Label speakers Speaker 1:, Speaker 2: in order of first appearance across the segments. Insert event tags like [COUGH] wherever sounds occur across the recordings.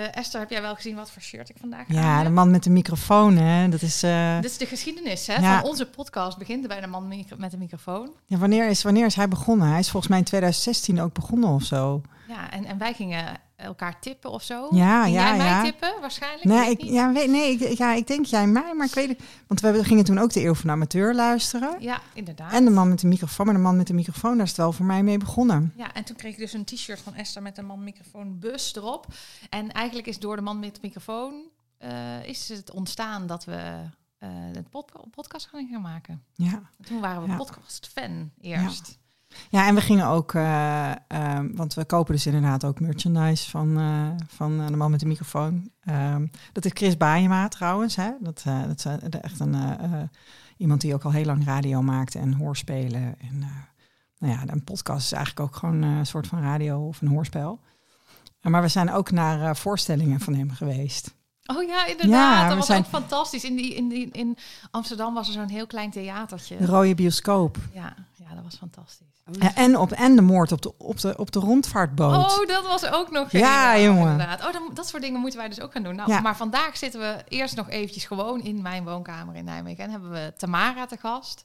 Speaker 1: Eh, Esther, heb jij wel gezien wat voor shirt ik vandaag
Speaker 2: Ja, de man met de microfoon, hè. Dat is... eh,
Speaker 1: Dit is de geschiedenis hè,
Speaker 2: Ja.
Speaker 1: van onze podcast. Begint bij de man met de microfoon.
Speaker 2: ja, wanneer, is, wanneer is hij begonnen? Hij is volgens mij in 2016 ook begonnen of zo.
Speaker 1: Ja, en, en wij gingen elkaar tippen of zo.
Speaker 2: Ja,
Speaker 1: Ging
Speaker 2: ja,
Speaker 1: jij mij
Speaker 2: ja.
Speaker 1: tippen waarschijnlijk?
Speaker 2: Nee, ik, ja, weet, nee ik, ja, ik denk jij mij, maar ik weet het. Want we gingen toen ook de Eeuw van de Amateur luisteren.
Speaker 1: Ja, inderdaad.
Speaker 2: En de man met de microfoon. Maar de man met de microfoon, daar is het wel voor mij mee begonnen.
Speaker 1: Ja, en toen kreeg ik dus een t-shirt van Esther met een man microfoon bus erop. En eigenlijk is door de man met de microfoon eh, is het ontstaan dat we eh een pod- podcast gaan gaan maken.
Speaker 2: Ja.
Speaker 1: Toen waren we
Speaker 2: Ja.
Speaker 1: podcast-fan eerst.
Speaker 2: Ja, en we gingen ook, eh, ehm, want we kopen dus inderdaad ook merchandise van, eh, van eh, de man met de microfoon. Ehm, dat is Chris Baaiema trouwens. Hè? Dat, dat is echt een, iemand die ook al heel lang radio maakte en hoorspelen. En, nou ja, een podcast is eigenlijk ook gewoon een soort van radio of een hoorspel. Maar we zijn ook naar voorstellingen van hem geweest.
Speaker 1: Oh ja, inderdaad.
Speaker 2: Ja,
Speaker 1: dat was
Speaker 2: zijn-
Speaker 1: ook fantastisch. In, die, in, die, in Amsterdam was er zo'n heel klein theatertje.
Speaker 2: De rode bioscoop.
Speaker 1: Ja, ja, dat was fantastisch.
Speaker 2: Ja, en, op, en de moord op de, op de, op de rondvaartboot.
Speaker 1: Oh, dat was ook nog
Speaker 2: Ja, jongen.
Speaker 1: Inderdaad. Oh, dan, dat soort dingen moeten wij dus ook gaan doen. Nou,
Speaker 2: Ja.
Speaker 1: Maar vandaag zitten we eerst nog eventjes gewoon in mijn woonkamer in Nijmegen. En hebben we Tamara te gast.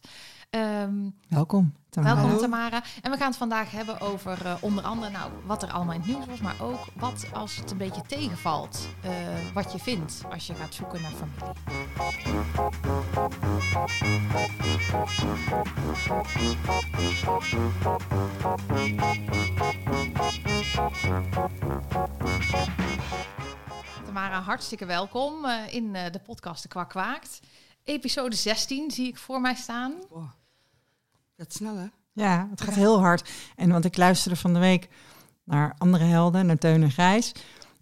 Speaker 1: Ehm,
Speaker 2: Welkom. Tamara.
Speaker 1: welkom Tamara. En we gaan het vandaag hebben over eh, onder andere nou, wat er allemaal in het nieuws was. Maar ook wat als het een beetje tegenvalt. eh, wat je vindt als je gaat zoeken naar familie. Tamara, hartstikke welkom eh, in eh, de podcast De Kwak Kwaakt. Episode 16 zie ik voor mij staan.
Speaker 3: Wow. Gaat snel, hè?
Speaker 2: Ja, het gaat heel hard. En want ik luisterde van de week naar andere helden, naar Teun en Grijs.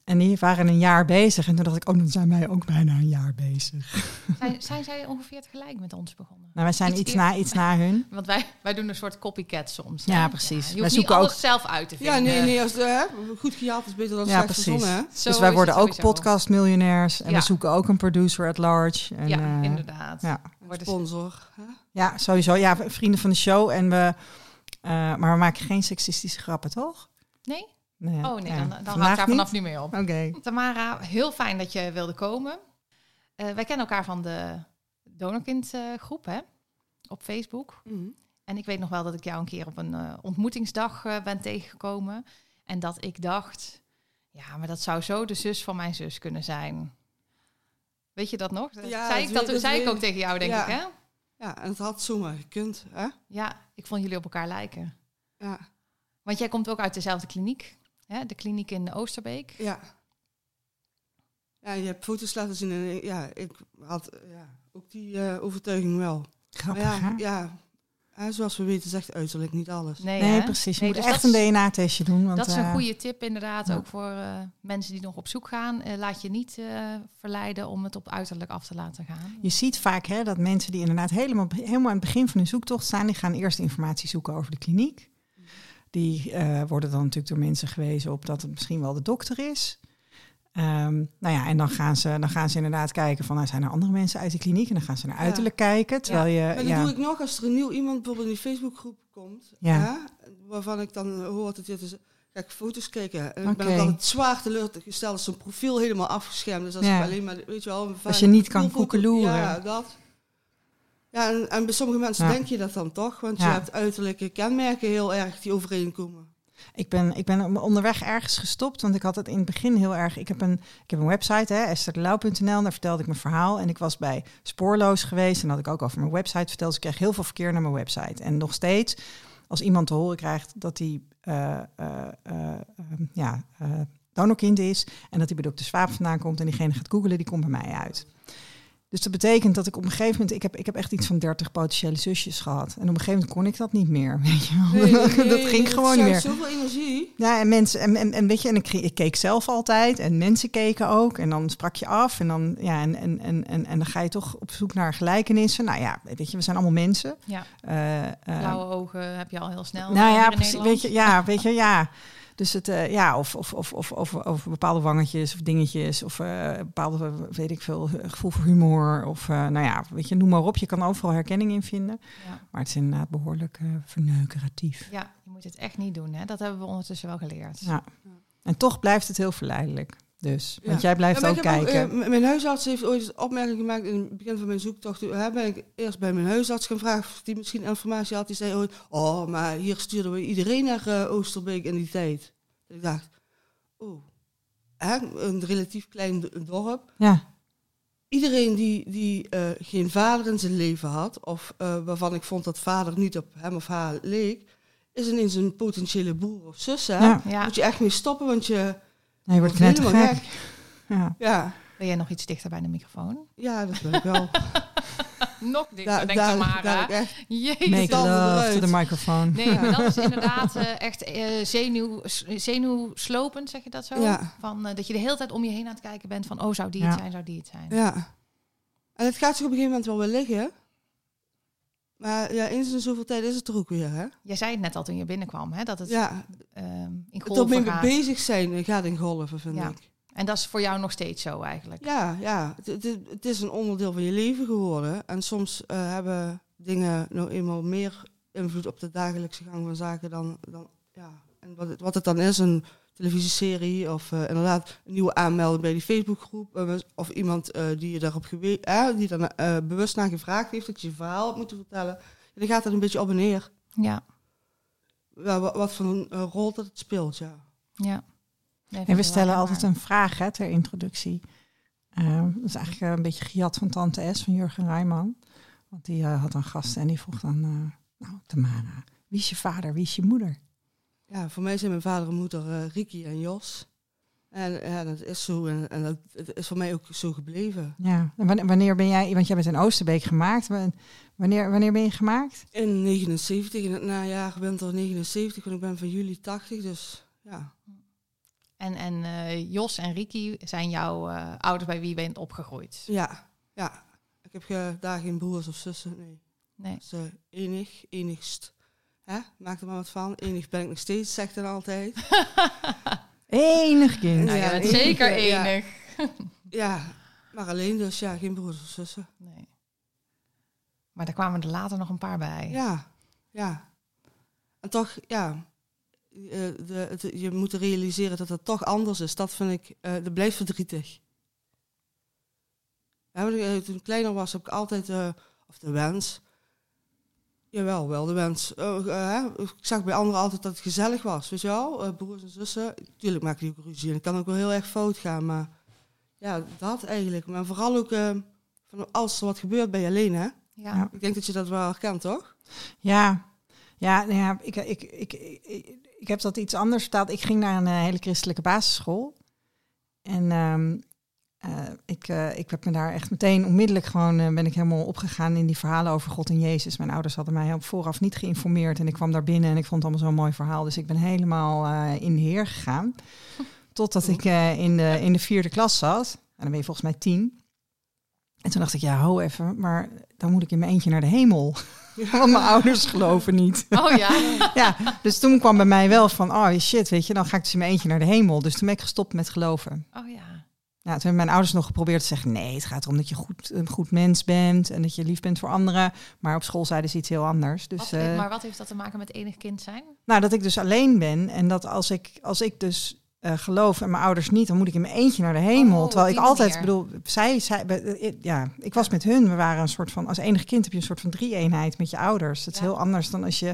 Speaker 2: En die waren een jaar bezig. En toen dacht ik, oh, dan zijn wij ook bijna een jaar bezig. [LAUGHS]
Speaker 1: Zijn, zijn zij ongeveer tegelijk met ons begonnen?
Speaker 2: Nou, wij zijn
Speaker 1: Iets
Speaker 2: na, iets na hun. [LAUGHS]
Speaker 1: Want wij, wij doen een soort copycat soms.
Speaker 2: Ja,
Speaker 1: hè?
Speaker 2: precies.
Speaker 1: je
Speaker 2: Wij zoeken
Speaker 1: alles
Speaker 2: ook-
Speaker 1: zelf uit te vinden.
Speaker 3: Ja, nee, nee. Als de, hè, goed gehaald is beter dan
Speaker 2: Ja,
Speaker 3: slecht
Speaker 2: precies.
Speaker 3: verzonnen, hè?
Speaker 1: Zo
Speaker 2: dus wij worden ook podcastmiljonairs. En
Speaker 1: Ja.
Speaker 2: we zoeken ook een producer at large. En,
Speaker 1: Ja,
Speaker 2: eh,
Speaker 1: inderdaad.
Speaker 2: ja.
Speaker 1: Worden-
Speaker 3: Sponsor. Hè?
Speaker 2: ja, sowieso. Ja, vrienden van de show. En we, eh, maar we maken geen seksistische grappen, toch?
Speaker 1: Nee?
Speaker 2: Nee,
Speaker 1: Oh nee,
Speaker 2: ja.
Speaker 1: dan, dan hou
Speaker 2: Vandaag
Speaker 1: ik daar vanaf
Speaker 2: niet?
Speaker 1: nu mee op.
Speaker 2: Oké.
Speaker 1: Tamara, heel fijn dat je wilde komen. Eh, wij kennen elkaar van de Donorkind eh, groep hè? op Facebook.
Speaker 3: Mhm.
Speaker 1: En ik weet nog wel dat ik jou een keer op een eh, ontmoetingsdag eh, ben tegengekomen. En dat ik dacht, ja, maar dat zou zo de zus van mijn zus kunnen zijn. Weet je dat nog? Dat
Speaker 3: Ja,
Speaker 1: zei
Speaker 3: dat
Speaker 1: ik, dat, zei ik ook tegen jou, denk
Speaker 3: Ja.
Speaker 1: ik, hè?
Speaker 3: Ja, en het had zomaar gekund, hè?
Speaker 1: Ja, ik vond jullie op elkaar lijken.
Speaker 3: Ja.
Speaker 1: Want jij komt ook uit dezelfde kliniek, hè? de kliniek in Oosterbeek.
Speaker 3: Ja. Ja, je hebt foto's laten zien en ja, ik had ja, ook die eh, overtuiging wel. Maar
Speaker 2: Grappig,
Speaker 3: ja, ja, zoals we weten zegt uiterlijk niet alles.
Speaker 1: Nee,
Speaker 2: precies. Je
Speaker 1: Nee,
Speaker 2: moet
Speaker 1: dus
Speaker 2: echt een DNA-testje doen. Want,
Speaker 1: dat is een
Speaker 2: eh,
Speaker 1: goede tip inderdaad,
Speaker 2: ja.
Speaker 1: ook voor eh, mensen die nog op zoek gaan. Laat je niet eh, verleiden om het op uiterlijk af te laten gaan.
Speaker 2: Je ziet vaak hè, dat mensen die inderdaad helemaal, helemaal aan het begin van hun zoektocht staan, die gaan eerst informatie zoeken over de kliniek. Die eh, worden dan natuurlijk door mensen gewezen op dat het misschien wel de dokter is. Ehm, nou ja, en dan gaan, ze, dan gaan ze inderdaad kijken van, nou, zijn er andere mensen uit de kliniek? En dan gaan ze naar
Speaker 3: Ja.
Speaker 2: uiterlijk kijken. Terwijl je,
Speaker 3: Maar dat
Speaker 2: ja,
Speaker 3: doe ik nog als er een nieuw iemand bijvoorbeeld in die Facebookgroep komt,
Speaker 2: Ja.
Speaker 3: hè, waarvan ik dan hoor dat dit is, ga ik foto's kijken. En ik ben ook altijd zwaar teleurgesteld als zo'n profiel helemaal afgeschermd is. Als
Speaker 2: Ja.
Speaker 3: ik alleen maar, weet je wel,
Speaker 2: Als je niet kan koekeloeren.
Speaker 3: Ja, dat. Ja, en, en bij sommige mensen
Speaker 2: Ja.
Speaker 3: denk je dat dan toch, want je hebt uiterlijke kenmerken heel erg die overeenkomen.
Speaker 2: Ik ben, ik ben onderweg ergens gestopt, want ik had het in het begin heel erg. Ik heb een, ik heb een website, hè, estherdelauw.nl, daar vertelde ik mijn verhaal. En ik was bij Spoorloos geweest en had ik ook over mijn website verteld. Dus ik kreeg heel veel verkeer naar mijn website. En nog steeds, als iemand te horen krijgt dat hij eh, eh, ehm, ja, donorkind is en dat hij bij dokter Swaap vandaan komt en diegene gaat googelen, die komt bij mij uit. Dus dat betekent dat ik op een gegeven moment, ik heb, ik heb echt iets van 30 potentiële zusjes gehad. En op een gegeven moment kon ik dat niet meer. [LAUGHS] Weet je wel. [LAUGHS] dat ging gewoon niet meer.
Speaker 3: Zoveel energie.
Speaker 2: Ja, en mensen, en, en, en weet je, en ik, ik keek zelf altijd en mensen keken ook. En dan sprak je af en dan, ja, en, en, en, en, en dan ga je toch op zoek naar gelijkenissen. Nou ja, weet je, we zijn allemaal mensen.
Speaker 1: Ja,
Speaker 2: Eh, eh,
Speaker 1: blauwe ogen heb je al heel snel.
Speaker 2: nou ja, precies, weet je, ja, weet je, ja. Dus het, eh, ja, of, of, of, of, of, of bepaalde wangetjes of dingetjes, of eh bepaalde, weet ik veel, gevoel voor humor. Of, eh, nou ja, weet je, noem maar op. Je kan overal herkenning in vinden.
Speaker 1: Ja.
Speaker 2: Maar het is inderdaad behoorlijk eh verneukeratief.
Speaker 1: ja, je moet het echt niet doen. Hè? Dat hebben we ondertussen wel geleerd.
Speaker 2: Ja. En toch blijft het heel verleidelijk. Dus,
Speaker 3: Ja.
Speaker 2: want jij blijft
Speaker 3: Ja,
Speaker 2: ook kijken.
Speaker 3: eh, mijn huisarts heeft ooit een opmerking gemaakt in het begin van mijn zoektocht. Hè, ben ik eerst bij mijn huisarts gaan vragen of die misschien informatie had. Die zei ooit, oh, maar hier stuurden we iedereen naar eh, Oosterbeek in die tijd. Ik dacht, oh, hè, een relatief klein dorp.
Speaker 2: ja,
Speaker 3: Iedereen die, die eh, geen vader in zijn leven had, of eh, waarvan ik vond dat vader niet op hem of haar leek, is ineens een potentiële broer of zus. Hè?
Speaker 2: ja.
Speaker 1: Ja.
Speaker 3: Moet je echt mee stoppen, want je
Speaker 2: Nee, je wordt net gek. Ja.
Speaker 3: Ja,
Speaker 1: Ben jij nog iets dichter bij de microfoon?
Speaker 3: ja, dat ben ik wel. [LAUGHS]
Speaker 1: Nog dichter,
Speaker 3: Daar,
Speaker 1: denk
Speaker 3: daar,
Speaker 1: Tamara.
Speaker 3: echt
Speaker 1: Jezus.
Speaker 2: Make the microphone.
Speaker 1: Nee, maar dat is [LAUGHS] inderdaad eh, echt eh zenuw, zenuwslopend, zeg je dat zo?
Speaker 3: Ja.
Speaker 1: Van, eh, dat je de hele tijd om je heen aan het kijken bent van, oh, zou die het
Speaker 2: Ja.
Speaker 1: zijn, zou die het zijn?
Speaker 3: Ja. En het gaat zich op een gegeven moment wel weer liggen. Maar ja, eens in zoveel tijd is het er ook weer, hè?
Speaker 1: Jij zei het net al toen je binnenkwam, hè, dat het
Speaker 3: Ja,
Speaker 1: ehm, in
Speaker 3: het
Speaker 1: golven gaat.
Speaker 3: bezig zijn gaat in golven, vind
Speaker 1: Ja.
Speaker 3: ik.
Speaker 1: En dat is voor jou nog steeds zo eigenlijk?
Speaker 3: Ja, ja. Het, het, het is een onderdeel van je leven geworden. En soms eh, hebben dingen nou eenmaal meer invloed op de dagelijkse gang van zaken dan... dan ja. En wat het, wat het dan is, een televisieserie of eh, inderdaad een nieuwe aanmelding bij die Facebookgroep. eh, of iemand eh, die je daarop gewe die dan eh, bewust naar gevraagd heeft dat je je verhaal hebt moeten vertellen. En dan gaat dat een beetje op en neer.
Speaker 1: Ja,
Speaker 3: Ja, wat, wat voor een rol dat het speelt, ja.
Speaker 1: ja.
Speaker 2: En we stellen altijd een vraag hè, ter introductie. Eh, dat is eigenlijk een beetje gejat van Tante S van Jurgen Rijman. Want die had een gast en die vroeg dan... eh, nou, Tamara, wie is je vader, wie is je moeder?
Speaker 3: Ja, voor mij zijn mijn vader en moeder eh Ricky en Jos. En ja, dat is zo. En, en dat het is voor mij ook zo gebleven.
Speaker 2: Ja, en wanneer, wanneer ben jij... Want jij bent in Oosterbeek gemaakt. Wa- Wanneer, wanneer ben je gemaakt?
Speaker 3: In 79, in het najaar ben ik er 79, want ik ben van juli 80, dus ja.
Speaker 1: En, en eh, Jos en Ricky zijn jouw eh, ouders bij wie je bent opgegroeid?
Speaker 3: Ja, ja. Ik heb daar geen broers of zussen, nee.
Speaker 1: Nee.
Speaker 3: Dus eh, enig, enigst. Hè? Maak er maar wat van. Enig ben ik nog steeds, zegt hij altijd. [LAUGHS]
Speaker 2: Enig kind.
Speaker 1: Nou,
Speaker 3: Ja, enig,
Speaker 1: zeker
Speaker 3: ja.
Speaker 1: enig. [LAUGHS]
Speaker 3: Ja, maar alleen dus, ja, geen broers of zussen.
Speaker 1: Nee. Maar daar kwamen er later nog een paar bij.
Speaker 3: Ja, ja. En toch, ja, eh, de, het- je moet realiseren dat het toch anders is. Dat vind ik, eh dat blijft verdrietig. Ja, eh, toen ik kleiner was, heb ik altijd, eh, of de wens, jawel, wel de wens. Eh, hè, ik zag bij anderen altijd dat het gezellig was, weet je wel? Eh, broers en zussen, tuurlijk maak die ook ruzie en het kan ook wel heel erg fout gaan, maar ja, dat eigenlijk. Maar vooral ook, eh, van als er wat gebeurt, ben je alleen, hè?
Speaker 1: Ja.
Speaker 3: Ik denk dat je dat wel herkent, toch?
Speaker 2: Ja, ja, nou ja ik, ik, ik, ik, ik heb dat iets anders vertaald. Ik ging naar een hele christelijke basisschool. En ehm, eh, ik, eh, ik heb me daar echt meteen onmiddellijk gewoon eh, ben ik helemaal opgegaan in die verhalen over God en Jezus. Mijn ouders hadden mij op vooraf niet geïnformeerd en ik kwam daar binnen en ik vond het allemaal zo'n mooi verhaal. Dus ik ben helemaal in de heer gegaan. [LAUGHS] Totdat ik in, de, in de vierde klas zat. En dan ben je volgens mij tien. En toen dacht ik, ja, ho even, maar dan moet ik in mijn eentje naar de hemel. [LAUGHS] Want mijn ouders geloven niet.
Speaker 1: Oh ja. [LAUGHS]
Speaker 2: Ja, dus toen kwam bij mij wel van, oh shit, weet je, dan ga ik dus in mijn eentje naar de hemel. Dus toen ben ik gestopt met geloven.
Speaker 1: Oh ja.
Speaker 2: Ja, toen hebben mijn ouders nog geprobeerd te zeggen, nee, het gaat erom dat je goed, een goed mens bent en dat je lief bent voor anderen. Maar op school zeiden ze iets heel anders. Dus,
Speaker 1: Wat,
Speaker 2: eh,
Speaker 1: maar wat heeft dat te maken met enig kind zijn?
Speaker 2: nou, dat ik dus alleen ben en dat als ik, als ik dus eh, geloof en mijn ouders niet, dan moet ik in mijn eentje naar de hemel.
Speaker 1: Oh,
Speaker 2: Terwijl ik altijd,
Speaker 1: manier.
Speaker 2: bedoel, zij, zij, eh, ja, ik was met hun. We waren een soort van, als enig kind heb je een soort van drie-eenheid met je ouders. Dat is
Speaker 1: Ja.
Speaker 2: heel anders dan als je,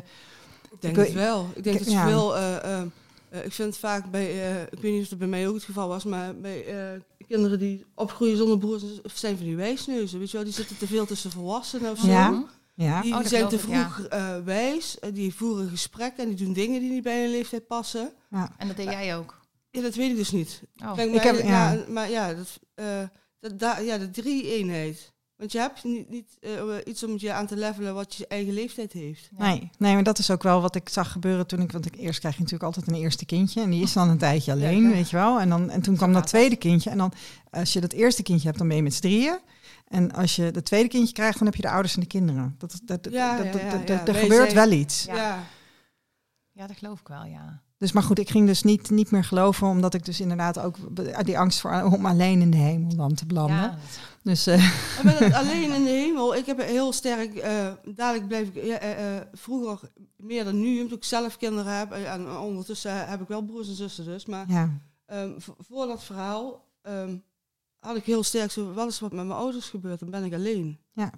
Speaker 3: Ik denk
Speaker 2: Ik-
Speaker 3: het wel. Ik denk
Speaker 2: ik-
Speaker 3: dat
Speaker 2: ja.
Speaker 3: veel. eh, eh, ik vind vaak bij. eh, ik weet niet of dat bij mij ook het geval was, maar bij eh, kinderen die opgroeien zonder broers of zijn van die wijsneuzen. Weet je wel, die zitten te veel tussen volwassenen of zo.
Speaker 2: Ja.
Speaker 1: Hm?
Speaker 2: ja,
Speaker 3: Die
Speaker 1: Oh,
Speaker 3: zijn te
Speaker 1: ik,
Speaker 3: vroeg eh, wijs, die voeren gesprekken en die doen dingen die niet bij hun leeftijd passen.
Speaker 2: ja.
Speaker 1: En dat deed jij ook?
Speaker 3: Ja, dat weet ik dus niet.
Speaker 1: Oh.
Speaker 3: Kijk,
Speaker 2: Ik
Speaker 3: maar,
Speaker 2: heb- ja.
Speaker 3: ja, maar ja, dat, eh, dat, ja, de drie-eenheid. Want je hebt niet, niet eh, iets om je aan te levelen wat je eigen leeftijd heeft.
Speaker 1: Ja.
Speaker 2: Nee, nee, maar dat is ook wel wat ik zag gebeuren toen ik, want ik eerst krijg je natuurlijk altijd een eerste kindje en die is dan een tijdje alleen,
Speaker 3: Ja.
Speaker 2: weet je wel. En, dan, en toen kwam dat tweede kindje en dan, als je dat eerste kindje hebt, dan ben je met z'n drieën. En als je het tweede kindje krijgt, dan heb je de ouders en de kinderen. Dat, dat, dat,
Speaker 3: Ja,
Speaker 2: dat-
Speaker 3: ja,
Speaker 2: dat-
Speaker 3: ja,
Speaker 2: dat-
Speaker 3: ja.
Speaker 2: Er gebeurt wel iets.
Speaker 1: Ja.
Speaker 3: Ja.
Speaker 1: Ja, dat geloof ik wel, ja.
Speaker 2: Dus maar goed, ik ging dus niet, niet meer geloven, omdat ik dus inderdaad ook die angst voor om alleen in de hemel dan te belanden.
Speaker 1: ja.
Speaker 2: Dus
Speaker 3: het [LAUGHS] alleen in de hemel, ik heb heel sterk, eh, dadelijk blijf ik, eh, vroeger meer dan nu, omdat ik zelf kinderen heb. En ondertussen heb ik wel broers en zussen dus. Maar
Speaker 2: ja,
Speaker 3: ehm, voor dat verhaal ehm, had ik heel sterk zo, wat is wat met mijn ouders gebeurd? Dan ben ik alleen.
Speaker 2: Ja.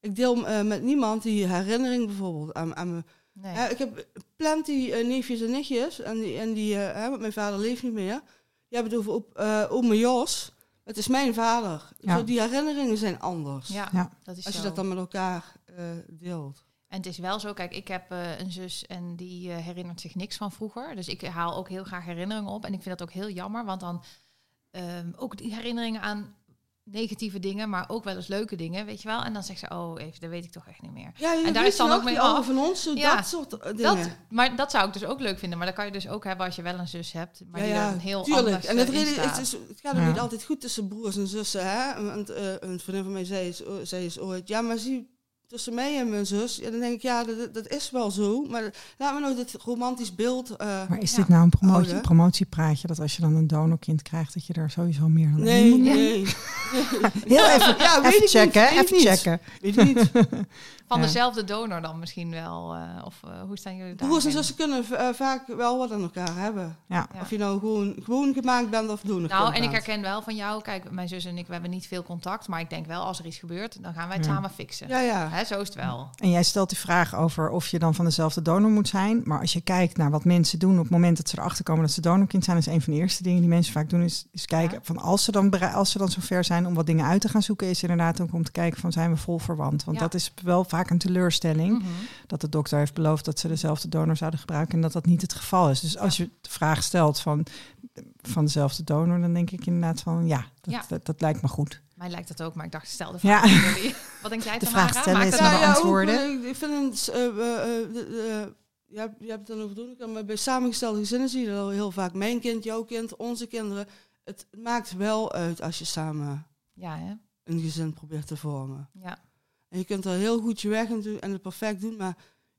Speaker 3: Ik deel met niemand die herinnering bijvoorbeeld aan, aan mijn...
Speaker 1: Nee.
Speaker 3: Ik heb plenty neefjes en nichtjes. En die, en die mijn vader leeft niet meer. Die hebben het over op, oma Jos. Het is mijn vader.
Speaker 2: Ja.
Speaker 3: Zo, die herinneringen zijn anders.
Speaker 1: ja,
Speaker 2: Ja.
Speaker 1: dat is
Speaker 3: Als je
Speaker 1: zo.
Speaker 3: dat dan met elkaar eh, deelt.
Speaker 1: En het is wel zo, kijk, ik heb eh, een zus en die eh, herinnert zich niks van vroeger. Dus ik haal ook heel graag herinneringen op. En ik vind dat ook heel jammer, want dan ehm, ook die herinneringen aan negatieve dingen, maar ook wel eens leuke dingen, weet je wel. En dan zegt ze, oh, even, dat weet ik toch echt niet meer.
Speaker 3: Ja,
Speaker 1: En daar is dan ook mee af.
Speaker 3: van ons,
Speaker 1: Ja,
Speaker 3: dat soort eh, dingen.
Speaker 1: Dat, maar dat zou ik dus ook leuk vinden. Maar dat kan je dus ook hebben als je wel een zus hebt. Maar
Speaker 3: ja,
Speaker 1: die
Speaker 3: ja,
Speaker 1: er heel
Speaker 3: tuurlijk.
Speaker 1: anders
Speaker 3: En het,
Speaker 1: eh,
Speaker 3: het, is, het gaat ook
Speaker 2: Ja.
Speaker 3: niet altijd goed tussen broers en zussen. Hè? Want, eh, een vriendin van mij zei, is- zei is ooit, ja, maar zie, tussen mij en mijn zus, ja, dan denk ik, ja, dat, dat is wel zo. Maar laat me nou dit romantisch beeld... eh,
Speaker 2: Maar is
Speaker 1: Ja.
Speaker 2: dit nou een promotie,
Speaker 3: Oude.
Speaker 2: promotiepraatje dat als je dan een donorkind krijgt, dat je er sowieso meer dan één
Speaker 3: nee,
Speaker 2: moet
Speaker 3: nee. [LAUGHS]
Speaker 2: Heel even,
Speaker 3: Ja, weet
Speaker 2: even
Speaker 3: ik
Speaker 2: checken,
Speaker 3: niet,
Speaker 2: even
Speaker 3: niet.
Speaker 2: checken.
Speaker 3: Weet ik niet. [LAUGHS]
Speaker 1: Van
Speaker 2: Ja.
Speaker 1: dezelfde donor dan misschien wel. eh, of eh, hoe staan jullie daar?
Speaker 3: Broers en zussen kunnen vaak wel wat aan elkaar hebben.
Speaker 2: Ja.
Speaker 1: Ja.
Speaker 3: Of je nou gewoon, gewoon gemaakt bent of doen.
Speaker 1: Nou, en ik herken wel van jou, kijk, mijn zus en ik, we hebben niet veel contact. Maar ik denk wel, als er iets gebeurt, dan gaan wij het
Speaker 2: Ja.
Speaker 1: samen fixen.
Speaker 3: Ja, ja.
Speaker 1: Hè, zo is het wel.
Speaker 2: En jij stelt die vraag over of je dan van dezelfde donor moet zijn. Maar als je kijkt naar wat mensen doen op het moment dat ze erachter komen dat ze donorkind zijn, is een van de eerste dingen die mensen vaak doen, is, is kijken
Speaker 1: Ja.
Speaker 2: van als ze, dan als ze dan zover zijn om wat dingen uit te gaan zoeken, is inderdaad ook om te kijken van zijn we vol verwant. Want
Speaker 1: Ja.
Speaker 2: dat is wel vaak een teleurstelling.
Speaker 1: Mhm.
Speaker 2: dat de dokter heeft beloofd dat ze dezelfde donor zouden gebruiken en dat dat niet het geval is. Dus als je de vraag stelt van, van dezelfde donor, dan denk ik inderdaad van ja, dat,
Speaker 1: Ja.
Speaker 2: Dat, dat lijkt me goed.
Speaker 1: Mij lijkt dat ook, maar ik dacht, stel de
Speaker 2: Ja.
Speaker 1: vraag aan jullie. Wat denk jij,
Speaker 2: De
Speaker 1: Tamara?
Speaker 2: vraag stellen
Speaker 1: Maakt
Speaker 2: is
Speaker 1: dat
Speaker 2: maar
Speaker 1: nou-
Speaker 3: ook, eh, ik vind het... eh, eh, eh, de- je, hebt, je hebt het dan over doen, maar bij samengestelde gezinnen zie je dat al heel vaak. Mijn kind, jouw kind, onze kinderen. Het maakt wel uit als je samen
Speaker 1: Ja, hè?
Speaker 3: een gezin probeert te vormen.
Speaker 1: Ja.
Speaker 3: En je kunt er heel goed je weg in doen en het perfect doen, maar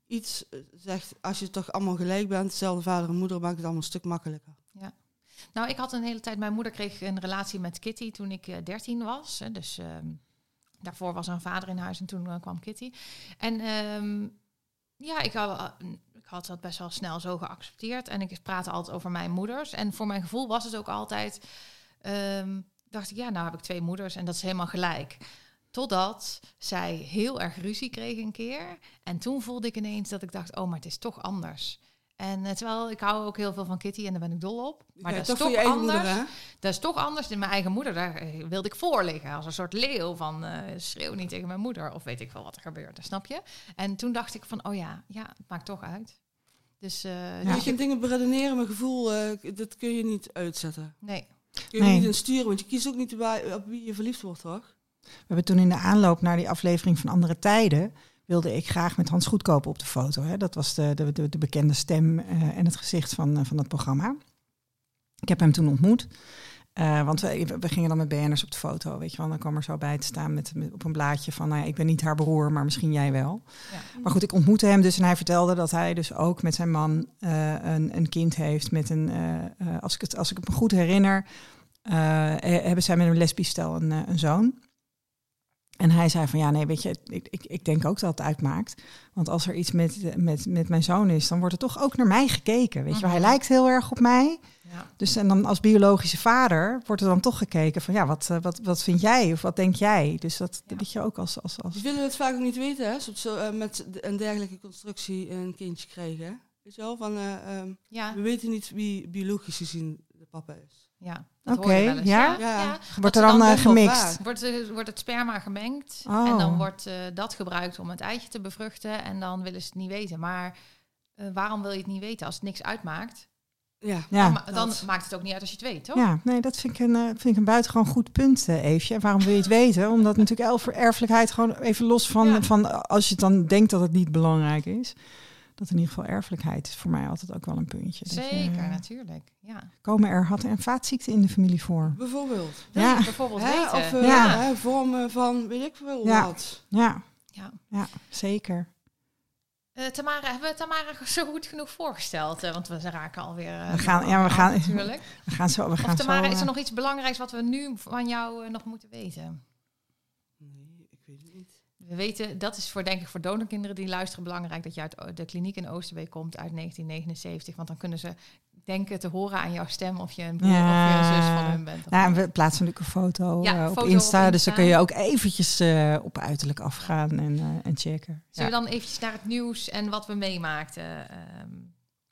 Speaker 3: iets zegt, als je toch allemaal gelijk bent, dezelfde vader en moeder, maakt het allemaal een stuk makkelijker.
Speaker 1: Nou, ik had een hele tijd... Mijn moeder kreeg een relatie met Kitty toen ik eh, 13 was. Dus ehm, daarvoor was er een vader in huis en toen eh, kwam Kitty. En ehm, ja, ik had, eh, ik had dat best wel snel zo geaccepteerd. En ik praatte altijd over mijn moeders. En voor mijn gevoel was het ook altijd... ehm, dacht ik, ja, nou heb ik twee moeders en dat is helemaal gelijk. Totdat zij heel erg ruzie kreeg een keer. En toen voelde ik ineens dat ik dacht, oh, maar het is toch anders. En eh, terwijl ik hou ook heel veel van Kitty en daar ben ik dol op. Maar
Speaker 3: Ja,
Speaker 1: dat is
Speaker 3: toch je
Speaker 1: anders.
Speaker 3: moeder, hè?
Speaker 1: Dat is toch anders dan mijn eigen moeder. Daar eh, wilde ik voor liggen. Als een soort leeuw van eh, schreeuw niet tegen mijn moeder. Of weet ik wel wat er gebeurt. Snap je? En toen dacht ik van, oh ja, ja, het maakt toch uit. Dus, eh,
Speaker 3: Je
Speaker 1: dus
Speaker 3: kunt dingen beredeneren, maar gevoel, eh, dat kun je niet uitzetten.
Speaker 1: nee.
Speaker 3: Kun je
Speaker 2: Nee.
Speaker 3: niet insturen, want je kiest ook niet op wie je verliefd wordt, toch?
Speaker 2: We hebben toen in de aanloop naar die aflevering van Andere Tijden, wilde ik graag met Hans Goedkoop op de foto. Hè. Dat was de, de, de, de bekende stem eh, en het gezicht van, eh, van dat programma. Ik heb hem toen ontmoet. Eh, want we, we gingen dan met BN'ers op de foto, weet je wel. Dan kwam er zo bij te staan met, met- op een blaadje van... Nou ja, ik ben niet haar broer, maar misschien jij wel.
Speaker 1: Ja.
Speaker 2: Maar goed, ik ontmoette hem dus en hij vertelde dat hij dus ook met zijn man een, een kind heeft met een... als, ik het, als ik het me goed herinner, hebben zij met een lesbisch stel een, een zoon. En hij zei van ja, nee, weet je, ik, ik, ik denk ook dat het uitmaakt. Want als er iets met, met, met mijn zoon is, dan wordt er toch ook naar mij gekeken. Weet je wel, hij
Speaker 1: Mhm.
Speaker 2: lijkt heel erg op mij.
Speaker 1: Ja.
Speaker 2: Dus en dan als biologische vader wordt er dan toch gekeken van ja, wat, eh, wat, wat vind jij of wat denk jij? Dus dat
Speaker 1: Ja.
Speaker 2: weet je ook als, als,
Speaker 3: Ze
Speaker 2: als
Speaker 3: willen het vaak ook niet weten, hè? Zo, eh, met een dergelijke constructie een kindje krijgen. hè? Weet je wel, van eh, ehm,
Speaker 1: Ja,
Speaker 3: we weten niet wie biologisch gezien de papa is.
Speaker 1: Ja. Dat
Speaker 2: Oké, ja?
Speaker 3: Ja.
Speaker 2: Wordt er dan, eh,
Speaker 3: best wel
Speaker 2: gemixt?
Speaker 1: Wordt, eh, wordt het sperma gemengd
Speaker 2: Oh.
Speaker 1: en dan wordt eh, dat gebruikt om het eitje te bevruchten en dan willen ze het niet weten. Maar eh, waarom wil je het niet weten als het niks uitmaakt?
Speaker 3: Ja,
Speaker 2: Ja.
Speaker 1: dan, dan maakt het ook niet uit als je het weet, toch?
Speaker 2: Ja, nee, dat vind ik een, eh, vind ik een buitengewoon goed punt, eh, Eefje. Waarom wil je het weten? Omdat natuurlijk erfelijkheid gewoon even los van,
Speaker 1: Ja.
Speaker 2: van als je het dan denkt dat het niet belangrijk is. Dat in ieder geval erfelijkheid is voor mij altijd ook wel een puntje. Je,
Speaker 1: Zeker,
Speaker 2: eh,
Speaker 1: natuurlijk. Ja.
Speaker 2: komen er had- en vaatziekten in de familie voor?
Speaker 3: bijvoorbeeld.
Speaker 2: Ja.
Speaker 1: bijvoorbeeld
Speaker 3: Hè?
Speaker 1: weten?
Speaker 3: Of eh,
Speaker 2: Ja.
Speaker 3: hè, vormen van weet ik veel
Speaker 2: Ja.
Speaker 3: wat.
Speaker 2: Ja,
Speaker 1: ja.
Speaker 2: ja, zeker.
Speaker 1: Eh, Tamara, hebben we Tamara [LAUGHS] zo goed genoeg voorgesteld? Want we raken alweer...
Speaker 2: We gaan-
Speaker 1: aan
Speaker 2: ja, we gaan-
Speaker 1: Natuurlijk. [LAUGHS]
Speaker 2: We gaan zo. We gaan
Speaker 1: Of Tamara,
Speaker 2: zo,
Speaker 1: is er nog iets belangrijks wat we nu van jou nog moeten weten?
Speaker 3: Nee, ik weet het niet.
Speaker 1: We weten, dat is voor denk ik voor donorkinderen die luisteren belangrijk dat je uit de kliniek in Oosterbeek komt uit 1979. Want dan kunnen ze denken te horen aan jouw stem of je een broer
Speaker 2: Ja.
Speaker 1: of je een zus van hun bent. of
Speaker 2: Nou, en we plaatsen natuurlijk een foto,
Speaker 1: Ja,
Speaker 2: eh, op,
Speaker 1: foto
Speaker 2: Insta,
Speaker 1: op
Speaker 2: Dus dan kun je ook eventjes eh, op uiterlijk afgaan en, eh, en checken.
Speaker 1: Zullen we
Speaker 2: Ja.
Speaker 1: dan eventjes naar het nieuws en wat we meemaakten? Ehm,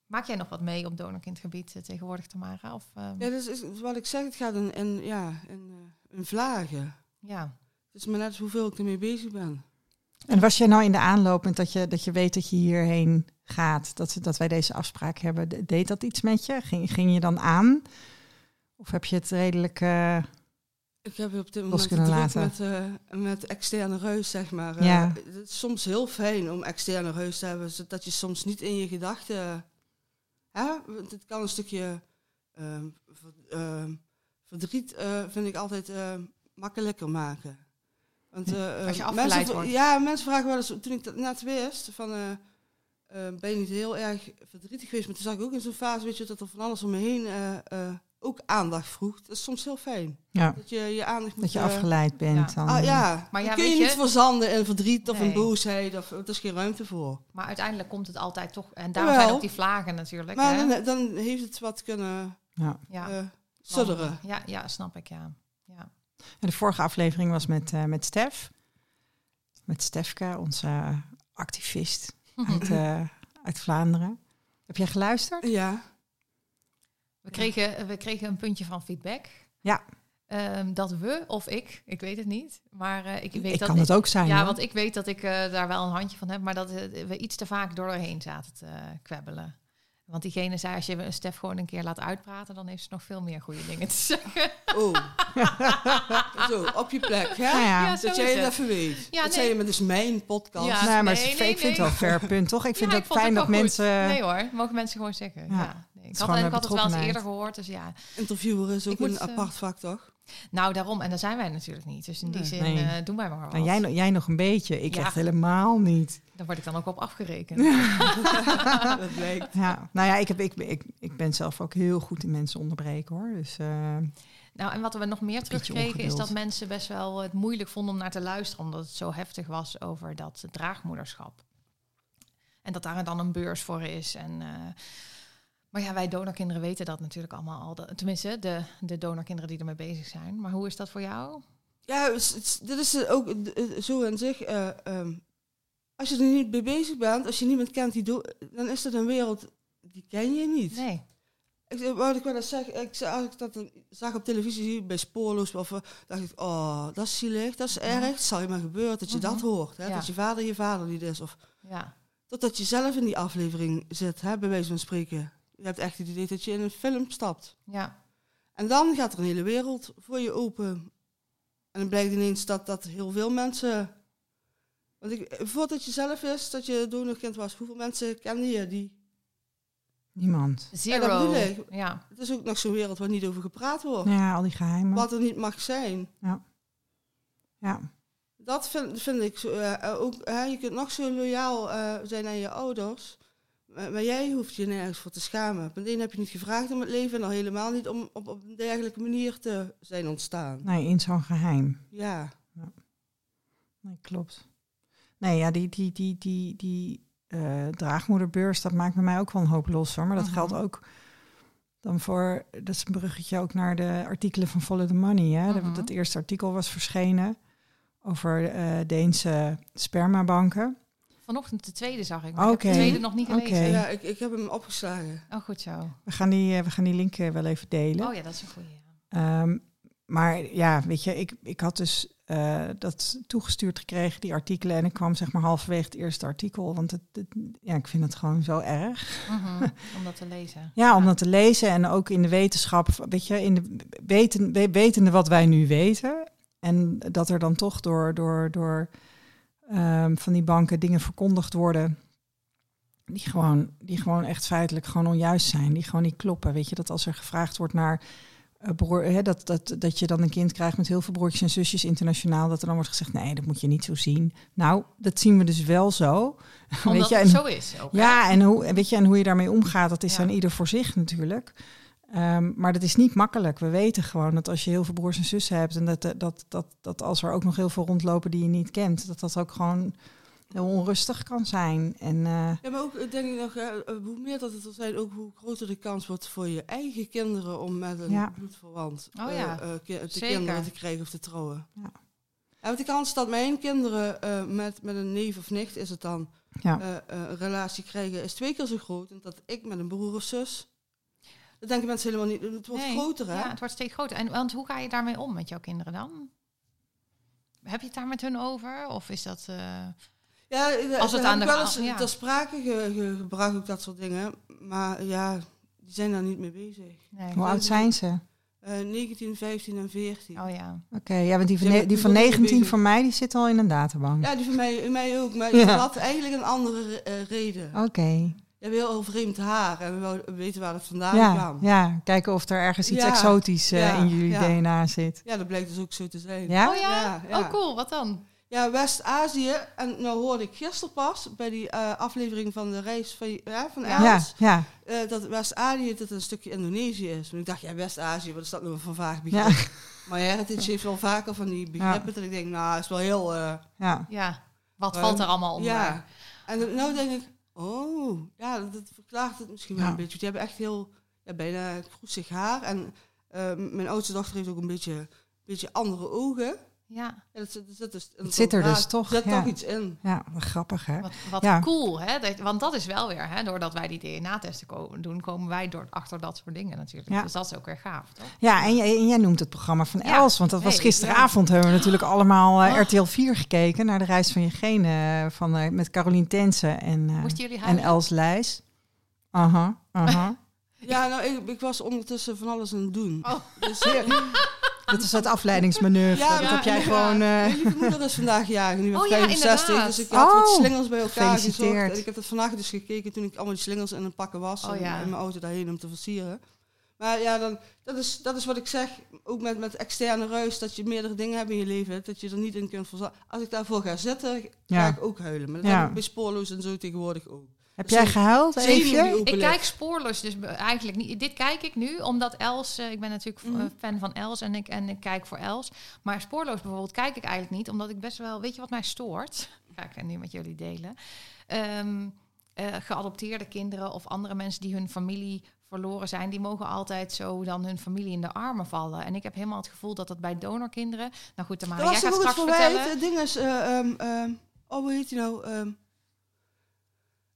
Speaker 1: maak jij nog wat mee op donorkindgebied uh, tegenwoordig, Tamara? Of, ehm,
Speaker 3: Ja, dus is, wat ik zeg, het gaat in, ja, eh, in vlagen.
Speaker 1: ja.
Speaker 3: Het is maar net hoeveel ik ermee bezig ben.
Speaker 2: En was jij nou in de aanloop dat je, dat je weet dat je hierheen gaat, dat, dat wij deze afspraak hebben, de- deed dat iets met je? Ging, ging je dan aan? Of heb je het redelijk... eh,
Speaker 3: Ik heb op dit moment
Speaker 2: kunnen laten.
Speaker 3: met, eh, met externe reus, zeg maar. Eh,
Speaker 2: Ja.
Speaker 3: Het is soms heel fijn om externe reus te hebben, zodat je soms niet in je gedachten... Hè? Want Het kan een stukje ehm, ehm, verdriet, vind ik altijd makkelijker maken. Want, eh,
Speaker 1: Als je
Speaker 3: eh,
Speaker 1: afgeleid
Speaker 3: mensen, v-
Speaker 1: wordt.
Speaker 3: Ja, mensen vragen wel eens, toen ik dat net wist, van... eh, ben je niet heel erg verdrietig geweest? Maar toen zag ik ook in zo'n fase, weet je, dat er van alles om me heen eh, eh, ook aandacht vroeg. Dat is soms heel fijn.
Speaker 2: ja,
Speaker 3: Dat je je aandacht moet...
Speaker 2: dat je afgeleid bent.
Speaker 1: ja.
Speaker 2: Dan,
Speaker 3: Ah, ja,
Speaker 1: Maar ja,
Speaker 3: dan kun je
Speaker 1: weet
Speaker 3: niet
Speaker 1: je-
Speaker 3: verzanden in verdriet of in boosheid. Of, er is geen ruimte voor.
Speaker 1: Maar uiteindelijk komt het altijd toch... En daarom
Speaker 3: Jawel.
Speaker 1: zijn ook die vlagen natuurlijk.
Speaker 3: Maar
Speaker 1: hè?
Speaker 3: dan, dan heeft het wat kunnen
Speaker 2: Ja.
Speaker 1: ja.
Speaker 3: sudderen.
Speaker 1: Ja, ja, snap ik, ja.
Speaker 2: De vorige aflevering was met, eh, met Stef. Met Stefke, onze eh, activist uit, [LAUGHS] eh, uit Vlaanderen. Heb jij geluisterd?
Speaker 3: Ja.
Speaker 1: We kregen, we kregen een puntje van feedback.
Speaker 2: Ja.
Speaker 1: Ehm, dat we, of ik, ik weet het niet. Maar eh, ik weet
Speaker 2: Ik
Speaker 1: dat
Speaker 2: kan het ook zijn.
Speaker 1: Ja,
Speaker 2: hoor.
Speaker 1: want ik weet dat ik eh, daar wel een handje van heb, maar dat we iets te vaak doorheen zaten te eh, kwebbelen. Want diegene zei, als je Stef gewoon een keer laat uitpraten, dan heeft ze nog veel meer goede dingen te zeggen.
Speaker 3: Oh. [LAUGHS] Zo, op je plek, hè?
Speaker 2: Nou ja.
Speaker 3: Dat jij het even weet.
Speaker 1: Ja,
Speaker 3: dat
Speaker 1: nee.
Speaker 3: zei je, is mijn podcast.
Speaker 1: Ja.
Speaker 2: nee, maar
Speaker 1: nee,
Speaker 2: ik
Speaker 1: nee,
Speaker 2: vind het wel een fair punt, toch? Ik vind
Speaker 1: Ja,
Speaker 2: het
Speaker 1: vond
Speaker 2: fijn dat
Speaker 1: goed.
Speaker 2: mensen...
Speaker 1: Nee hoor, mogen mensen gewoon zeggen.
Speaker 2: Ja.
Speaker 1: Ja. nee. Ik, had, ik had het wel eens eerder gehoord, dus ja.
Speaker 3: Interviewer is ook
Speaker 1: Ik moet,
Speaker 3: een
Speaker 1: eh,
Speaker 3: apart vak, toch?
Speaker 1: Nou, daarom. En daar zijn wij natuurlijk niet. Dus in die zin
Speaker 2: Nee.
Speaker 1: eh, doen wij maar wat.
Speaker 2: Nou, jij, nog- jij nog een beetje, ik
Speaker 1: Ja.
Speaker 2: echt helemaal niet.
Speaker 1: Daar word ik dan ook op afgerekend. [LAUGHS]
Speaker 3: dat blijkt.
Speaker 2: Ja, nou ja, ik, heb, ik, ik, ik ben zelf ook heel goed in mensen onderbreken hoor. Dus eh,
Speaker 1: Nou, en wat we nog meer terugkregen is dat mensen best wel het moeilijk vonden om naar te luisteren, omdat het zo heftig was over dat draagmoederschap. En dat daar dan een beurs voor is. En, eh, maar ja, wij donorkinderen weten dat natuurlijk allemaal al. Tenminste, de, de donorkinderen die ermee bezig zijn. Maar hoe is dat voor jou?
Speaker 3: Ja, het is- het is- dit is ook eh, zo in zich. eh, ehm, als je er niet mee bezig bent, als je niemand kent, die do- dan is dat een wereld die ken je niet.
Speaker 1: Nee.
Speaker 3: Ik, wat ik wel eens zeg, ik, als ik dat zag op televisie bij Spoorloos, of, eh, dacht ik, oh, dat is zielig, dat is
Speaker 1: Mhm.
Speaker 3: erg. Het zal je maar gebeuren dat je
Speaker 1: Mhm.
Speaker 3: dat hoort. Hè?
Speaker 1: Ja.
Speaker 3: Dat je vader je vader niet is. Of
Speaker 1: Ja.
Speaker 3: totdat je zelf in die aflevering zit, hè, bij wijze van spreken. Je hebt echt het idee dat je in een film stapt.
Speaker 1: Ja.
Speaker 3: En dan gaat er een hele wereld voor je open. En dan blijkt ineens dat, dat heel veel mensen... Want ik, voordat je zelf wist dat je donorkind was, hoeveel mensen kende je die...
Speaker 2: niemand.
Speaker 1: Zero.
Speaker 3: dat bedoel ik.
Speaker 1: Ja.
Speaker 3: Het is ook nog zo'n wereld waar niet over gepraat wordt.
Speaker 2: Ja, al die geheimen.
Speaker 3: Wat er niet mag zijn.
Speaker 2: Ja.
Speaker 3: Dat vind, vind ik zo, eh, eh, ook. hè, je kunt nog zo loyaal eh, zijn aan je ouders. Maar, jij hoeft je nergens voor te schamen. Meteen heb je niet gevraagd om het leven en al helemaal niet om op, op een dergelijke manier te zijn ontstaan.
Speaker 2: Nee, in zo'n geheim.
Speaker 3: Ja.
Speaker 2: Nee, klopt. Nee, ja, die, die, die, die, die eh, draagmoederbeurs, dat maakt bij mij ook wel een hoop los hoor. Maar dat
Speaker 1: Mhm.
Speaker 2: geldt ook dan voor, dat is een bruggetje ook naar de artikelen van Follow the Money. Hè? Dat-
Speaker 1: Mhm.
Speaker 2: Dat eerste artikel was verschenen over eh, Deense spermabanken.
Speaker 1: Vanochtend de tweede zag ik. Maar ik heb de tweede nog niet gelezen.
Speaker 3: ja ik, ik heb hem opgeslagen.
Speaker 1: Oh, goed zo.
Speaker 2: We gaan die, eh, we gaan die link eh, wel even delen.
Speaker 1: Oh ja, dat is een goede.
Speaker 2: Ehm, maar ja, weet je, ik, ik had dus eh, dat toegestuurd gekregen, die artikelen. En ik kwam zeg maar halverwege het eerste artikel. Want het, het- ja, ik vind het gewoon zo erg.
Speaker 1: Mhm, [LAUGHS] Om dat te lezen.
Speaker 2: Ja, om dat te lezen en ook in de wetenschap, weet je, in de weten, we- wetende wat wij nu weten. En dat er dan toch door, door, door ehm, van die banken dingen verkondigd worden. Die gewoon, die gewoon echt feitelijk gewoon onjuist zijn. Die gewoon niet kloppen. Weet je, dat als er gevraagd wordt naar. eh, broer, hè, dat, dat, dat je dan een kind krijgt met heel veel broertjes en zusjes internationaal. Dat er dan wordt gezegd: nee, dat moet je niet zo zien. Nou, dat zien we dus wel zo. [LAUGHS]
Speaker 1: Omdat
Speaker 2: je,
Speaker 1: het
Speaker 2: en-
Speaker 1: zo is. Ook,
Speaker 2: ja, en hoe, weet je, en hoe je daarmee omgaat, dat is
Speaker 1: Ja.
Speaker 2: aan ieder voor zich natuurlijk. Ehm, maar dat is niet makkelijk. We weten gewoon dat als je heel veel broers en zussen hebt... en dat, eh, dat, dat, dat als er ook nog heel veel rondlopen die je niet kent... dat dat ook gewoon heel onrustig kan zijn. En eh,
Speaker 3: Ja, maar ook eh, denk ik nog, hoe meer dat het er zijn, ook hoe groter de kans wordt voor je eigen kinderen om met een
Speaker 2: Ja.
Speaker 3: bloedverwant
Speaker 1: Oh
Speaker 3: eh,
Speaker 1: ja,
Speaker 3: eh, ki-
Speaker 1: zeker.
Speaker 3: kinderen te krijgen of te trouwen.
Speaker 2: Ja.
Speaker 3: En want de kans dat mijn kinderen eh, met, met een neef of nicht is het dan
Speaker 2: ja.
Speaker 3: eh, eh, een relatie krijgen, is twee keer zo groot. En dat ik met een broer of zus. Dat denken mensen helemaal niet. Het wordt
Speaker 1: Nee,
Speaker 3: groter, hè?
Speaker 1: Ja, het wordt steeds groter. En want hoe ga je daarmee om met jouw kinderen dan? Heb je het daar met hun over? Of is dat... eh,
Speaker 3: Ja, eh,
Speaker 1: Als het aan de
Speaker 3: wel eens
Speaker 1: ja.
Speaker 3: ter sprake ge, ge- gebracht, ook dat soort dingen. Maar ja, die zijn daar niet mee bezig.
Speaker 1: nee.
Speaker 2: Hoe oud zijn ze?
Speaker 3: Eh 19, 15 en 14.
Speaker 1: Oh ja.
Speaker 2: Oké, ja, want die van, die van
Speaker 3: worden
Speaker 2: 19
Speaker 3: bezig.
Speaker 2: van mij, die zit al in een databank.
Speaker 3: Ja, die van mij, mij ook. Maar
Speaker 2: Ja.
Speaker 3: dat had eigenlijk een andere eh, reden.
Speaker 2: Oké,
Speaker 3: hebt heel vreemd haar en we weten waar het vandaan
Speaker 2: ja,
Speaker 3: kwam.
Speaker 2: ja, kijken of er ergens iets
Speaker 3: Ja,
Speaker 2: exotisch eh,
Speaker 3: ja,
Speaker 2: in jullie
Speaker 3: ja.
Speaker 2: DNA zit.
Speaker 3: Ja, dat blijkt dus ook zo te zijn.
Speaker 2: Ja?
Speaker 1: Oh ja?
Speaker 3: Ja, ja.
Speaker 1: Oh cool, wat dan?
Speaker 3: Ja, West-Azië. En nou hoorde ik gisteren pas bij die eh, aflevering van de reis van, ja, van
Speaker 1: Ja.
Speaker 3: Els.
Speaker 2: Ja, ja,
Speaker 3: eh, dat West-Azië dat een stukje Indonesië is. En ik dacht, ja, West-Azië, wat is dat nou voor een vaag begrip? [LAUGHS] Maar Heritage heeft wel vaker van die begrippen dat ik denk, nou, is wel heel... eh,
Speaker 2: ja.
Speaker 1: Ja. Wat valt er allemaal onder?
Speaker 3: ja. En nou denk ik, oh, ja, dat, verklaart het misschien wel
Speaker 2: Ja.
Speaker 3: een beetje. Die hebben echt heel, ja, bijna kroesig haar. En eh, mijn oudste dochter heeft ook een beetje, beetje andere ogen.
Speaker 1: Ja.
Speaker 3: Dat,
Speaker 2: Het zit er dus toch,
Speaker 3: Er zit
Speaker 2: ja.
Speaker 3: toch iets in.
Speaker 2: Ja, grappig hè?
Speaker 1: Wat, wat
Speaker 2: Ja.
Speaker 1: cool, hè? Dat- want dat is wel weer, hè? Doordat wij die DNA-testen ko- doen, komen wij door, achter dat soort dingen natuurlijk.
Speaker 2: Ja.
Speaker 1: Dus dat is ook weer gaaf, toch?
Speaker 2: Ja, en jij, en jij noemt het programma van
Speaker 1: Ja.
Speaker 2: Els, want dat was
Speaker 1: Hey,
Speaker 2: gisteravond. Hebben we natuurlijk allemaal eh,
Speaker 1: Oh.
Speaker 2: RTL 4 gekeken naar de reis van je genen van, eh, met Carolien Tensen en, eh, en? Els Lijs. Aha, aha.
Speaker 3: Ja, nou, ik, ik was ondertussen van alles aan het doen.
Speaker 1: Oh.
Speaker 3: Dus hier, [LAUGHS]
Speaker 2: Dat is het afleidingsmanoeuvre.
Speaker 3: Ja,
Speaker 2: dat
Speaker 3: ja,
Speaker 2: heb jij
Speaker 3: ja.
Speaker 2: gewoon... eh,
Speaker 3: mijn lieve moeder is vandaag jarig, nu met
Speaker 1: Oh ja,
Speaker 3: 65.
Speaker 1: inderdaad.
Speaker 3: Dus ik had wat
Speaker 2: Oh,
Speaker 3: slingers bij elkaar. En ik heb dat vandaag dus gekeken toen ik allemaal die slingers in een pakken was.
Speaker 1: Oh
Speaker 3: en in mijn auto daarheen om te versieren. Maar ja, dan, dat, is, dat is wat ik zeg. Ook met, met externe ruis. Dat je meerdere dingen hebt in je leven. Dat je er niet in kunt verzorgen. Als ik daarvoor ga zitten, ga
Speaker 2: Ja.
Speaker 3: ik ook huilen. Maar dat
Speaker 2: Ja.
Speaker 3: heb ik bij spoorloos en zo tegenwoordig ook.
Speaker 2: Heb jij gehuild, Eefje?
Speaker 1: Ik kijk spoorloos, dus eigenlijk niet. Dit kijk ik nu, omdat Els, eh, ik ben natuurlijk eh,
Speaker 3: Mhm.
Speaker 1: fan van Els en ik, en ik kijk voor Els. Maar spoorloos bijvoorbeeld kijk ik eigenlijk niet, omdat ik best wel, weet je wat mij stoort? [LAUGHS] Ga ik nu met jullie delen. Ehm, eh, geadopteerde kinderen of andere mensen die hun familie verloren zijn, die mogen altijd zo dan hun familie in de armen vallen. En ik heb helemaal het gevoel dat dat bij donorkinderen. Nou goed, jij
Speaker 3: was
Speaker 1: gaat straks
Speaker 3: het verwijt.
Speaker 1: vertellen.
Speaker 3: Het ding is, eh, ehm, ehm, oh, hoe heet die nou?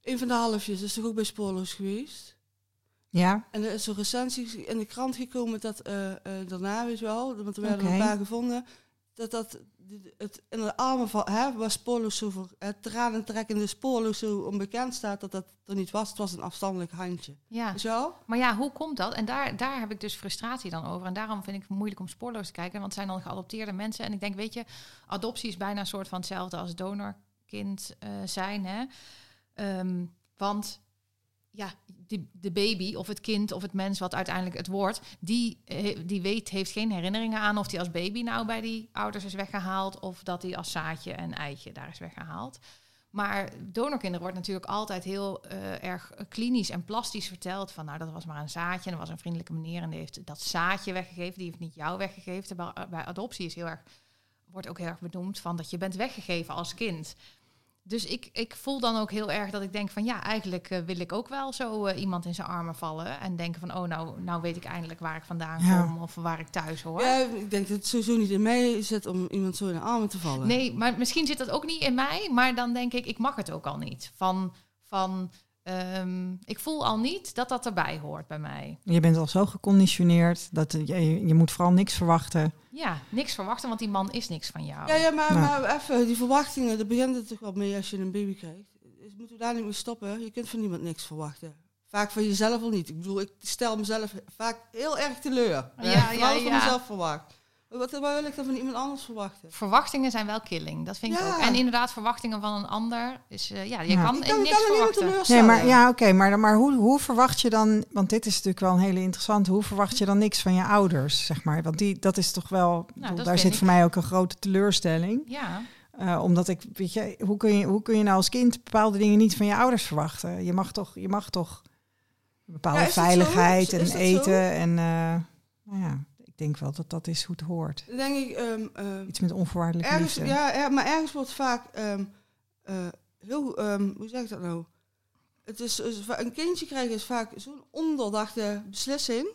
Speaker 3: Een van de halfjes is toch ook bij spoorloos geweest?
Speaker 2: Ja,
Speaker 3: En er is een recensie in de krant gekomen dat eh, eh, daarna, weet je wel, want er werden
Speaker 2: Oké.
Speaker 3: een paar gevonden, dat dat het in de armen van, hè, waar spoorloos zo voor, het tranentrekkende spoorloos zo onbekend staat, dat dat er niet was. Het was een afstandelijk handje.
Speaker 1: Ja.
Speaker 3: Wel?
Speaker 1: Maar ja, hoe komt dat? En daar, daar heb ik dus frustratie dan over. En daarom vind ik het moeilijk om spoorloos te kijken. Want het zijn dan geadopteerde mensen. En ik denk, weet je, adoptie is bijna een soort van hetzelfde als donorkind eh, zijn. Hè? Ehm, want ja, die, de baby of het kind of het mens wat uiteindelijk het wordt, die, eh, die weet, heeft geen herinneringen aan of die als baby nou bij die ouders is weggehaald of dat hij als zaadje en eitje daar is weggehaald. Maar donorkinderen wordt natuurlijk altijd heel eh, erg klinisch en plastisch verteld. Van nou, dat was maar een zaadje. En er was een vriendelijke meneer en die heeft dat zaadje weggegeven. Die heeft niet jou weggegeven. Eh, bij adoptie is heel erg, wordt ook heel erg benoemd van dat je bent weggegeven als kind. Dus ik, ik voel dan ook heel erg dat ik denk van ja, eigenlijk eh, wil ik ook wel zo eh, iemand in zijn armen vallen. En denken van oh, nou, nou weet ik eindelijk waar ik vandaan
Speaker 2: Ja.
Speaker 1: kom of waar ik thuis hoor.
Speaker 3: Ja, ik denk dat het sowieso niet in mij zit om iemand zo in de armen te vallen.
Speaker 1: Nee, maar misschien zit dat ook niet in mij. Maar dan denk ik, ik mag het ook al niet. Van, van ehm, ik voel al niet dat dat erbij hoort bij mij.
Speaker 2: je bent al zo geconditioneerd dat je, je moet vooral niks verwachten.
Speaker 1: Ja, niks verwachten, want die man is niks van jou.
Speaker 3: Ja, ja maar,
Speaker 2: Nou.
Speaker 3: maar even, die verwachtingen, daar begint het toch wel mee als je een baby krijgt. Dus moeten we daar niet mee stoppen? Je kunt van niemand niks verwachten. Vaak van jezelf al niet. Ik bedoel, ik stel mezelf vaak heel erg teleur.
Speaker 1: Ja,
Speaker 3: Ja,
Speaker 1: ja,
Speaker 3: Vooral van
Speaker 1: ja.
Speaker 3: mezelf verwacht. Wat, wat wil ik dan van iemand anders verwachten?
Speaker 1: Verwachtingen zijn wel killing, dat vind ik
Speaker 3: Ja.
Speaker 1: ook. En inderdaad, verwachtingen van een ander is, eh, ja, je
Speaker 2: Ja.
Speaker 1: kan,
Speaker 3: Ik kan, ik
Speaker 1: niks
Speaker 3: kan er niemand
Speaker 1: verwachten.
Speaker 2: Nee,
Speaker 3: teleurstellen.
Speaker 2: maar ja, oké, maar, maar hoe, hoe verwacht je dan, want dit is natuurlijk wel een hele interessante, hoe verwacht je dan niks van je ouders, zeg maar? Want die, dat is toch wel, bedoel,
Speaker 1: Nou,
Speaker 2: daar zit
Speaker 1: ik.
Speaker 2: voor mij ook een grote teleurstelling.
Speaker 1: Ja,
Speaker 2: Eh, omdat ik, weet je, hoe kun je, hoe kun je nou als kind bepaalde dingen niet van je ouders verwachten? Je mag toch, je mag toch een bepaalde
Speaker 3: Ja,
Speaker 2: veiligheid
Speaker 3: Is-
Speaker 2: en eten
Speaker 3: zo?
Speaker 2: en, eh, nou ja, ik denk wel dat dat is hoe het hoort.
Speaker 3: Denk ik, ehm, ehm,
Speaker 2: Iets met onvoorwaardelijke
Speaker 3: ergens,
Speaker 2: liefde.
Speaker 3: ja, er- maar ergens wordt vaak ehm, eh, heel, ehm, hoe zeg ik dat nou? Het is, een kindje krijgen is vaak zo'n onderdachte beslissing.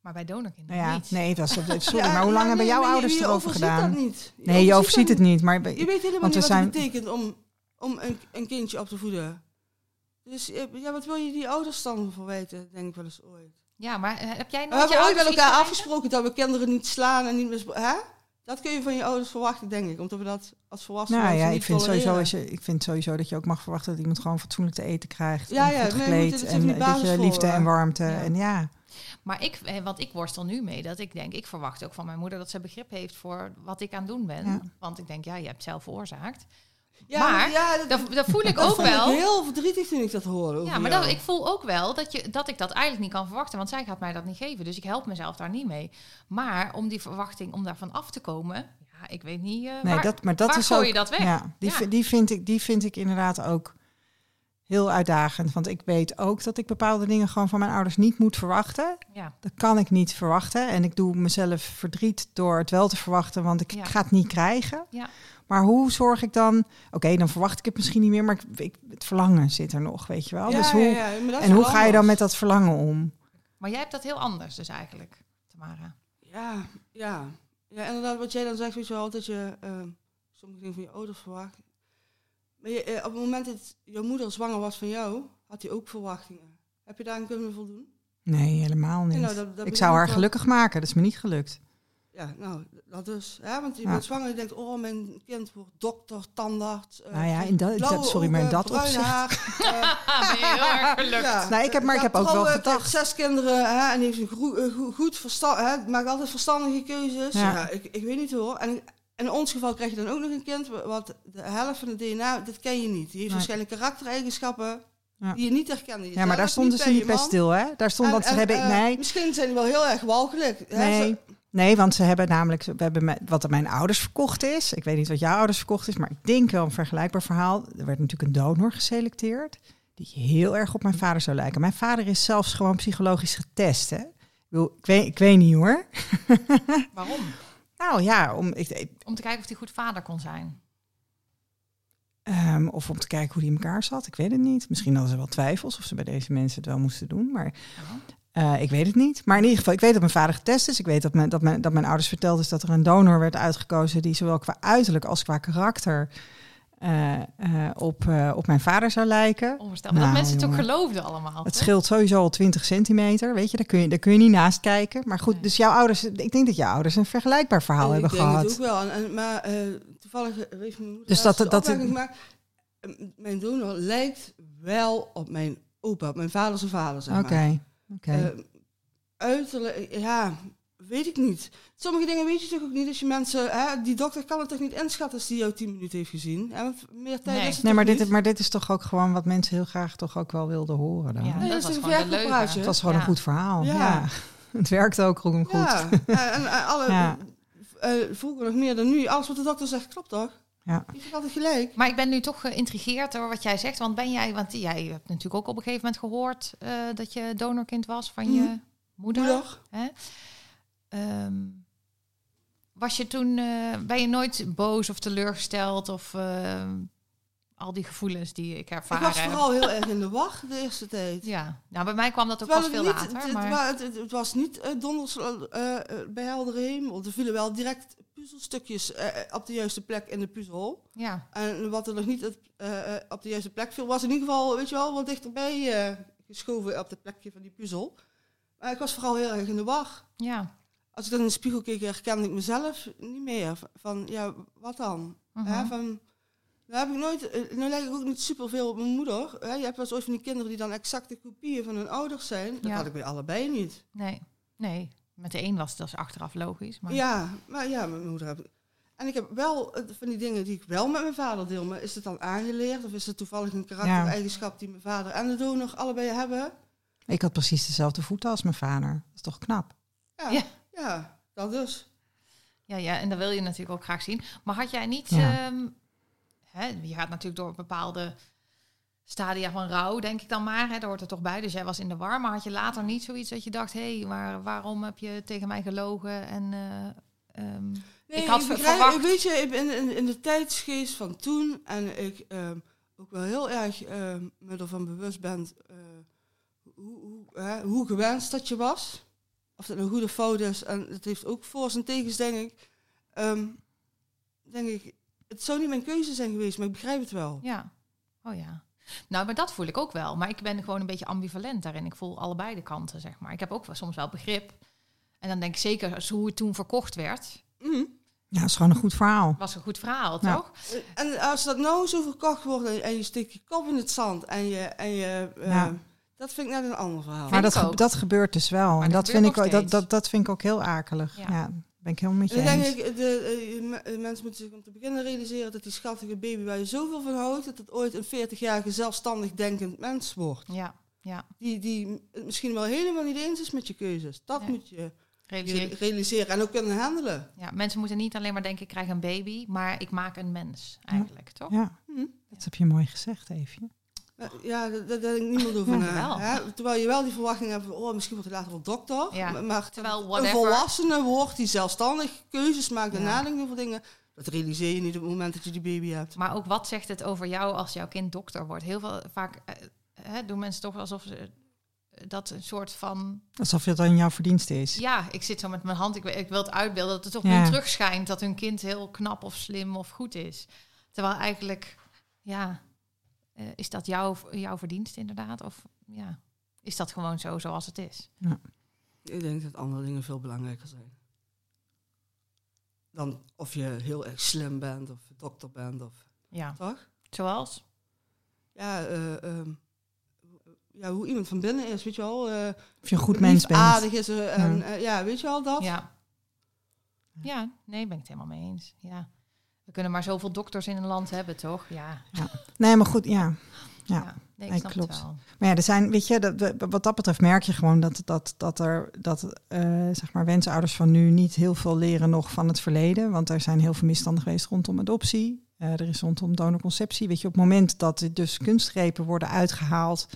Speaker 1: Maar bij donorkinderen
Speaker 2: Nou ja,
Speaker 1: niet.
Speaker 2: nee, dat is, [LAUGHS] sorry,
Speaker 3: Ja,
Speaker 2: maar hoe lang
Speaker 3: ja,
Speaker 2: hebben
Speaker 3: nee,
Speaker 2: jouw ouders
Speaker 3: je
Speaker 2: erover gedaan?
Speaker 3: Dat niet.
Speaker 2: Nee, je overziet het niet, maar
Speaker 3: Je weet helemaal
Speaker 2: Want
Speaker 3: niet wat
Speaker 2: zijn-
Speaker 3: het betekent om, om een, een kindje op te voeden. Dus eh, ja, wat wil je die ouders dan verwijten, denk ik wel eens ooit.
Speaker 1: Ja, maar eh, heb jij
Speaker 3: We
Speaker 1: nooit je
Speaker 3: hebben ooit met elkaar afgesproken dat we kinderen niet slaan en niet misbruiken. Hè? Dat kun je van je ouders verwachten, denk ik. Omdat we dat als volwassenen
Speaker 2: nou ja,
Speaker 3: niet
Speaker 2: ik vind, sowieso als je, ik vind sowieso dat je ook mag verwachten dat iemand gewoon fatsoenlijk te eten krijgt.
Speaker 3: Ja,
Speaker 2: en
Speaker 3: ja,
Speaker 2: goed
Speaker 3: nee,
Speaker 2: gekleed
Speaker 3: moet- het is
Speaker 2: en eh, dat je liefde en warmte.
Speaker 1: Ja.
Speaker 2: En ja,
Speaker 1: Maar ik, eh, want ik worstel nu mee dat ik denk, ik verwacht ook van mijn moeder dat ze begrip heeft voor wat ik aan het doen ben.
Speaker 2: Ja.
Speaker 1: Want ik denk, ja, je hebt het zelf veroorzaakt.
Speaker 3: Ja,
Speaker 1: maar
Speaker 3: ja, dat,
Speaker 1: Dat, dat voel ik
Speaker 3: dat
Speaker 1: ook
Speaker 3: vond
Speaker 1: wel.
Speaker 3: Ik heel verdrietig toen ik dat hoorde.
Speaker 1: Ja, maar dat, ik voel ook wel dat, je, dat ik dat eigenlijk niet kan verwachten, want zij gaat mij dat niet geven. Dus ik help mezelf daar niet mee. Maar om die verwachting, om daarvan af te komen, ja, ik weet niet. eh,
Speaker 2: nee,
Speaker 1: waar,
Speaker 2: dat, maar dat
Speaker 1: waar
Speaker 2: is
Speaker 1: gooi
Speaker 2: ook.
Speaker 1: je dat weg?
Speaker 2: Ja, die,
Speaker 1: Ja.
Speaker 2: Die, vind ik, die vind ik inderdaad ook heel uitdagend. Want ik weet ook dat ik bepaalde dingen gewoon van mijn ouders niet moet verwachten.
Speaker 1: Ja,
Speaker 2: Dat kan ik niet verwachten. En ik doe mezelf verdriet door het wel te verwachten, want ik
Speaker 1: Ja.
Speaker 2: ga het niet krijgen.
Speaker 1: Ja.
Speaker 2: Maar hoe zorg ik dan? Oké, dan verwacht ik het misschien niet meer, maar ik, ik- het verlangen zit er nog, weet je wel.
Speaker 3: Ja,
Speaker 2: dus hoe,
Speaker 3: ja, maar dat is
Speaker 2: en hoe ga je dan met dat verlangen om?
Speaker 1: maar jij hebt dat heel anders dus eigenlijk, Tamara.
Speaker 3: Ja, ja. Ja, inderdaad, wat jij dan zegt, weet je wel, dat je eh, sommige dingen van je ouders verwacht. Maar je, eh, op het moment dat jouw moeder zwanger was van jou, had hij ook verwachtingen. Heb je daar aan kunnen voldoen?
Speaker 2: Nee, helemaal niet.
Speaker 3: Nou, dat- dat
Speaker 2: ik zou haar
Speaker 3: wel.
Speaker 2: gelukkig maken, dat is me niet gelukt.
Speaker 3: Ja, nou, dat dus. Ja, want je
Speaker 2: Ja.
Speaker 3: bent zwanger en je denkt, oh, mijn kind wordt dokter, tandarts. eh,
Speaker 2: Nou ja, in dat-
Speaker 3: blauwe
Speaker 2: dat- sorry, maar in dat opzicht-
Speaker 3: haar, eh, [LAUGHS]
Speaker 1: ben je heel erg gelukt.
Speaker 3: Ja.
Speaker 2: Nou, ik heb- maar ik heb ook wel gedacht.
Speaker 3: zes kinderen hè, en heeft een goe- eh, goed, goed verstand, hè, maakt altijd verstandige keuzes.
Speaker 2: Ja.
Speaker 3: Ja. ik, ik weet niet hoor. En in ons geval krijg je dan ook nog een kind wat de helft van het DNA, dat ken je niet. Die heeft
Speaker 2: Nee.
Speaker 3: waarschijnlijk karaktereigenschappen
Speaker 2: Ja.
Speaker 3: die je niet herkende.
Speaker 2: Ja, maar daar stonden ze niet bij stil, hè? Daar stond
Speaker 3: En-
Speaker 2: dat ze
Speaker 3: en,
Speaker 2: hebben.
Speaker 3: eh,
Speaker 2: nee,
Speaker 3: Misschien zijn die wel heel erg walgelijk. hè.
Speaker 2: Nee,
Speaker 3: Ze-
Speaker 2: nee, want ze hebben namelijk, we hebben met, wat mijn ouders verkocht is. Ik weet niet wat jouw ouders verkocht is, maar ik denk wel een vergelijkbaar verhaal. Er werd natuurlijk een donor geselecteerd die heel erg op mijn vader zou lijken. Mijn vader is zelfs gewoon psychologisch getest. Hè? Ik, weet, ik weet niet hoor. [LAUGHS]
Speaker 1: Waarom?
Speaker 2: Nou ja, om, ik, ik-
Speaker 1: Om te kijken of hij goed vader kon zijn.
Speaker 2: ehm, of om te kijken hoe die in elkaar zat. Ik weet het niet. Misschien hadden ze wel twijfels of ze bij deze mensen het wel moesten doen. Maar. Eh, ik weet het niet. Maar in ieder geval, ik weet dat mijn vader getest is. Ik weet dat mijn, dat mijn, dat mijn ouders verteld is dat er een donor werd uitgekozen die zowel qua uiterlijk als qua karakter eh, eh, op, eh, op mijn vader zou lijken.
Speaker 1: Onvoorstelbaar.
Speaker 2: Nou,
Speaker 1: dat mensen het ook
Speaker 2: jongen.
Speaker 1: geloofden allemaal.
Speaker 2: Het
Speaker 1: toch?
Speaker 2: scheelt sowieso al 20 centimeter, weet je, daar kun je, daar kun je niet naast kijken. Maar goed,
Speaker 1: Nee.
Speaker 2: dus jouw ouders, ik denk dat jouw ouders een vergelijkbaar verhaal
Speaker 3: ik
Speaker 2: hebben
Speaker 3: denk
Speaker 2: gehad.
Speaker 3: het ook wel. En, en- maar eh, toevallig heeft mijn moeder
Speaker 2: Dus dat- dat-
Speaker 3: gemaakt. Eh, Mijn donor lijkt wel op mijn opa, op mijn vader zijn vader, zeg
Speaker 2: Oké,
Speaker 3: maar.
Speaker 2: oké.
Speaker 3: Eh, uiterlijk, ja, weet ik niet. Sommige dingen weet je toch ook niet als je mensen... Hè, die dokter kan het toch niet inschatten als die jou tien minuten heeft gezien? Hè, want meer tijd
Speaker 1: Nee.
Speaker 3: is het
Speaker 2: Nee, maar dit,
Speaker 3: niet?
Speaker 2: maar dit is toch ook gewoon wat mensen heel graag toch ook wel wilden horen dan.
Speaker 1: Ja,
Speaker 3: Nee,
Speaker 1: dat
Speaker 3: dat is
Speaker 1: was
Speaker 3: een
Speaker 1: gewoon.
Speaker 2: Het was gewoon
Speaker 1: Ja.
Speaker 2: een goed verhaal. Ja.
Speaker 3: Ja. [LAUGHS]
Speaker 2: Het werkte ook gewoon goed.
Speaker 3: Ja, en, alle,
Speaker 2: Ja.
Speaker 3: eh, vroeger nog meer dan nu. Alles wat de dokter zegt klopt toch?
Speaker 2: Ja.
Speaker 3: Heeft altijd gelijk.
Speaker 1: Maar ik ben nu toch geïntrigeerd door wat jij zegt. Want ben jij, want jij hebt natuurlijk ook op een gegeven moment gehoord eh, dat je donorkind was van je
Speaker 3: Mhm.
Speaker 1: moeder.
Speaker 3: Moeder.
Speaker 1: Hè? Ehm, was je toen, eh, ben je nooit boos of teleurgesteld of ehm, al die gevoelens die ik
Speaker 3: Ik
Speaker 1: ervaren
Speaker 3: was
Speaker 1: heb?
Speaker 3: vooral heel erg in de wacht de eerste tijd.
Speaker 1: Ja, nou bij mij kwam dat ook
Speaker 3: het
Speaker 1: veel
Speaker 3: niet,
Speaker 1: later.
Speaker 3: het,
Speaker 1: maar...
Speaker 3: het, het, het was niet uh, donders eh, eh, bij heldere hemel. Er vielen wel direct puzzelstukjes eh, op de juiste plek in de puzzel.
Speaker 1: ja,
Speaker 3: En wat er nog niet eh, eh, op de juiste plek viel, was in ieder geval, weet je wel, wat dichterbij eh, geschoven op het plekje van die puzzel. Maar ik was vooral heel erg in de war.
Speaker 1: ja.
Speaker 3: Als ik dan in de spiegel keek, herkende ik mezelf niet meer. Van, ja, wat dan? Hè, van, nou heb ik nooit, eh, nou lijk ik ook niet superveel op mijn moeder. Hè. Je hebt wel eens ooit van die kinderen die dan exacte kopieën van hun ouders zijn. Dat
Speaker 1: Ja.
Speaker 3: had ik bij allebei niet.
Speaker 1: Nee, nee. Met de een was het dus achteraf logisch. Maar...
Speaker 3: Ja, maar ja, mijn moeder heb ik. En ik heb wel eh, van die dingen die ik wel met mijn vader deel. Maar is het dan aangeleerd? Of is het toevallig een karaktereigenschap die mijn vader en de donor allebei hebben?
Speaker 2: Ik had precies dezelfde voeten als mijn vader. Dat is toch knap?
Speaker 3: Ja,
Speaker 1: Ja.
Speaker 3: Ja. dat dus.
Speaker 1: Ja, ja, en dat wil je natuurlijk ook graag zien. Maar had jij niet...
Speaker 2: Ja.
Speaker 1: ehm, hè, je gaat natuurlijk door bepaalde stadia van rouw, denk ik dan maar. Hè, daar hoort er toch bij. Dus jij was in de war. Maar had je later niet zoiets dat je dacht... hé, hey, maar waarom heb je tegen mij gelogen? En ehm,
Speaker 3: Nee,
Speaker 1: Ik had
Speaker 3: begrijp-
Speaker 1: verwacht-
Speaker 3: ik Weet je, ik ben in, in de tijdsgeest van toen en ik ehm, ook wel heel erg ehm, me ervan bewust ben eh, hoe, hoe, hè, hoe gewenst dat je was. Of dat een goede fout is. En het heeft ook voor zijn tegens, denk ik. Ehm, denk ik, het zou niet mijn keuze zijn geweest, maar ik begrijp het wel.
Speaker 1: ja. Oh ja. Nou, maar dat voel ik ook wel. Maar ik ben gewoon een beetje ambivalent daarin. Ik voel allebei de kanten, zeg maar. Ik heb ook wel, soms wel begrip. En dan denk ik zeker, als hoe het toen verkocht werd,
Speaker 3: Mhm.
Speaker 2: Ja, dat is gewoon een goed verhaal.
Speaker 1: was een goed verhaal,
Speaker 2: Ja.
Speaker 1: toch?
Speaker 3: En als dat nou zo verkocht wordt en, en je steekt je kop in het zand en je... En je eh,
Speaker 2: Ja.
Speaker 3: Dat vind ik net een ander verhaal.
Speaker 2: Maar dat, ge- dat gebeurt dus wel.
Speaker 1: Maar
Speaker 2: en
Speaker 1: dat
Speaker 2: vind, ik, ook- dat, dat, dat vind ik ook heel akelig.
Speaker 1: Ja.
Speaker 2: Ja, ben ik helemaal met je
Speaker 3: En dan denk
Speaker 2: eens.
Speaker 3: ik, de, eh, eh, mensen moeten zich om te beginnen realiseren dat die schattige baby waar je zoveel van houdt, dat het ooit een 40-jarige zelfstandig denkend mens wordt.
Speaker 1: Ja, ja.
Speaker 3: Die, die het misschien wel helemaal niet eens is met je keuzes. Dat
Speaker 1: Ja.
Speaker 3: moet je realiseren en ook kunnen handelen.
Speaker 1: Ja, mensen moeten niet alleen maar denken, ik krijg een baby, maar ik maak een mens eigenlijk, toch?
Speaker 2: Ja,
Speaker 3: Hm.
Speaker 2: dat heb je mooi gezegd, Eefje.
Speaker 3: Eh, Ja, daar daar denkt niemand over na. Hè? Terwijl je wel die verwachting hebt van, oh, misschien wordt hij later wel dokter.
Speaker 1: Ja,
Speaker 3: Maar-
Speaker 1: terwijl
Speaker 3: een volwassene wordt die zelfstandig keuzes maakt en
Speaker 1: Ja.
Speaker 3: nadenkt over dingen. Dat realiseer je niet op het moment dat je die baby hebt.
Speaker 1: Maar ook wat zegt het over jou als jouw kind dokter wordt? Heel veel, vaak eh, hè, doen mensen toch alsof ze eh, dat een soort van...
Speaker 2: Alsof het dan jouw verdienste is.
Speaker 1: Ja, ik zit zo met mijn hand, ik, wil- ik wil het uitbeelden, dat het toch
Speaker 2: Ja.
Speaker 1: terugschijnt dat hun kind heel knap of slim of goed is. Terwijl eigenlijk, ja, eh, is dat jouw, jouw verdienste inderdaad? Of ja, is dat gewoon zo zoals het is?
Speaker 3: Ik denk dat andere dingen veel belangrijker zijn. Dan of je heel erg slim bent of dokter bent of
Speaker 1: Ja,
Speaker 3: toch?
Speaker 1: zoals?
Speaker 3: Ja, eh, ehm, ja, hoe iemand van binnen is, weet je wel. eh
Speaker 2: Of je een goed mens bent.
Speaker 3: aardig is er en ja. ja, weet je wel dat?
Speaker 1: Ja. Ja, nee, ben ik het helemaal mee eens. Ja. We kunnen maar zoveel dokters in een land hebben, toch? Ja.
Speaker 2: Nee, maar goed, ja. Ja.
Speaker 1: ja. Nee, ik snap
Speaker 2: klopt.
Speaker 1: het wel.
Speaker 2: Maar ja, er zijn, weet je, dat, wat dat betreft merk je gewoon dat, dat, dat er, dat, eh, zeg maar, wensouders van nu niet heel veel leren nog van het verleden. Want er zijn heel veel misstanden geweest rondom adoptie. Eh, er is rondom donorconceptie. Weet je, op het moment dat dus kunstgrepen worden uitgehaald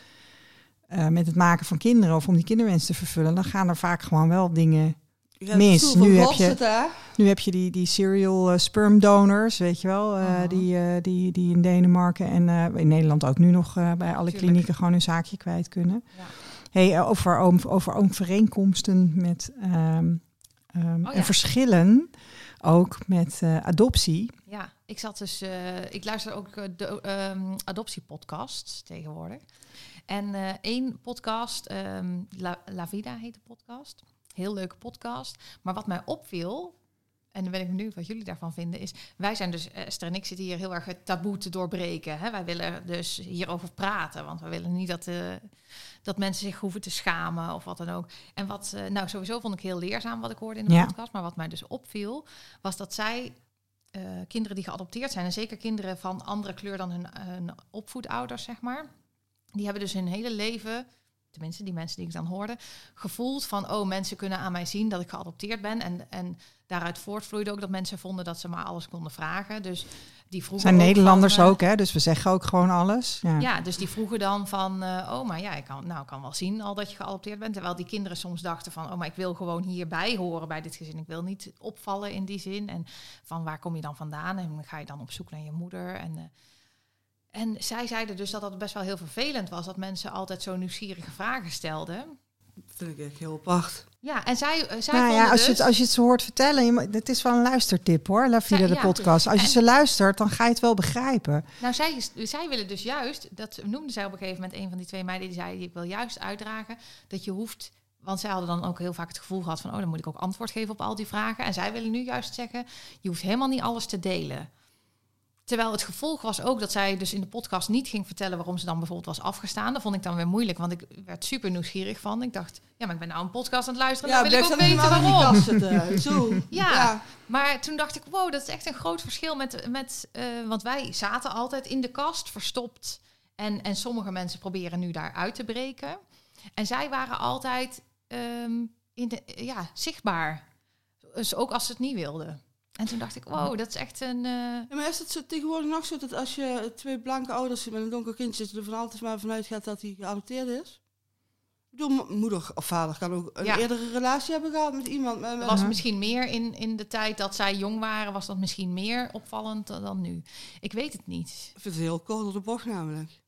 Speaker 2: eh, met het maken van kinderen of om die kinderwens te vervullen, dan gaan er vaak gewoon wel dingen Mis, nu heb je-? Nu heb je die, die serial eh, sperm donors, weet je wel, eh,
Speaker 1: Mhm.
Speaker 2: die, eh, die, die in Denemarken en in Nederland ook nu nog bij alle
Speaker 1: Tuurlijk.
Speaker 2: klinieken gewoon hun zaakje kwijt kunnen.
Speaker 1: Ja.
Speaker 2: Hey, over, over, over overeenkomsten met ehm, ehm,
Speaker 1: Oh
Speaker 2: en verschillen ook met adoptie.
Speaker 1: Ja, ik zat dus. ik luister ook de ehm, adoptiepodcasts tegenwoordig. En één podcast, La, La Vida heet de podcast. Heel leuke podcast. Maar wat mij opviel, en dan ben ik benieuwd wat jullie daarvan vinden, is wij zijn dus, eh, Esther en ik zitten hier heel erg het taboe te doorbreken. Hè? Wij willen dus hierover praten, want we willen niet dat, eh, dat mensen zich hoeven te schamen of wat dan ook. En wat, eh, nou sowieso vond ik heel leerzaam wat ik hoorde in de
Speaker 2: Ja.
Speaker 1: podcast, maar wat mij dus opviel, was dat zij kinderen die geadopteerd zijn, en zeker kinderen van andere kleur dan hun, hun opvoedouders, zeg maar, die hebben dus hun hele leven, tenminste die mensen die ik dan hoorde, gevoeld van, oh, mensen kunnen aan mij zien dat ik geadopteerd ben. En, en daaruit voortvloeide ook dat mensen vonden dat ze maar alles konden vragen. Dus die vroegen
Speaker 2: zijn
Speaker 1: ook
Speaker 2: Nederlanders
Speaker 1: van, eh,
Speaker 2: ook, hè? dus we zeggen ook gewoon alles. Ja.
Speaker 1: ja, dus die vroegen dan van, eh, oh, maar ja, ik kan, nou, ik kan wel zien al dat je geadopteerd bent. Terwijl die kinderen soms dachten van, oh, maar ik wil gewoon hierbij horen bij dit gezin. Ik wil niet opvallen in die zin. En van, waar kom je dan vandaan? En ga je dan op zoek naar je moeder? En, eh, en zij zeiden dus dat dat best wel heel vervelend was, dat mensen altijd zo nieuwsgierige vragen stelden.
Speaker 3: Dat vind ik echt heel apart.
Speaker 1: Ja, en zij, eh, zij
Speaker 2: Nou ja,
Speaker 1: vonden
Speaker 2: als je,
Speaker 1: dus...
Speaker 2: het, als je het zo hoort vertellen, je, het is wel een luistertip hoor, La Vida
Speaker 1: Ja,
Speaker 2: de
Speaker 1: ja.
Speaker 2: podcast. Als je
Speaker 1: En-
Speaker 2: ze luistert, dan ga je het wel begrijpen.
Speaker 1: Nou, zij, zij willen dus juist, dat noemde zij op een gegeven moment een van die twee meiden, die zei, ik wil juist uitdragen dat je hoeft, want zij hadden dan ook heel vaak het gevoel gehad van, oh, dan moet ik ook antwoord geven op al die vragen. En zij willen nu juist zeggen, je hoeft helemaal niet alles te delen. Terwijl het gevolg was ook dat zij dus in de podcast niet ging vertellen waarom ze dan bijvoorbeeld was afgestaan. Dat vond ik dan weer moeilijk, want ik werd super nieuwsgierig van. Ik dacht, ja, maar ik ben nou een podcast aan het luisteren, dan wil ik ook weten waarom.
Speaker 3: zitten. [LAUGHS] Zo.
Speaker 1: Ja. Maar toen dacht ik, wow, dat is echt een groot verschil met, met eh, want wij zaten altijd in de kast, verstopt. En, en sommige mensen proberen nu daar uit te breken. En zij waren altijd ehm, in de, ja, zichtbaar. Dus ook als ze het niet wilden. En toen dacht ik, wow, dat is echt een...
Speaker 3: Ja, maar is het zo, tegenwoordig nog zo dat als je twee blanke ouders met een donker kindje, dat je er van altijd maar vanuit gaat dat hij geadopteerd is? Ik bedoel, moeder of vader kan ook een
Speaker 1: Ja.
Speaker 3: eerdere relatie hebben gehad met iemand. Met, met-
Speaker 1: Was misschien meer in, in de tijd dat zij jong waren, was dat misschien meer opvallend dan nu. Ik weet het niet.
Speaker 3: Ik vind het heel kort de bocht namelijk.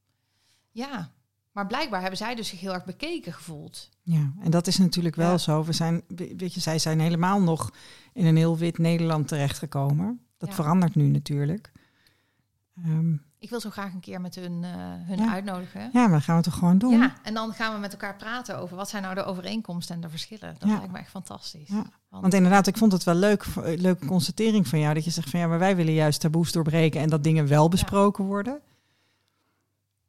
Speaker 1: Ja, maar blijkbaar hebben zij dus zich heel erg bekeken gevoeld.
Speaker 2: Ja, en dat is natuurlijk wel
Speaker 3: Ja.
Speaker 2: zo. We zijn, we- weet je, zij zijn helemaal nog in een heel wit Nederland terechtgekomen. Dat
Speaker 1: Ja.
Speaker 2: verandert nu natuurlijk. Ehm,
Speaker 1: Ik wil zo graag een keer met hun, eh, hun
Speaker 2: Ja.
Speaker 1: uitnodigen.
Speaker 2: ja, maar dat gaan we toch gewoon doen?
Speaker 1: Ja, en dan gaan we met elkaar praten over wat zijn nou de overeenkomsten en de verschillen. Dat lijkt me echt fantastisch.
Speaker 2: Want inderdaad, ik vond het wel leuk, een leuke constatering van jou. Dat je zegt van ja, maar wij willen juist taboes doorbreken en dat dingen wel besproken worden.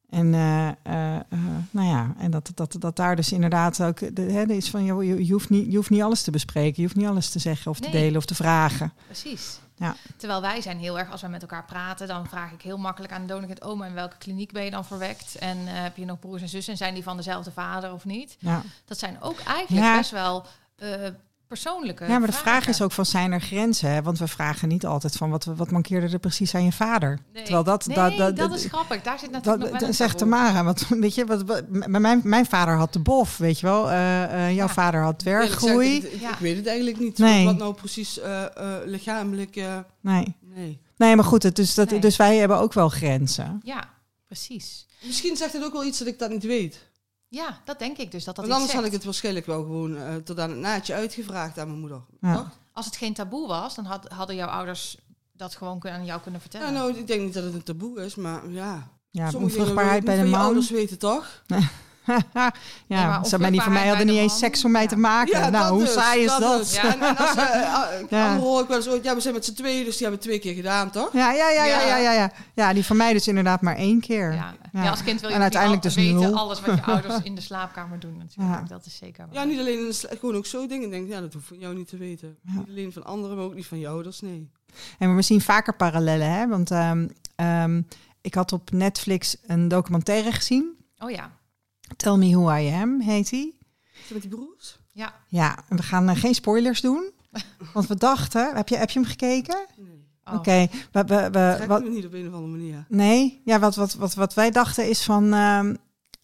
Speaker 2: En eh, eh, eh, nou ja, en dat, dat, dat daar dus inderdaad ook de, hè, is van joh, je, je, hoeft niet, je hoeft niet alles te bespreken, je hoeft niet alles te zeggen of te delen of te vragen.
Speaker 1: Precies.
Speaker 2: Ja.
Speaker 1: Terwijl wij zijn heel erg, als we met elkaar praten, dan vraag ik heel makkelijk aan de donorkind oma in welke kliniek ben je dan verwekt? En heb je nog broers en zussen en zijn die van dezelfde vader of niet?
Speaker 2: Ja.
Speaker 1: Dat zijn ook eigenlijk
Speaker 2: Ja.
Speaker 1: best wel persoonlijke
Speaker 2: ja, maar de
Speaker 1: vragen.
Speaker 2: vraag is ook van zijn er grenzen? Hè? Want we vragen niet altijd van wat, wat mankeerde er precies aan je vader?
Speaker 1: Nee.
Speaker 2: Terwijl dat,
Speaker 1: nee,
Speaker 2: dat, dat, dat-
Speaker 1: is grappig. Daar zit
Speaker 2: Dat,
Speaker 1: natuurlijk nog wel
Speaker 2: dat
Speaker 1: een
Speaker 2: zegt. Tamara, want [LAUGHS] weet je, wat, wat, mijn, mijn vader had de bof, weet je wel. Eh, eh, jouw
Speaker 1: Ja.
Speaker 2: vader had dwerggroei.
Speaker 3: Ik, ik,
Speaker 1: Ja.
Speaker 3: ik weet het eigenlijk niet.
Speaker 2: Nee.
Speaker 3: Wat nou precies eh, eh, lichamelijk... eh,
Speaker 2: Nee.
Speaker 3: nee.
Speaker 2: nee, maar goed, het, dus, dat,
Speaker 1: Nee.
Speaker 2: dus wij hebben ook wel grenzen.
Speaker 1: Ja, precies.
Speaker 3: Misschien zegt het ook wel iets dat ik dat niet weet.
Speaker 1: Ja, dat denk ik dus. Dat dat
Speaker 3: Want anders had ik het waarschijnlijk wel gewoon eh, tot aan het naadje uitgevraagd aan mijn moeder.
Speaker 2: Ja.
Speaker 3: Toch?
Speaker 1: Als het geen taboe was, dan had, hadden jouw ouders dat gewoon aan jou kunnen vertellen.
Speaker 3: Ja, nou, ik denk niet dat het een taboe is, maar ja.
Speaker 2: Ja,
Speaker 3: Sommige
Speaker 2: onvruchtbaarheid bij de man.
Speaker 3: ouders weten, toch? [LAUGHS]
Speaker 2: ja,
Speaker 1: Nee, maar
Speaker 2: ze- maar die van mij hadden niet eens seks om mij te
Speaker 1: Ja.
Speaker 2: maken. nou, hoe
Speaker 3: dus,
Speaker 2: saai is dat?
Speaker 3: dus. Ja, en, en als, [LAUGHS] eh, eh,
Speaker 2: Ja.
Speaker 3: anderen hoor ik wel ooit, ja, we zijn met z'n tweeën, dus die hebben twee keer gedaan, toch?
Speaker 2: Ja, ja, ja, ja, ja, ja, ja. Ja, die van mij dus inderdaad maar één keer.
Speaker 1: Ja.
Speaker 2: Ja.
Speaker 1: Ja, als kind wil je
Speaker 2: En
Speaker 1: ook niet
Speaker 2: uiteindelijk
Speaker 1: al-
Speaker 2: dus
Speaker 1: weten
Speaker 2: nul.
Speaker 1: alles wat je [LAUGHS] ouders in de slaapkamer doen natuurlijk.
Speaker 2: Ja.
Speaker 1: Dat is zeker waar.
Speaker 3: Ja, niet alleen in de sla- gewoon ook zo dingen. Ik denk, ja, dat hoeft van jou niet te weten.
Speaker 2: Ja.
Speaker 3: Niet alleen van anderen, maar ook niet van je ouders, nee.
Speaker 2: En maar we zien vaker parallellen, hè? Want ehm, ehm, ik had op Netflix een documentaire gezien.
Speaker 1: Oh ja.
Speaker 2: Tell Me Who I Am heet
Speaker 3: dat met die broers?
Speaker 1: Ja.
Speaker 2: Ja, en we gaan eh, geen spoilers doen. [LAUGHS] Want we dachten, heb je, heb je hem gekeken?
Speaker 3: Nee.
Speaker 1: Oh.
Speaker 2: Oké, we, we, we, wat,
Speaker 3: niet op een of andere manier.
Speaker 2: nee, ja, wat, wat, wat, wat wij dachten is van, ehm,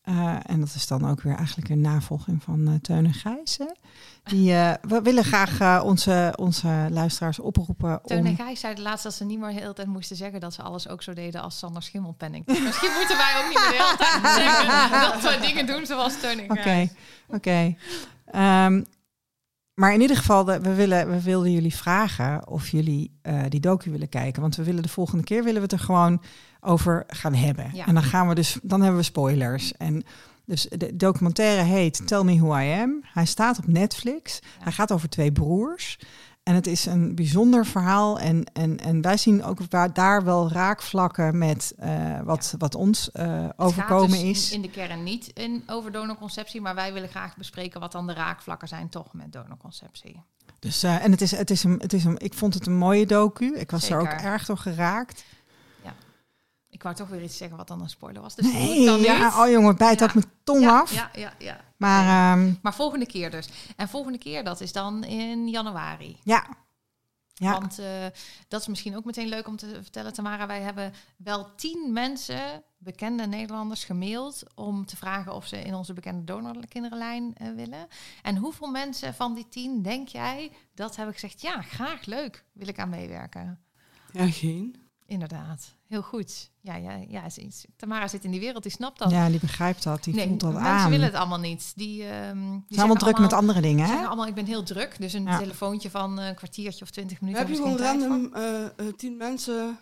Speaker 2: eh, en dat is dan ook weer eigenlijk een navolging van eh Teun en Gijs. Hè? Die, eh, we willen graag onze, onze luisteraars oproepen
Speaker 1: Teun en
Speaker 2: om...
Speaker 1: Gijs zeiden laatst dat ze niet meer de hele tijd moesten zeggen dat ze alles ook zo deden als Sander Schimmelpenning. Dus misschien moeten wij ook niet meer de hele tijd [LAUGHS] zeggen dat we dingen doen zoals Teun en
Speaker 2: Oké,
Speaker 1: Gijs.
Speaker 2: oké. Ehm, maar in ieder geval, de- we, willen, we wilden jullie vragen of jullie die docu willen kijken. Want we willen de volgende keer willen we het er gewoon over gaan hebben.
Speaker 1: Ja.
Speaker 2: En dan gaan we dus, dan hebben we spoilers. En dus de documentaire heet Tell Me Who I Am. Hij staat op Netflix. Hij gaat over twee broers. En het is een bijzonder verhaal. En, en, en wij zien ook waar, daar wel raakvlakken met eh, wat, wat ons
Speaker 1: Het
Speaker 2: overkomen
Speaker 1: dus
Speaker 2: is.
Speaker 1: In, de kern niet in, over donorconceptie, maar wij willen graag bespreken wat dan de raakvlakken zijn toch met donorconceptie.
Speaker 2: Dus, eh, en het is, het is een, het is een, ik vond het een mooie docu. Ik was er ook erg door geraakt.
Speaker 1: Ik wou toch weer iets zeggen wat dan een spoiler was. Dus ik
Speaker 2: Nee,
Speaker 1: dan
Speaker 2: ja,
Speaker 1: niet.
Speaker 2: oh jongen, bijt
Speaker 1: Ja.
Speaker 2: dat mijn tong
Speaker 1: ja,
Speaker 2: af.
Speaker 1: Ja, ja, ja.
Speaker 2: Maar ehm,
Speaker 1: Maar volgende keer dus. En volgende keer, dat is dan in januari.
Speaker 2: ja. Ja.
Speaker 1: Want eh, dat is misschien ook meteen leuk om te vertellen, Tamara. Wij hebben wel tien mensen, bekende Nederlanders, gemaild om te vragen of ze in onze bekende donorkinderenlijn eh, willen. En hoeveel mensen van die tien denk jij dat hebben gezegd, ja, graag, leuk, wil ik aan meewerken?
Speaker 3: Ja, geen.
Speaker 1: Inderdaad, heel goed. Ja, ja, ja, Tamara zit in die wereld, die snapt dat.
Speaker 2: ja, die begrijpt dat. Die
Speaker 1: nee,
Speaker 2: voelt dat
Speaker 1: mensen
Speaker 2: aan.
Speaker 1: willen het allemaal niet. Die, ehm die
Speaker 2: Ze zijn allemaal druk met andere dingen, hè?
Speaker 1: allemaal, ik ben heel druk. Dus een
Speaker 2: Ja.
Speaker 1: telefoontje van eh, een kwartiertje of twintig minuten.
Speaker 3: Heb je
Speaker 1: hebben
Speaker 3: gewoon random eh, eh, tien mensen...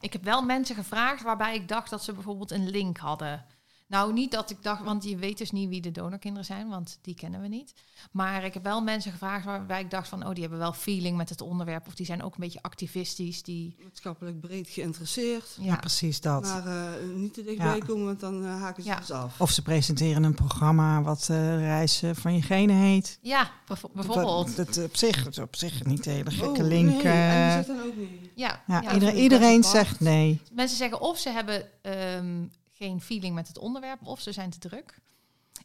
Speaker 1: Ik heb wel mensen gevraagd waarbij ik dacht dat ze bijvoorbeeld een link hadden. Nou, niet dat ik dacht, want je weet dus niet wie de donorkinderen zijn, want die kennen we niet. Maar ik heb wel mensen gevraagd waarbij ik dacht van, oh, die hebben wel feeling met het onderwerp. Of die zijn ook een beetje activistisch. Die,
Speaker 3: maatschappelijk breed geïnteresseerd.
Speaker 2: Ja, precies dat.
Speaker 3: Maar eh, niet te dichtbij
Speaker 2: Ja.
Speaker 3: komen, want dan eh, haken ze
Speaker 1: Ja.
Speaker 3: dus af.
Speaker 2: Of ze presenteren een programma wat eh Reizen van je genen heet.
Speaker 1: Ja, bijvo- bijvoorbeeld.
Speaker 2: Dat, dat op zich, dat is op zich niet hele gekke
Speaker 3: Oh,
Speaker 2: link.
Speaker 3: nee, en die zegt dan ook nee.
Speaker 1: Ja,
Speaker 2: ja,
Speaker 1: ja.
Speaker 2: iedereen, iedereen zegt nee.
Speaker 1: mensen zeggen of ze hebben ehm, geen feeling met het onderwerp of ze zijn te druk.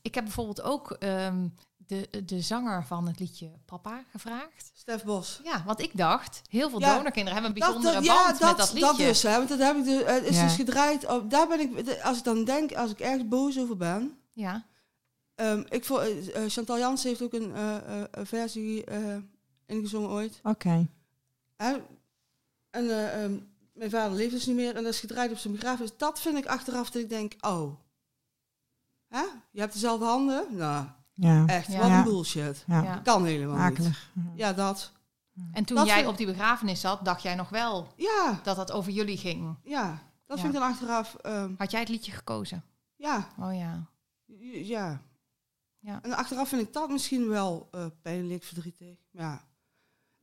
Speaker 1: Ik heb bijvoorbeeld ook ehm, de, de zanger van het liedje Papa gevraagd.
Speaker 3: Stef Bos.
Speaker 1: Ja, want ik dacht, heel veel
Speaker 3: Ja,
Speaker 1: donorkinderen hebben een bijzondere
Speaker 3: dat, ja,
Speaker 1: band
Speaker 3: dat,
Speaker 1: met dat liedje.
Speaker 3: dat dus. Hè, want dat heb ik dus, het is
Speaker 2: Ja.
Speaker 3: dus gedraaid. Op, daar ben ik, als ik dan denk, als ik ergens boos over ben,
Speaker 1: Ja,
Speaker 3: Ehm, ik vond, eh, eh, Chantal Jans heeft ook een, eh, eh, versie eh, ingezongen ooit.
Speaker 2: Oké.
Speaker 3: En eh, ehm, mijn vader leeft dus niet meer en dat is gedraaid op zijn begrafenis. Dat vind ik achteraf dat ik denk, oh. Hè? Je hebt dezelfde handen? Nou,
Speaker 2: Ja.
Speaker 3: echt,
Speaker 1: Ja.
Speaker 3: wat een bullshit.
Speaker 2: Ja.
Speaker 1: Ja.
Speaker 3: Kan helemaal niet. Ja, dat.
Speaker 1: En toen
Speaker 3: Dat
Speaker 1: jij
Speaker 3: vind-
Speaker 1: op die begrafenis zat, dacht jij nog wel
Speaker 3: Ja,
Speaker 1: dat het over jullie ging.
Speaker 3: ja. Dat
Speaker 1: Ja.
Speaker 3: vind ik dan achteraf, ehm,
Speaker 1: Had jij het liedje gekozen?
Speaker 3: ja,
Speaker 1: Oh ja.
Speaker 3: ja.
Speaker 1: Ja.
Speaker 3: En achteraf vind ik dat misschien wel eh, pijnlijk, verdrietig. Maar ja,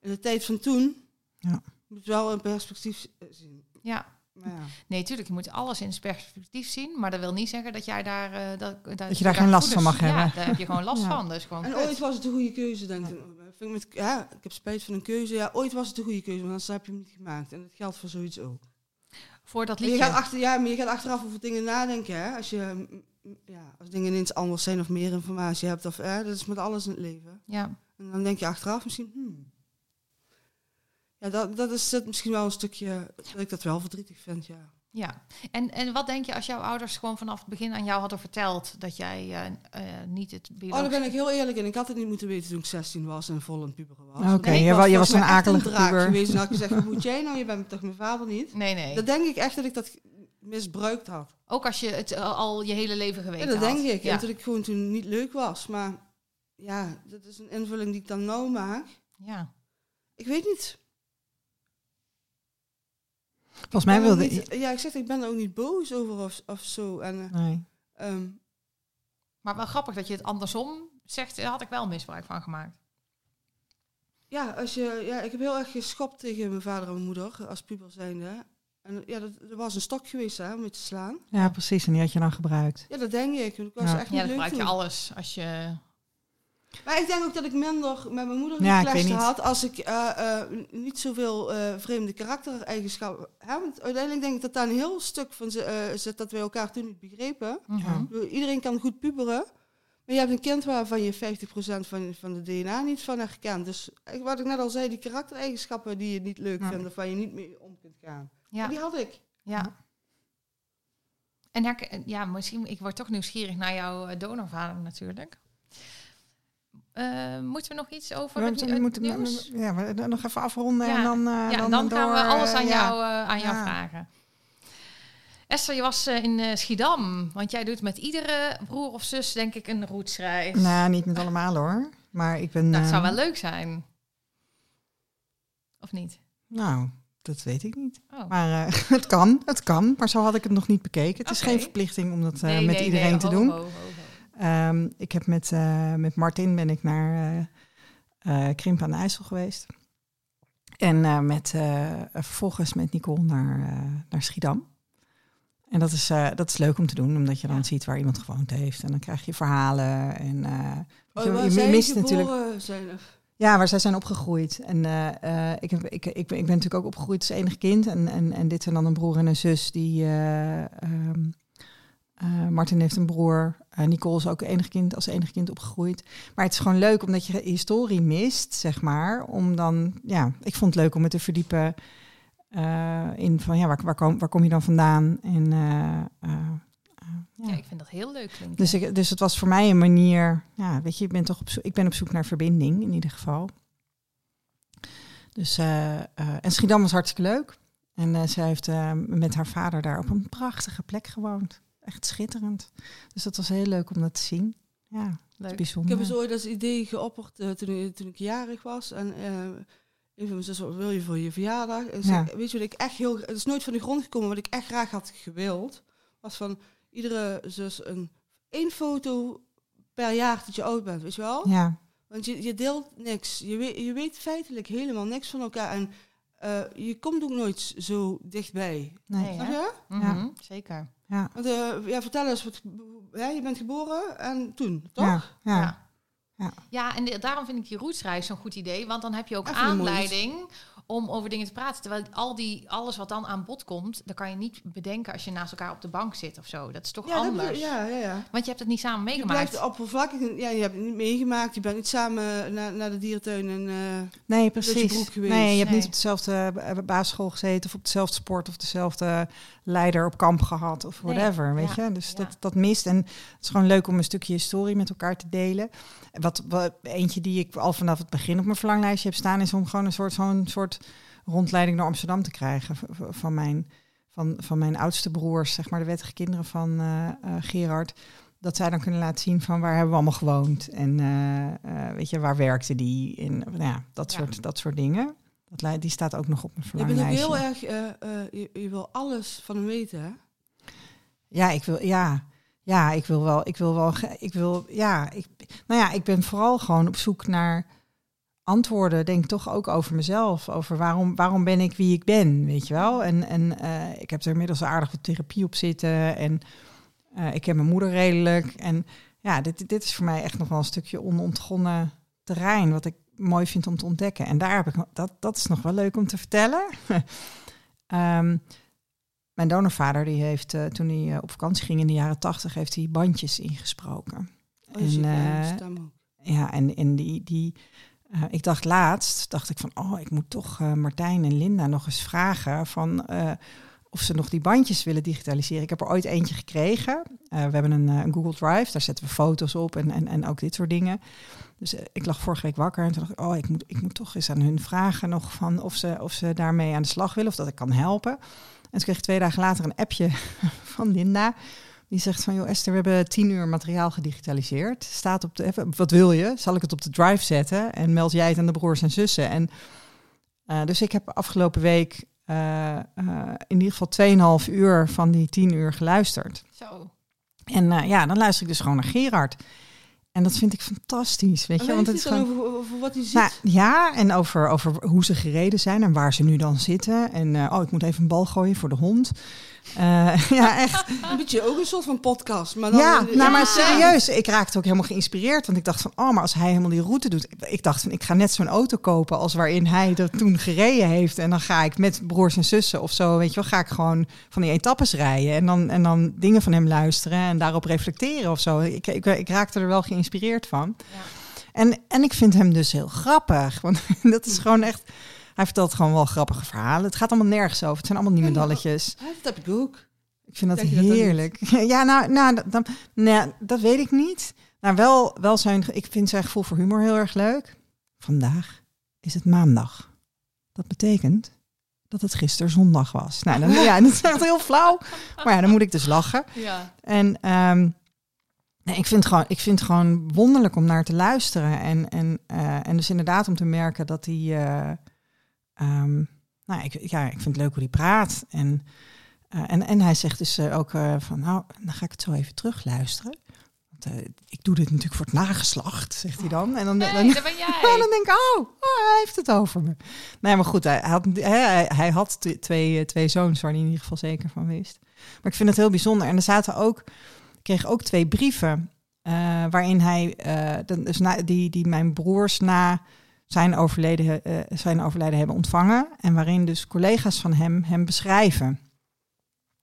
Speaker 3: in de tijd van toen
Speaker 2: Ja.
Speaker 3: Moet wel in perspectief eh, zien.
Speaker 1: Ja.
Speaker 3: Maar ja.
Speaker 1: Nee, tuurlijk, je moet alles in perspectief zien. Maar dat wil niet zeggen dat jij daar... eh, dat, dat,
Speaker 2: je daar geen last van mag
Speaker 1: ja,
Speaker 2: hebben.
Speaker 1: daar heb je gewoon last [LAUGHS]
Speaker 2: Ja.
Speaker 1: van. Is gewoon
Speaker 3: En
Speaker 1: kut.
Speaker 3: ooit was het een goede keuze, denk ik. Vind ik, met, ja, ik heb spijt van een keuze. Ja, ooit was het een goede keuze, want anders heb je hem niet gemaakt. En dat geldt voor zoiets ook.
Speaker 1: Voor dat
Speaker 3: Maar je gaat achter, ja, maar je gaat achteraf over dingen nadenken. Hè? Als, je, mm, mm, ja, als dingen ineens anders zijn of meer informatie hebt. Of, hè, dat is met alles in het leven.
Speaker 1: Ja.
Speaker 3: En dan denk je achteraf misschien, hmm. Ja, dat, dat is het misschien wel een stukje dat ik dat wel verdrietig vind, ja.
Speaker 1: Ja, en, en wat denk je als jouw ouders gewoon vanaf het begin aan jou hadden verteld dat jij eh, eh, niet het
Speaker 3: Oh, daar ben ik heel eerlijk in. Ik had het niet moeten weten toen ik 16 was en vol een puber was.
Speaker 2: Oké,
Speaker 3: Nee,
Speaker 2: je wa- je was een akelige puber.
Speaker 3: geweest. En had ik gezegd, moet jij nou? Je bent toch mijn vader niet?
Speaker 1: Nee, nee.
Speaker 3: Dat denk ik echt dat ik dat misbruikt had.
Speaker 1: Ook als je het al- al je hele leven
Speaker 3: Ja,
Speaker 1: geweten
Speaker 3: dat
Speaker 1: had.
Speaker 3: denk ik.
Speaker 1: Ja.
Speaker 3: En dat ik gewoon toen niet leuk was. Maar ja, dat is een invulling die ik dan nou maak.
Speaker 1: ja.
Speaker 3: Ik weet niet.
Speaker 2: Volgens mij wilde...
Speaker 3: niet- ja, ik zeg, ik ben er ook niet boos over of, of zo. En, eh,
Speaker 2: Nee.
Speaker 3: ehm,
Speaker 1: Maar wel grappig dat je het andersom zegt, daar had ik wel misbruik van gemaakt.
Speaker 3: ja, als je, ja, ik heb heel erg geschopt tegen mijn vader en mijn moeder als puber zijnde. En ja, dat, dat was een stok geweest hè, om me te slaan.
Speaker 2: Ja, precies. En die had je dan gebruikt.
Speaker 3: Ja, dat denk ik. Ik was
Speaker 2: Ja.
Speaker 3: echt
Speaker 1: Ja,
Speaker 3: niet
Speaker 1: dan
Speaker 3: leuk
Speaker 1: gebruik je
Speaker 3: toen.
Speaker 1: alles als je...
Speaker 3: Maar ik denk ook dat ik minder met mijn moeder
Speaker 2: Ja, niet.
Speaker 3: had als ik eh, eh, niet zoveel eh, vreemde karaktereigenschappen heb. Want uiteindelijk denk ik dat daar een heel stuk van ze- zit dat wij elkaar toen niet begrepen.
Speaker 1: Mhm.
Speaker 3: Bedoel, Iedereen kan goed puberen. Maar je hebt een kind waarvan je 50% van, van de DNA niet van herkent. Dus wat ik net al zei, die karaktereigenschappen die je niet leuk
Speaker 2: Ja.
Speaker 3: vindt of waar je niet mee om kunt gaan.
Speaker 1: Ja.
Speaker 3: Die had ik.
Speaker 1: Ja. En herken- ja, misschien, ik word toch nieuwsgierig naar jouw donorvader natuurlijk. Eh, moeten we nog iets over
Speaker 2: We
Speaker 1: het, het
Speaker 2: moeten
Speaker 1: nieuws?
Speaker 2: ja, we nog even afronden
Speaker 1: Ja.
Speaker 2: en dan,
Speaker 1: ja, en dan gaan we alles
Speaker 2: eh,
Speaker 1: aan,
Speaker 2: ja.
Speaker 1: jou, aan jou vragen. Esther, je was in Schiedam, want jij doet met iedere broer of zus denk ik een roetsreis.
Speaker 2: Nou, niet met allemaal hoor. Maar ik ben...
Speaker 1: Nou, het zou
Speaker 2: eh,
Speaker 1: wel leuk zijn. Of niet?
Speaker 2: Nou, dat weet ik niet.
Speaker 1: Oh.
Speaker 2: Maar [LAUGHS] het kan, het kan. Maar zo had ik het nog niet bekeken. Het is geen verplichting om dat
Speaker 1: Nee,
Speaker 2: met
Speaker 1: nee,
Speaker 2: iedereen
Speaker 1: nee,
Speaker 2: te
Speaker 1: ho,
Speaker 2: doen.
Speaker 1: ho, ho,
Speaker 2: Ehm, ik heb met, eh, met Martin ben ik naar eh, Krimp aan de IJssel geweest. En met, vervolgens met Nicole naar, naar Schiedam. En dat is, dat is leuk om te doen, omdat je dan
Speaker 1: Ja.
Speaker 2: ziet waar iemand gewoond heeft. En dan krijg je verhalen. En,
Speaker 3: Oh,
Speaker 2: je, mist natuurlijk
Speaker 3: zijn.
Speaker 2: ja, waar zij zijn opgegroeid. En ik, heb, ik, ik, ben, ik ben natuurlijk ook opgegroeid als enig kind. En, en, en dit zijn dan een broer en een zus die... eh, Martin heeft een broer. Eh, Nicole is ook enig kind, als enig kind opgegroeid. Maar het is gewoon leuk omdat je historie mist, zeg maar. Om dan, ja, ik vond het leuk om me te verdiepen eh, in van, ja, waar, waar, kom, waar kom je dan vandaan? En eh, ja.
Speaker 1: Ja, ik vind dat heel leuk klinken.
Speaker 2: Dus, ik, dus het was voor mij een manier. Ja, weet je, ik ben toch op zoek, ik ben op zoek naar verbinding in ieder geval. Dus en Schiedam was hartstikke leuk. En zij heeft met haar vader daar op een prachtige plek gewoond. Echt schitterend. Dus dat was heel leuk om dat te zien. Ja,
Speaker 1: leuk.
Speaker 3: Ik
Speaker 2: bijzonder.
Speaker 3: heb eens ooit dat idee geopperd eh, toen, ik- toen ik jarig was. En eh een van mijn wat wil je voor je verjaardag? En ze-
Speaker 2: Ja.
Speaker 3: Weet je wat ik echt heel... Het is nooit van de grond gekomen. Wat ik echt graag had gewild, was van iedere zus een één foto per jaar dat je oud bent, weet je wel?
Speaker 2: Ja,
Speaker 3: Want je, je deelt niks. Je weet, je weet feitelijk helemaal niks van elkaar. En eh, je komt ook nooit zo dichtbij.
Speaker 2: nee.
Speaker 1: Hè?
Speaker 3: je?
Speaker 1: Mhm, Zeker.
Speaker 2: Ja,
Speaker 3: Want, eh, ja, vertel eens, wat, ja, je bent geboren en toen, toch?
Speaker 2: ja, ja.
Speaker 1: Ja.
Speaker 2: Ja.
Speaker 1: Ja, en de- daarom vind ik die roetsreis zo'n goed idee. Want dan heb je ook
Speaker 3: Even
Speaker 1: aanleiding om over dingen te praten. Terwijl al die, alles wat dan aan bod komt, dat kan je niet bedenken als je naast elkaar op de bank zit of zo. Dat is toch
Speaker 3: Ja,
Speaker 1: anders.
Speaker 3: bedoel- ja, ja, ja.
Speaker 1: Want je hebt het niet samen
Speaker 3: Je
Speaker 1: meegemaakt.
Speaker 3: blijft oppervlakkig. Ja, je hebt het niet meegemaakt. Je bent niet samen naar, naar de dierentuin en... eh,
Speaker 2: Nee, precies.
Speaker 3: broek geweest.
Speaker 2: Nee, je hebt
Speaker 1: Nee.
Speaker 2: niet op dezelfde eh, basisschool gezeten of op dezelfde sport of dezelfde leider op kamp gehad of
Speaker 1: Nee,
Speaker 2: whatever, weet
Speaker 1: ja,
Speaker 2: je. Dus
Speaker 1: ja.
Speaker 2: dat, dat mist. En het is gewoon leuk om een stukje historie met elkaar te delen. Wat, wat eentje die ik al vanaf het begin op mijn verlanglijstje heb staan, is om gewoon een soort, zo'n soort rondleiding naar Amsterdam te krijgen van mijn, van, van mijn oudste broers, zeg maar de wettige kinderen van eh, eh, Gerard. Dat zij dan kunnen laten zien van waar hebben we allemaal gewoond en eh, weet je, waar werkte die in, nou ja, dat,
Speaker 1: Ja.
Speaker 2: Soort, dat soort dingen. Dat, die staat ook nog op mijn
Speaker 3: je bent ook
Speaker 2: verlanglijstje.
Speaker 3: heel erg... je, je wil alles van hem weten, hè?
Speaker 2: Ja, ik wil, ja, ja, ik wil wel, ik wil wel, ik wil, ja, ik, nou ja, ik ben vooral gewoon op zoek naar antwoorden, denk toch ook over mezelf, over waarom, waarom ben ik wie ik ben, weet je wel? En, en eh, ik heb er inmiddels aardig wat therapie op zitten en eh, ik ken mijn moeder redelijk en ja, dit, dit is voor mij echt nog wel een stukje onontgonnen terrein, wat ik mooi vind om te ontdekken. En daar heb ik, dat, dat is nog wel leuk om te vertellen. [LAUGHS] Ehm, mijn donorvader die heeft eh, toen hij eh, op vakantie ging in de jaren tachtig, heeft hij bandjes ingesproken.
Speaker 3: Oh,
Speaker 2: En, eh. Ja, en, en die, die ik dacht laatst, dacht ik van, oh, ik moet toch Martijn en Linda nog eens vragen van of ze nog die bandjes willen digitaliseren. Ik heb er ooit eentje gekregen. We hebben een, een Google Drive, daar zetten we foto's op en, en, en ook dit soort dingen. Dus ik lag vorige week wakker en toen dacht ik, oh, ik moet, ik moet toch eens aan hun vragen nog van of ze, of ze daarmee aan de slag willen of dat ik kan helpen. En toen kreeg ik twee dagen later een appje [LAUGHS] van Linda. Die zegt van, joh Esther, we hebben tien uur materiaal gedigitaliseerd. Staat op de, even, wat wil je? Zal ik het op de drive zetten? En meld jij het aan de broers en zussen? En eh, dus ik heb afgelopen week eh, eh, in ieder geval 2,5 uur van die 10 uur geluisterd.
Speaker 1: Zo.
Speaker 2: En ja, dan luister ik dus gewoon naar Gerard. En dat vind ik fantastisch, weet je? Want het is gewoon...
Speaker 3: over, over wat hij ziet?
Speaker 2: Nou, ja, en over, over hoe ze gereden zijn en waar ze nu dan zitten. En eh, oh, ik moet even een bal gooien voor de hond. Eh, [LAUGHS] ja, echt.
Speaker 3: Een beetje ook een soort van podcast. Maar dan
Speaker 2: Ja, nou, maar serieus. Ik raakte ook helemaal geïnspireerd. Want ik dacht van, oh, maar als hij helemaal die route doet. Ik dacht van, ik ga net zo'n auto kopen als waarin hij er toen gereden heeft. En dan ga ik met broers en zussen of zo, weet je wel, ga ik gewoon van die etappes rijden. En dan, en dan dingen van hem luisteren en daarop reflecteren of zo. Ik, ik, ik raakte er wel geïnspireerd van.
Speaker 1: Ja.
Speaker 2: En, en ik vind hem dus heel grappig. Want [LAUGHS] dat is gewoon echt... Hij vertelt gewoon wel grappige verhalen. Het gaat allemaal nergens over. Het zijn allemaal niemendalletjes.
Speaker 3: Ja, dat heb ik ook.
Speaker 2: Ik vind dat
Speaker 3: dat
Speaker 2: heerlijk. [LAUGHS] ja, nou, nou dat, dan, dat weet ik niet. Nou, wel, wel zijn, ik vind zijn gevoel voor humor heel erg leuk. Vandaag is het maandag. Dat betekent dat het gisteren zondag was. Nou, dan, ja, dat is echt heel flauw. Maar ja, dan moet ik dus lachen.
Speaker 1: Ja.
Speaker 2: En ehm, nee, ik, vind gewoon, ik vind het gewoon wonderlijk om naar te luisteren. En, en, eh, en dus inderdaad om te merken dat hij... eh, ehm, nou, ik, ja, ik vind het leuk hoe hij praat. En, eh, en, en hij zegt dus eh, ook eh, van... Nou, dan ga ik het zo even terugluisteren. Want ik doe dit natuurlijk voor het nageslacht, zegt hij dan. En dan, dan,
Speaker 1: dat ben jij. [LAUGHS]
Speaker 2: dan denk ik, oh, oh, hij heeft het over me. Nee, maar goed, hij had, hij, hij had twee, twee zoons waar hij in ieder geval zeker van wist. Maar ik vind het heel bijzonder. En er zaten ook, ik kreeg ook twee brieven waarin hij, dan- dus na, die, die mijn broers na zijn overleden, eh, zijn overlijden hebben ontvangen. En waarin dus collega's van hem hem beschrijven.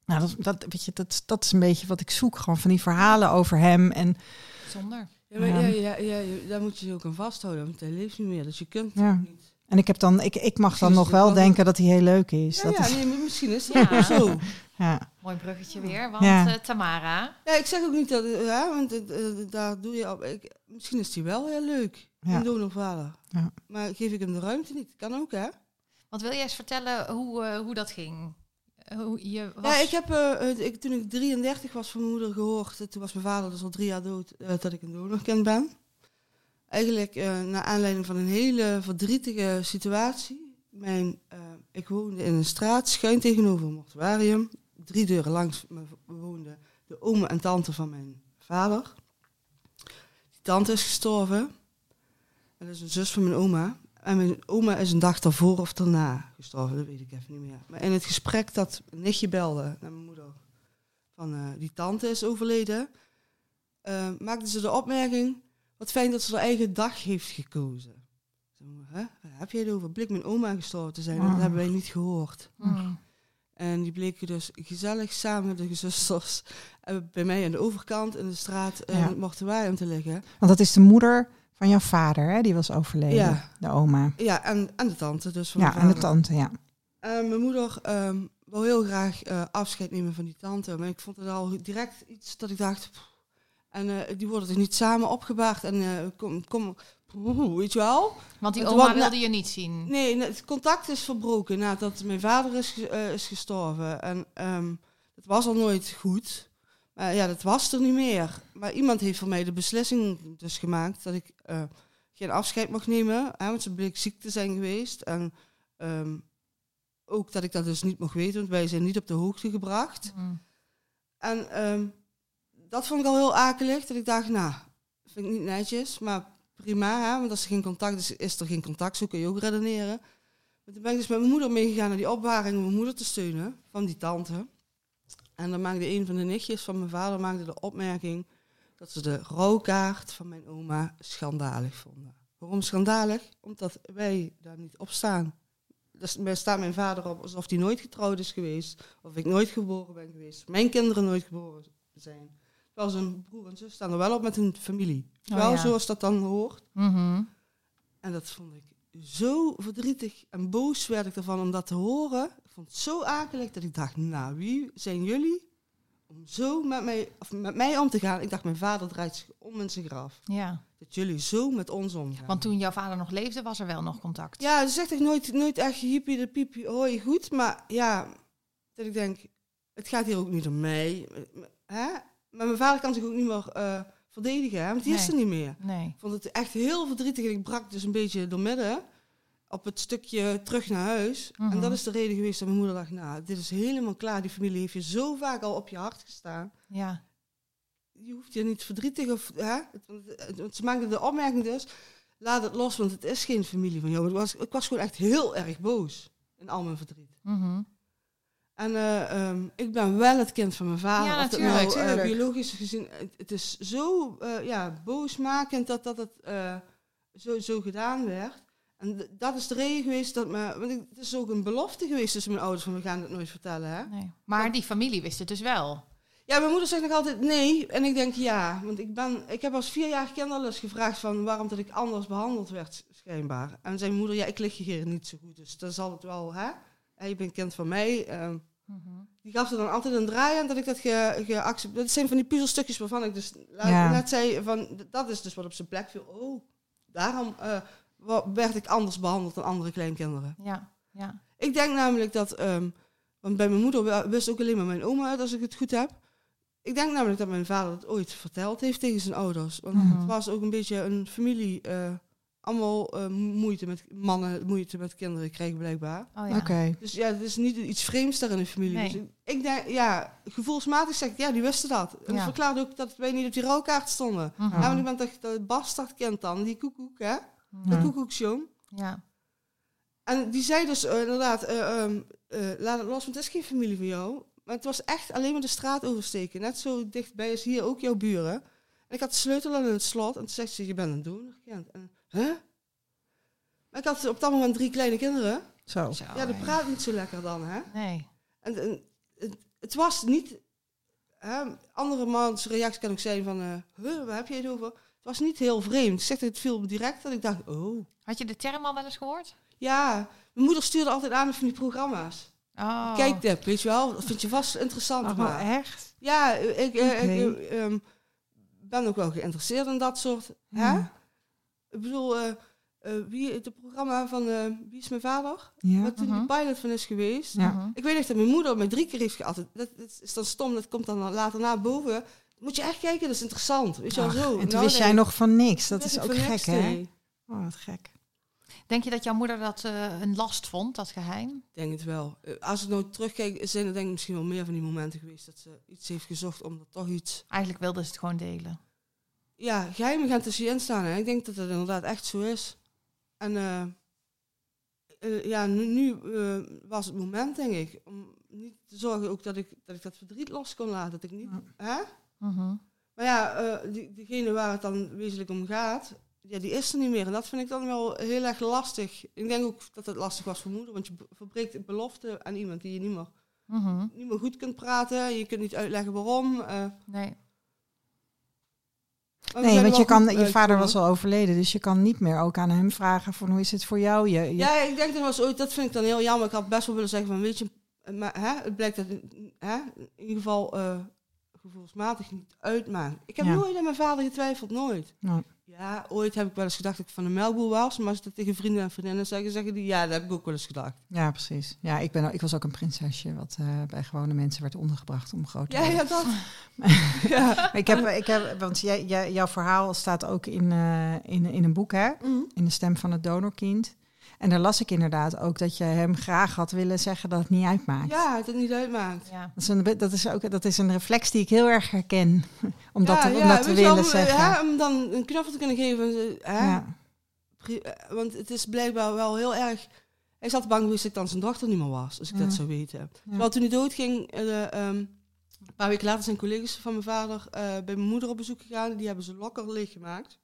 Speaker 2: Nou, dat, dat, weet je, dat, dat is een beetje wat ik zoek. Gewoon van die verhalen over hem. En
Speaker 1: Zonder.
Speaker 3: Ja, maar
Speaker 2: Ja.
Speaker 3: ja, ja, ja, je- daar moet je je ook aan vasthouden, want hij leeft niet meer. Dus je kunt
Speaker 2: Ja.
Speaker 3: het niet.
Speaker 2: En ik heb dan, ik, ik mag dan nog wel denken dat hij heel leuk is.
Speaker 3: Ja,
Speaker 2: dat
Speaker 3: ja
Speaker 2: is
Speaker 3: nee, misschien is het
Speaker 1: Ja.
Speaker 3: ook zo. [LAUGHS]
Speaker 2: ja.
Speaker 1: Mooi bruggetje weer. Want
Speaker 2: Ja.
Speaker 1: eh, Tamara.
Speaker 3: Ja, ik zeg ook niet dat, eh, ja, want daar doe je op. Ik, misschien is die wel heel leuk,
Speaker 2: Ja.
Speaker 3: een donorvader.
Speaker 2: Ja.
Speaker 3: Maar geef ik hem de ruimte niet? Kan ook, hè?
Speaker 1: Want wil jij eens vertellen hoe, eh, hoe dat ging? Eh, Hoe je was...
Speaker 3: Ja, ik heb eh, ik, toen ik 33 was van mijn moeder gehoord, eh, toen was mijn vader dus al drie jaar dood, eh, dat ik een donorkind ben. Eigenlijk eh naar aanleiding van een hele verdrietige situatie. Mijn, eh, ik woonde in een straat schuin tegenover een mortuarium. Drie deuren langs me woonden de oma en tante van mijn vader. Die tante is gestorven. Dat is een zus van mijn oma. En mijn oma is een dag daarvoor of daarna gestorven, dat weet ik even niet meer. Maar in het gesprek dat een nichtje belde naar mijn moeder, van eh, die tante is overleden, eh, maakte ze de opmerking, wat fijn dat ze haar eigen dag heeft gekozen. Hè? Heb jij het over? Bleek mijn oma gestorven te zijn.
Speaker 2: Ah.
Speaker 3: Dat hebben wij niet gehoord.
Speaker 1: Mm.
Speaker 3: En die bleken dus gezellig samen, de zusters, eh, bij mij aan de overkant in de straat
Speaker 2: Ja.
Speaker 3: in het mortuarium te liggen.
Speaker 2: Want dat is de moeder van jouw vader, hè? Die was overleden.
Speaker 3: Ja.
Speaker 2: De oma.
Speaker 3: Ja, en, en de tante dus van
Speaker 2: Ja, en de tante, ja.
Speaker 3: En mijn moeder ehm wil heel graag eh, afscheid nemen van die tante. Maar ik vond het al direct iets dat ik dacht... pff. En eh, die worden dus niet samen opgebaard. En eh, kom, kom, weet je wel?
Speaker 1: Want die oma wilde je niet zien.
Speaker 3: Nee, het contact is verbroken nadat mijn vader is, eh, is gestorven. En ehm het was al nooit goed. Maar ja, dat was er niet meer. Maar iemand heeft voor mij de beslissing dus gemaakt dat ik eh, geen afscheid mag nemen. Hè, want ze bleek ziek te zijn geweest. En ehm, ook dat ik dat dus niet mocht weten, want wij zijn niet op de hoogte gebracht.
Speaker 1: Mm.
Speaker 3: En ehm, dat vond ik al heel akelig. Dat ik dacht, nou, vind ik niet netjes, maar prima. Hè? Want als er geen contact is, is er geen contact. Zo kun je ook redeneren. Maar toen ben ik dus met mijn moeder meegegaan naar die opbaring om mijn moeder te steunen. Van die tante. En dan maakte een van de nichtjes van mijn vader maakte de opmerking dat ze de rouwkaart van mijn oma schandalig vonden. Waarom schandalig? Omdat wij daar niet op staan. Dus daar staat mijn vader op alsof hij nooit getrouwd is geweest. Of ik nooit geboren ben geweest. Mijn kinderen nooit geboren zijn. Terwijl zijn broer en zus staan er wel op met hun familie.
Speaker 1: Oh,
Speaker 3: wel
Speaker 1: ja.
Speaker 3: zoals dat dan hoort.
Speaker 1: Mhm.
Speaker 3: En dat vond ik zo verdrietig en boos werd ik ervan om dat te horen. Ik vond het zo akelig dat ik dacht, nou, wie zijn jullie om zo met mij, of met mij om te gaan? Ik dacht, mijn vader draait zich om in zijn graf.
Speaker 1: Ja,
Speaker 3: Dat jullie zo met ons omgaan.
Speaker 1: want toen jouw vader nog leefde, was er wel nog contact.
Speaker 3: Ja, ze zegt echt nooit, nooit echt hippie de piepie, hoi, goed. Maar ja, dat ik denk, het gaat hier ook niet om mij. Hè? Maar mijn vader kan zich ook niet meer eh, verdedigen, hè? want die is er niet meer.
Speaker 1: Nee.
Speaker 3: Ik vond het echt heel verdrietig en ik brak dus een beetje door midden op het stukje terug naar huis.
Speaker 1: Mhm.
Speaker 3: En dat is de reden geweest dat mijn moeder dacht, nou, dit is helemaal klaar. Die familie heeft je zo vaak al op je hart gestaan.
Speaker 1: Ja.
Speaker 3: Je hoeft je niet verdrietig of... Hè? Ze maakte de opmerking dus, laat het los, want het is geen familie van jou. Ik was, ik was gewoon echt heel erg boos in al mijn verdriet.
Speaker 1: Mhm.
Speaker 3: En eh, ehm, ik ben wel het kind van mijn vader.
Speaker 1: Ja,
Speaker 3: Of
Speaker 1: natuurlijk,
Speaker 3: nou, eh, biologisch gezien, het, het is zo eh, ja, boosmakend dat, dat het zo, zo gedaan werd. En dat is de reden geweest dat me... Want het is ook een belofte geweest tussen mijn ouders van we gaan het nooit vertellen. Hè?
Speaker 1: Nee. Maar die familie wist het dus wel.
Speaker 3: Ja, mijn moeder zegt nog altijd nee. En ik denk ja. Want ik, ben, ik heb als vierjarig kind al eens gevraagd van waarom dat ik anders behandeld werd, schijnbaar. En zei mijn moeder, ja, ik lig je hier niet zo goed. Dus dan zal het wel, hè? En je bent kind van mij. ehm,
Speaker 1: Mhm.
Speaker 3: die gaf er dan altijd een draai aan dat ik dat ge, geaccepteerd... Dat zijn van die puzzelstukjes waarvan ik dus laat-
Speaker 2: Ja.
Speaker 3: zei van... Dat is dus wat op zijn plek viel. Oh, daarom eh, werd ik anders behandeld dan andere kleinkinderen.
Speaker 1: Ja, ja.
Speaker 3: Ik denk namelijk dat... ehm, want bij mijn moeder wist ook alleen maar mijn oma uit, als ik het goed heb. Ik denk namelijk dat mijn vader het ooit verteld heeft tegen zijn ouders. Want
Speaker 1: Mhm.
Speaker 3: het was ook een beetje een familie... eh, allemaal eh, moeite met mannen, moeite met kinderen krijgen blijkbaar.
Speaker 1: Oh ja.
Speaker 2: Oké.
Speaker 3: Dus ja, het is niet iets vreemds daar in de familie.
Speaker 1: Nee.
Speaker 3: Dus ik, ik denk, ja, gevoelsmatig zeg ik, ja, die wisten dat. En
Speaker 1: Ja.
Speaker 3: ze verklaarde ook dat wij niet op die rouwkaart stonden. Ja, maar die bent toch de bastardkind dan, die koekoek, hè? De koekoeksjong.
Speaker 1: Ja.
Speaker 3: En die zei dus eh, inderdaad, eh, ehm, eh, laat het los, want het is geen familie van jou. Maar het was echt alleen maar de straat oversteken. Net zo dichtbij als hier ook jouw buren. En ik had de sleutel aan het slot. En toen zegt ze, je bent een donorkind. En, huh? Maar ik had op dat moment drie kleine kinderen.
Speaker 2: Zo.
Speaker 1: Zo,
Speaker 3: ja, dat praat niet zo lekker dan, hè?
Speaker 1: Nee.
Speaker 3: En, en het, het was niet. Hè, andere mans reactie kan ook zijn van, eh, huh, waar heb je het over? Het was niet heel vreemd. Ik zeg het viel me direct dat ik dacht, oh.
Speaker 1: Had je de term al wel eens gehoord?
Speaker 3: Ja, mijn moeder stuurde altijd aan van die programma's.
Speaker 1: Oh.
Speaker 3: Kijk dit, weet je wel? Dat vind je vast interessant.
Speaker 2: Oh,
Speaker 3: maar.
Speaker 2: echt?
Speaker 3: Ja, ik, eh, ik eh, ehm, ben ook wel geïnteresseerd in dat soort. Hè? Ik bedoel, eh, wie, het programma van Wie is mijn vader?
Speaker 2: Ja.
Speaker 3: Wat toen
Speaker 1: Mhm.
Speaker 3: die pilot van is geweest.
Speaker 2: Ja.
Speaker 3: Ik weet echt dat mijn moeder mij drie keer heeft. Dat, dat is dan stom, dat komt dan later naar boven. Moet je echt kijken, dat is interessant. Weet je wel zo.
Speaker 2: En toen
Speaker 3: Nou,
Speaker 2: wist jij nog van niks. Dat is ook gek, hè? Oh, wat gek.
Speaker 1: Denk je dat jouw moeder dat eh, een last vond, dat geheim?
Speaker 3: Ik denk het wel. Eh, Als ik nou terugkijk, zijn er denk ik misschien wel meer van die momenten geweest dat ze iets heeft gezocht om er toch iets...
Speaker 1: Eigenlijk wilde ze het gewoon delen.
Speaker 3: Ja, geheim gaan tussen je in staan. Hè. Ik denk dat dat inderdaad echt zo is. En eh, eh, ja, nu, nu eh, was het moment, denk ik, om niet te zorgen ook dat ik dat, ik dat verdriet los kon laten. Dat ik niet...
Speaker 2: Ja.
Speaker 3: Hè?
Speaker 1: Mhm.
Speaker 3: Maar ja, eh, die, diegene waar het dan wezenlijk om gaat, ja, die is er niet meer. En dat vind ik dan wel heel erg lastig. Ik denk ook dat het lastig was voor moeder, want je verbreekt een belofte aan iemand die je niet meer,
Speaker 1: Mhm.
Speaker 3: niet meer goed kunt praten. Je kunt niet uitleggen waarom. eh.
Speaker 1: Nee.
Speaker 2: Nee, want je kan, je vader was al overleden, dus je kan niet meer ook aan hem vragen van hoe is het voor jou? Je, je-
Speaker 3: Ja, ik denk dat was ooit, dat vind ik dan heel jammer. Ik had best wel willen zeggen van, weet je, maar hè, het blijkt dat hè, in ieder geval eh, gevoelsmatig niet uitmaakt. Ik heb
Speaker 2: Ja.
Speaker 3: nooit aan mijn vader getwijfeld, nooit. Ja, ooit heb ik wel eens gedacht dat ik van een melkboer was, maar als ik dat tegen vrienden en vriendinnen zeggen, zeggen die, ja, dat heb ik ook wel eens gedacht.
Speaker 2: ja, precies. Ja, ik, ben, ik was ook een prinsesje wat eh, bij gewone mensen werd ondergebracht om groot te
Speaker 3: Ja,
Speaker 2: worden. [LAUGHS]
Speaker 3: ja, dat. ja.
Speaker 2: Ik heb, ik heb, want jij, jij, jouw verhaal staat ook in, eh, in, in een boek, hè?
Speaker 3: Mhm.
Speaker 2: In de stem van het donorkind. En daar las ik inderdaad ook dat je hem graag had willen zeggen dat het niet uitmaakt.
Speaker 3: Ja, het het niet uitmaakt.
Speaker 1: Ja.
Speaker 2: Dat is, een, dat, is ook, dat is een reflex die ik heel erg herken. [LAUGHS] Om dat
Speaker 3: ja,
Speaker 2: te, om
Speaker 3: ja,
Speaker 2: dat te willen
Speaker 3: om, eh,
Speaker 2: zeggen.
Speaker 3: Ja, om dan een knuffel te kunnen geven. eh, Hè? Eh, Want het is blijkbaar wel heel erg... Hij zat bang geweest dat ik dan zijn dochter niet meer was, als ik
Speaker 2: Ja.
Speaker 3: dat zou weten.
Speaker 2: Ja.
Speaker 3: Terwijl toen hij doodging, uh, um, een paar weken later zijn collega's van mijn vader eh, bij mijn moeder op bezoek gegaan. Die hebben ze lokker leeggemaakt. Er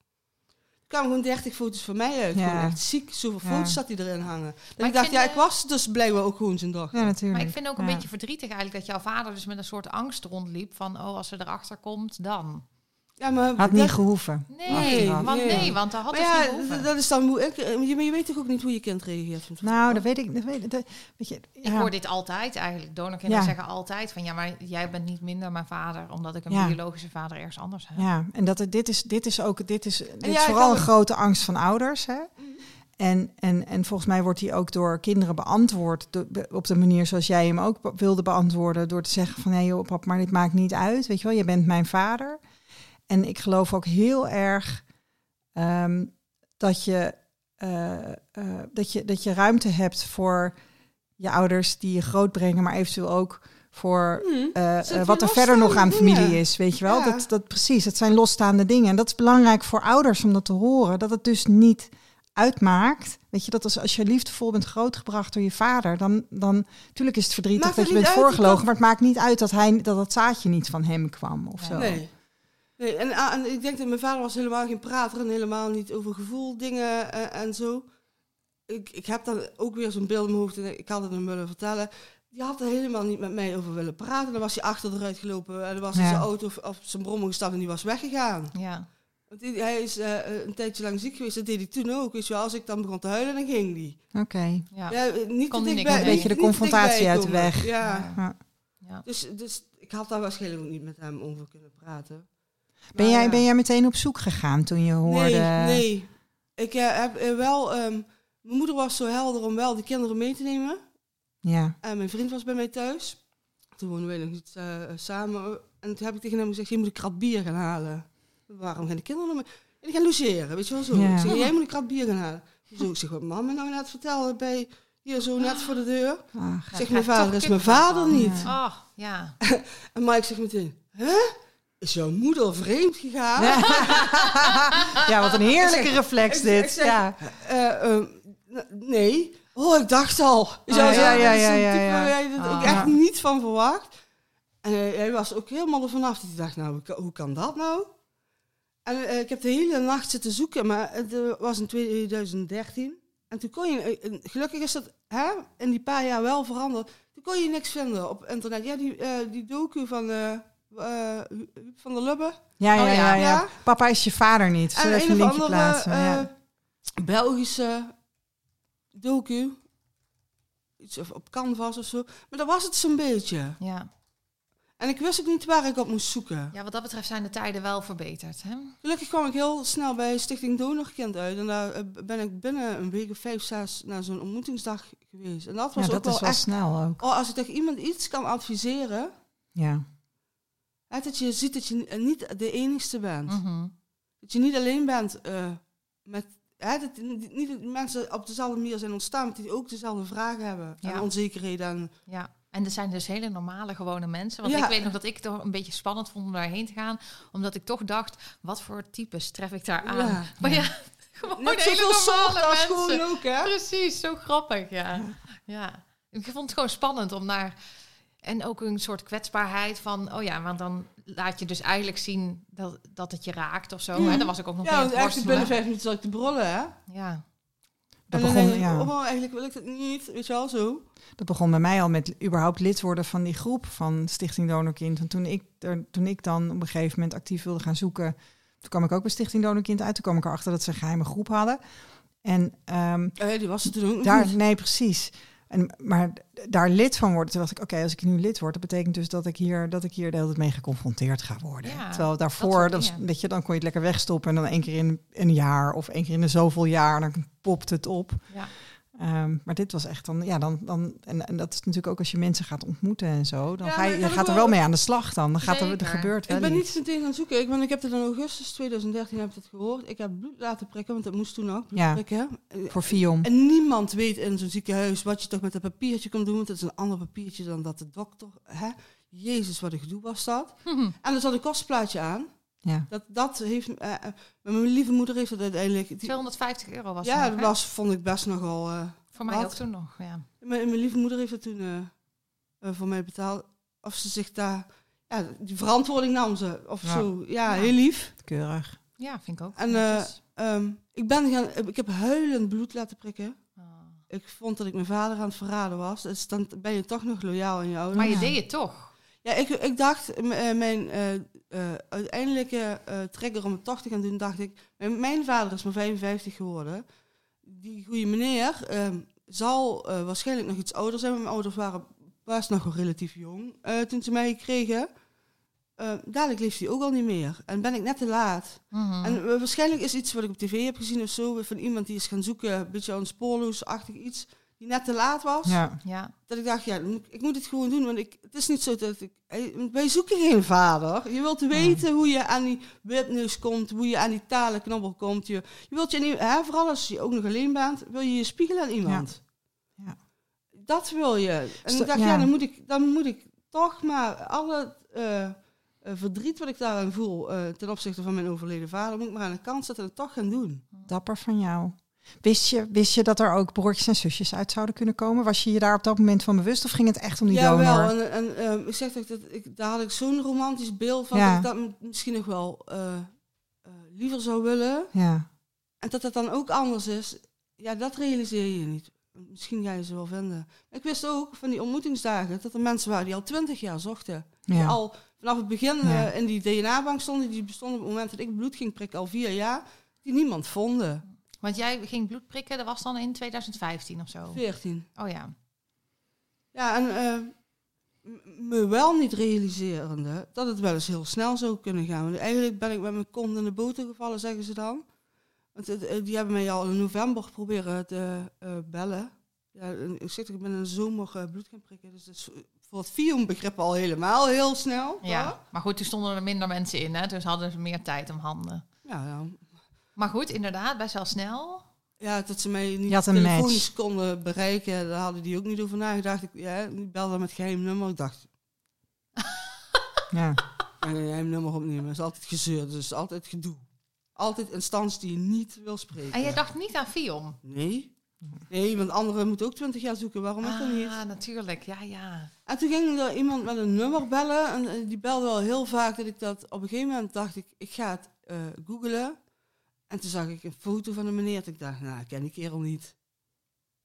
Speaker 3: kwamen gewoon 30 foto's van mij uit.
Speaker 2: Ja.
Speaker 3: Gewoon echt ziek. Zoveel
Speaker 2: Ja.
Speaker 3: foto's zat hij erin hangen. Dat
Speaker 1: Maar
Speaker 3: ik
Speaker 1: ik
Speaker 3: dacht, ja,
Speaker 1: eh,
Speaker 3: ik was dus blijkbaar ook gewoon zijn dochter.
Speaker 2: ja, natuurlijk.
Speaker 1: Maar ik vind ook een beetje verdrietig eigenlijk dat jouw vader dus met een soort angst rondliep van oh als ze erachter komt dan.
Speaker 3: Ja, maar
Speaker 2: Had niet
Speaker 3: dat-
Speaker 2: gehoeven.
Speaker 1: Nee, want
Speaker 3: Nee.
Speaker 1: want dat had
Speaker 3: maar
Speaker 1: dus
Speaker 3: ja,
Speaker 1: niet
Speaker 3: dat is dan hoe ik... eh, Je, maar je weet toch ook niet hoe je kind reageert?
Speaker 2: Nou, dat weet ik. Dat weet, ik- dat, weet je,
Speaker 1: Ik hoor dit altijd eigenlijk. Donorkinderen
Speaker 2: Ja.
Speaker 1: zeggen altijd van ja, maar jij bent niet minder mijn vader omdat ik een
Speaker 2: Ja.
Speaker 1: biologische vader ergens anders heb.
Speaker 2: Ja, en dat, het- dit, is, dit is ook dit is, dit
Speaker 3: ja,
Speaker 2: is vooral een grote angst van ouders. Hè?
Speaker 3: Mhm.
Speaker 2: En, en, en volgens mij wordt die ook door kinderen beantwoord do- be- op de manier zoals jij hem ook wilde beantwoorden. Door te zeggen van hé joh pap, maar dit maakt niet uit. Weet je wel, je bent mijn vader. En ik geloof ook heel erg ehm, dat, je, eh, eh, dat, je, dat je ruimte hebt voor je ouders die je grootbrengen, maar eventueel ook voor
Speaker 3: Hm.
Speaker 2: eh, wat er verder nog aan familie
Speaker 3: dingen?
Speaker 2: is, weet je wel?
Speaker 3: Ja.
Speaker 2: Dat, dat precies, dat zijn losstaande dingen. En dat is belangrijk voor ouders om dat te horen. Dat het dus niet uitmaakt. Weet je, dat als, als je liefdevol bent grootgebracht door je vader, dan, dan natuurlijk is het verdrietig
Speaker 3: Maakt
Speaker 2: dat je bent voorgelogen,
Speaker 3: dat-
Speaker 2: maar het maakt niet uit dat hij dat het zaadje niet van hem kwam of zo.
Speaker 3: Nee. Nee en, ah, en ik denk dat mijn vader was helemaal geen prater en helemaal niet over gevoel dingen eh, en zo. Ik, ik heb dan ook weer zo'n beeld in mijn hoofd en ik had het hem willen vertellen. Die had er helemaal niet met mij over willen praten. Dan was hij achter eruit gelopen en dan was hij
Speaker 2: Ja.
Speaker 3: zijn auto of, of zijn brommer gestapt en die was weggegaan.
Speaker 1: Ja.
Speaker 3: Want die- hij is eh, een tijdje lang ziek geweest, dat deed hij toen ook. Wel, als ik dan begon te huilen, dan ging die.
Speaker 2: Oké.
Speaker 1: Ja.
Speaker 3: Ja, eh, niet
Speaker 1: Kon
Speaker 3: te
Speaker 1: die
Speaker 3: dichtbij- niet-
Speaker 2: Beetje de confrontatie uit de weg.
Speaker 3: Ja.
Speaker 2: Ja.
Speaker 1: Ja.
Speaker 3: Dus, dus ik had daar waarschijnlijk ook niet met hem over kunnen praten.
Speaker 2: Ben,
Speaker 3: Maar
Speaker 2: jij,
Speaker 3: ja.
Speaker 2: ben jij meteen op zoek gegaan toen je hoorde...
Speaker 3: Nee, nee. Ik eh, heb eh, wel... ehm, mijn moeder was zo helder om wel de kinderen mee te nemen.
Speaker 2: Ja,
Speaker 3: En mijn vriend was bij mij thuis. Toen woonden wij nog niet eh, samen. En toen heb ik tegen hem gezegd, je moet een krat bier gaan halen. Waarom gaan de kinderen nog mee? En die gaan logeren, weet je wel zo.
Speaker 2: Ja.
Speaker 3: Ik zeg, jij moet een krat bier gaan halen. Zo, ik zeg, wat mama nou net vertelde bij... Hier zo net voor de deur.
Speaker 2: Ach,
Speaker 3: zeg, mijn vader is mijn vader
Speaker 1: van.
Speaker 3: niet.
Speaker 2: Ja.
Speaker 1: Oh, ja. [LAUGHS]
Speaker 3: En Mike zegt meteen, hè? Is jouw moeder vreemd gegaan?
Speaker 2: ja, wat een heerlijke
Speaker 3: Ik
Speaker 2: reflex
Speaker 3: ik zeg- ik
Speaker 2: dit.
Speaker 3: zeg-
Speaker 2: Ja.
Speaker 3: Eh, n- nee. Oh, ik dacht al.
Speaker 2: Oh, ja, ja, ja, ja, ja.
Speaker 3: er ook
Speaker 2: Ah.
Speaker 3: echt niet van verwacht. En hij, hij was ook helemaal ervan af. Dat hij dacht, nou, hoe kan, dat nou? En eh, ik heb de hele nacht zitten zoeken, maar het eh, was in 2013. En toen kon je, eh, eh, gelukkig is dat hè, in die paar jaar wel veranderd. Toen kon je niks vinden op internet. Ja, die, eh, die docu van, eh van der Lubbe.
Speaker 2: Ja, ja,
Speaker 1: Oh,
Speaker 2: ja,
Speaker 1: ja.
Speaker 2: ja.
Speaker 3: Ja.
Speaker 2: Papa is je vader niet. Zullen
Speaker 3: En
Speaker 2: even een
Speaker 3: een
Speaker 2: linkje
Speaker 3: andere
Speaker 2: plaatsen?
Speaker 3: eh,
Speaker 2: ja.
Speaker 3: Belgische docu. Iets of op Canvas of zo. Maar dat was het zo'n beetje.
Speaker 1: Ja.
Speaker 3: En ik wist ook niet waar ik op moest zoeken.
Speaker 1: ja, wat dat betreft zijn de tijden wel verbeterd. Hè?
Speaker 3: Gelukkig kwam ik heel snel bij Stichting Donorkind uit. En daar eh, ben ik binnen een week of vijf, zes naar zo'n ontmoetingsdag geweest. En dat was
Speaker 2: ja,
Speaker 3: ook
Speaker 2: dat
Speaker 3: wel
Speaker 2: is wel
Speaker 3: echt...
Speaker 2: snel ook.
Speaker 3: Oh, als ik tegen iemand iets kan adviseren...
Speaker 2: Ja.
Speaker 3: Hè, dat je ziet dat je ni- niet de enigste bent.
Speaker 1: Mhm.
Speaker 3: Dat je niet alleen bent eh, met... Hè, dat niet dat mensen op dezelfde manier zijn ontstaan... maar die ook dezelfde vragen hebben.
Speaker 1: Ja.
Speaker 3: En onzekerheden. En,
Speaker 1: Ja. En er zijn dus hele normale, gewone mensen. Want
Speaker 3: Ja.
Speaker 1: ik weet nog dat ik het toch een beetje spannend vond om daarheen te gaan. Omdat ik toch dacht, wat voor types tref ik daar aan?
Speaker 3: Ja. [LAUGHS]
Speaker 1: Maar ja, gewoon
Speaker 3: Net
Speaker 1: hele normale mensen.
Speaker 3: gewoon ook, hè?
Speaker 1: Precies, zo grappig, ja. ja. Ik vond het gewoon spannend om naar En ook een soort kwetsbaarheid van, oh ja, want dan laat je dus eigenlijk zien dat, dat het je raakt of zo.
Speaker 3: Mhm.
Speaker 1: Hè? Dan was ik ook nog
Speaker 3: Ja,
Speaker 1: mee aan
Speaker 3: want
Speaker 1: het
Speaker 3: eigenlijk binnen vijf minuten zat ik te brullen, hè?
Speaker 1: Ja,
Speaker 2: Dat
Speaker 3: en dan
Speaker 2: begon,
Speaker 3: denk ik,
Speaker 2: ja.
Speaker 3: oh, eigenlijk wil ik dat niet, weet je wel, zo.
Speaker 2: Dat begon bij mij al met überhaupt lid worden van die groep van Stichting Donorkind. En toen ik, er, toen ik dan op een gegeven moment actief wilde gaan zoeken, toen kwam ik ook bij Stichting Donorkind uit. Toen kwam ik erachter dat ze een geheime groep hadden. En ehm,
Speaker 3: Eh, die was het toen ook nog
Speaker 2: daar,
Speaker 3: niet. [LAUGHS]
Speaker 2: nee, precies. En, maar daar lid van worden, toen dacht ik, oké, als ik nu lid word, dat betekent dus dat ik hier, dat ik hier de hele tijd mee geconfronteerd ga worden.
Speaker 1: Ja,
Speaker 2: Terwijl
Speaker 1: dat
Speaker 2: daarvoor, dat was,
Speaker 1: dingen.
Speaker 2: weet je, dan kon je het lekker wegstoppen en dan één keer in een jaar of één keer in de zoveel jaar, dan popt het op.
Speaker 1: ja.
Speaker 2: Ehm, maar dit was echt dan, ja, dan, dan en, en dat is natuurlijk ook als je mensen gaat ontmoeten en zo, dan
Speaker 3: Ja,
Speaker 2: ga je, gaat er wel mee aan de slag dan. Dan gaat er, er gebeurt wel
Speaker 3: Ik ben niet meteen gaan zoeken. Ik, want ik heb het in augustus 2013 heb ik het gehoord. Ik heb bloed laten prikken, want dat moest toen ook.
Speaker 2: Ja.
Speaker 3: prikken.
Speaker 2: Voor Vion.
Speaker 3: En niemand weet in zo'n ziekenhuis wat je toch met dat papiertje kan doen. Want het is een ander papiertje dan dat de dokter... Hè? Jezus, wat een gedoe was dat. [LAUGHS] En er zat een kostplaatje aan.
Speaker 2: Ja.
Speaker 3: Dat, dat heeft... eh, eh, mijn lieve moeder heeft het uiteindelijk... die-
Speaker 1: 250 euro was
Speaker 3: ja, dat was, vond ik best nogal... eh,
Speaker 1: Voor mij
Speaker 3: wat?
Speaker 1: ook toen nog, ja.
Speaker 3: mijn, mijn lieve moeder heeft het toen eh, eh, voor mij betaald. Of ze zich daar... Ja, die verantwoording nam ze. Of
Speaker 2: Ja.
Speaker 3: zo. Ja,
Speaker 1: Ja.
Speaker 3: heel lief.
Speaker 2: Keurig.
Speaker 1: Ja, vind ik ook.
Speaker 3: En. Ehm, ik, ben gaan, ik heb huilend bloed laten prikken.
Speaker 1: Ah.
Speaker 3: Ik vond dat ik mijn vader aan het verraden was. Dus dan ben je toch nog loyaal aan je ouders.
Speaker 1: Maar je
Speaker 2: ja.
Speaker 1: deed het toch?
Speaker 3: Ja, ik, ik dacht, eh, mijn eh, eh, uiteindelijke eh, trigger om het toch te gaan doen, dacht ik... Mijn, mijn vader is maar 55 geworden. Die goede meneer ehm, zal eh, waarschijnlijk nog iets ouder zijn. Mijn ouders waren best nog wel relatief jong toen ze mij kregen. Dadelijk leeft hij ook al niet meer. En ben ik net te laat.
Speaker 1: Mhm.
Speaker 3: En waarschijnlijk is iets wat ik op tv heb gezien of zo, van iemand die is gaan zoeken, een beetje een spoorloos-achtig iets, die net te laat was.
Speaker 2: Ja.
Speaker 1: ja.
Speaker 3: Dat ik dacht, ja, ik moet het gewoon doen, want ik, het is niet zo dat ik... Wij zoeken geen vader. Je wilt weten hoe je aan die webneus komt, hoe je aan die talenknobbel komt. Je, je wilt je niet, hè, vooral als je ook nog alleen bent, wil je je spiegelen aan iemand.
Speaker 2: Ja.
Speaker 3: Dat wil je. En
Speaker 2: Sto-
Speaker 3: ik dacht, ja,
Speaker 2: ja.
Speaker 3: dan, moet ik, dan moet ik toch maar alle eh, eh, verdriet wat ik daarin voel eh, ten opzichte van mijn overleden vader, moet ik maar aan de kant zetten en het toch gaan doen.
Speaker 2: Dapper van jou. Wist je, wist je dat er ook broertjes en zusjes uit zouden kunnen komen? Was je je daar op dat moment van bewust of ging het echt om die
Speaker 3: ja,
Speaker 2: donor?
Speaker 3: wel. En, en ehm, ik zeg dat, dat ik, daar had ik zo'n romantisch beeld van
Speaker 2: Ja.
Speaker 3: dat ik dat misschien nog wel eh, eh, liever zou willen.
Speaker 2: Ja,
Speaker 3: En dat dat dan ook anders is, ja, dat realiseer je niet. Misschien ga je ze wel vinden. Ik wist ook van die ontmoetingsdagen dat er mensen waren die al twintig jaar zochten. Die
Speaker 2: ja.
Speaker 3: al vanaf het begin eh, in die DNA-bank stonden. Die bestonden op het moment dat ik bloed ging prikken al vier jaar. Die niemand vonden.
Speaker 1: Want jij ging bloed prikken, dat was dan in 2015 of zo.
Speaker 3: Veertien.
Speaker 1: Oh ja.
Speaker 3: Ja, en eh, me wel niet realiserende dat het wel eens heel snel zou kunnen gaan. Want eigenlijk ben ik met mijn kont in de boter gevallen, zeggen ze dan. Want eh, die hebben mij al in november proberen te eh, bellen. Ja, ik zeg, ik ben in de zomer bloed gaan prikken. Dus dat is voor het FIOM-begrip al helemaal heel snel.
Speaker 1: Ja, maar goed, toen stonden er minder mensen in, hè? dus hadden ze meer tijd om handen.
Speaker 3: Ja, ja.
Speaker 1: Maar goed, inderdaad, best wel snel.
Speaker 3: ja, dat ze mij niet telefonisch
Speaker 2: match.
Speaker 3: konden bereiken, daar hadden die ook niet over nagedacht. Ik, ja, die belde met geheim nummer. Ik dacht, [LAUGHS]
Speaker 2: ja.
Speaker 3: En een geheim nummer opnemen. Dat is altijd gezeur, dus is altijd gedoe. Altijd instanties die je niet wil spreken.
Speaker 1: En jij dacht niet aan Fion?
Speaker 3: Nee. Nee, want anderen moeten ook twintig jaar zoeken. Waarom ik dan niet?
Speaker 1: Ah, natuurlijk. Ja, ja.
Speaker 3: En toen ging er iemand met een nummer bellen. En eh, die belde wel heel vaak dat ik dat... Op een gegeven moment dacht ik, ik ga het eh googlen. En toen zag ik een foto van een meneer. En ik dacht, nou, ik ken die kerel niet.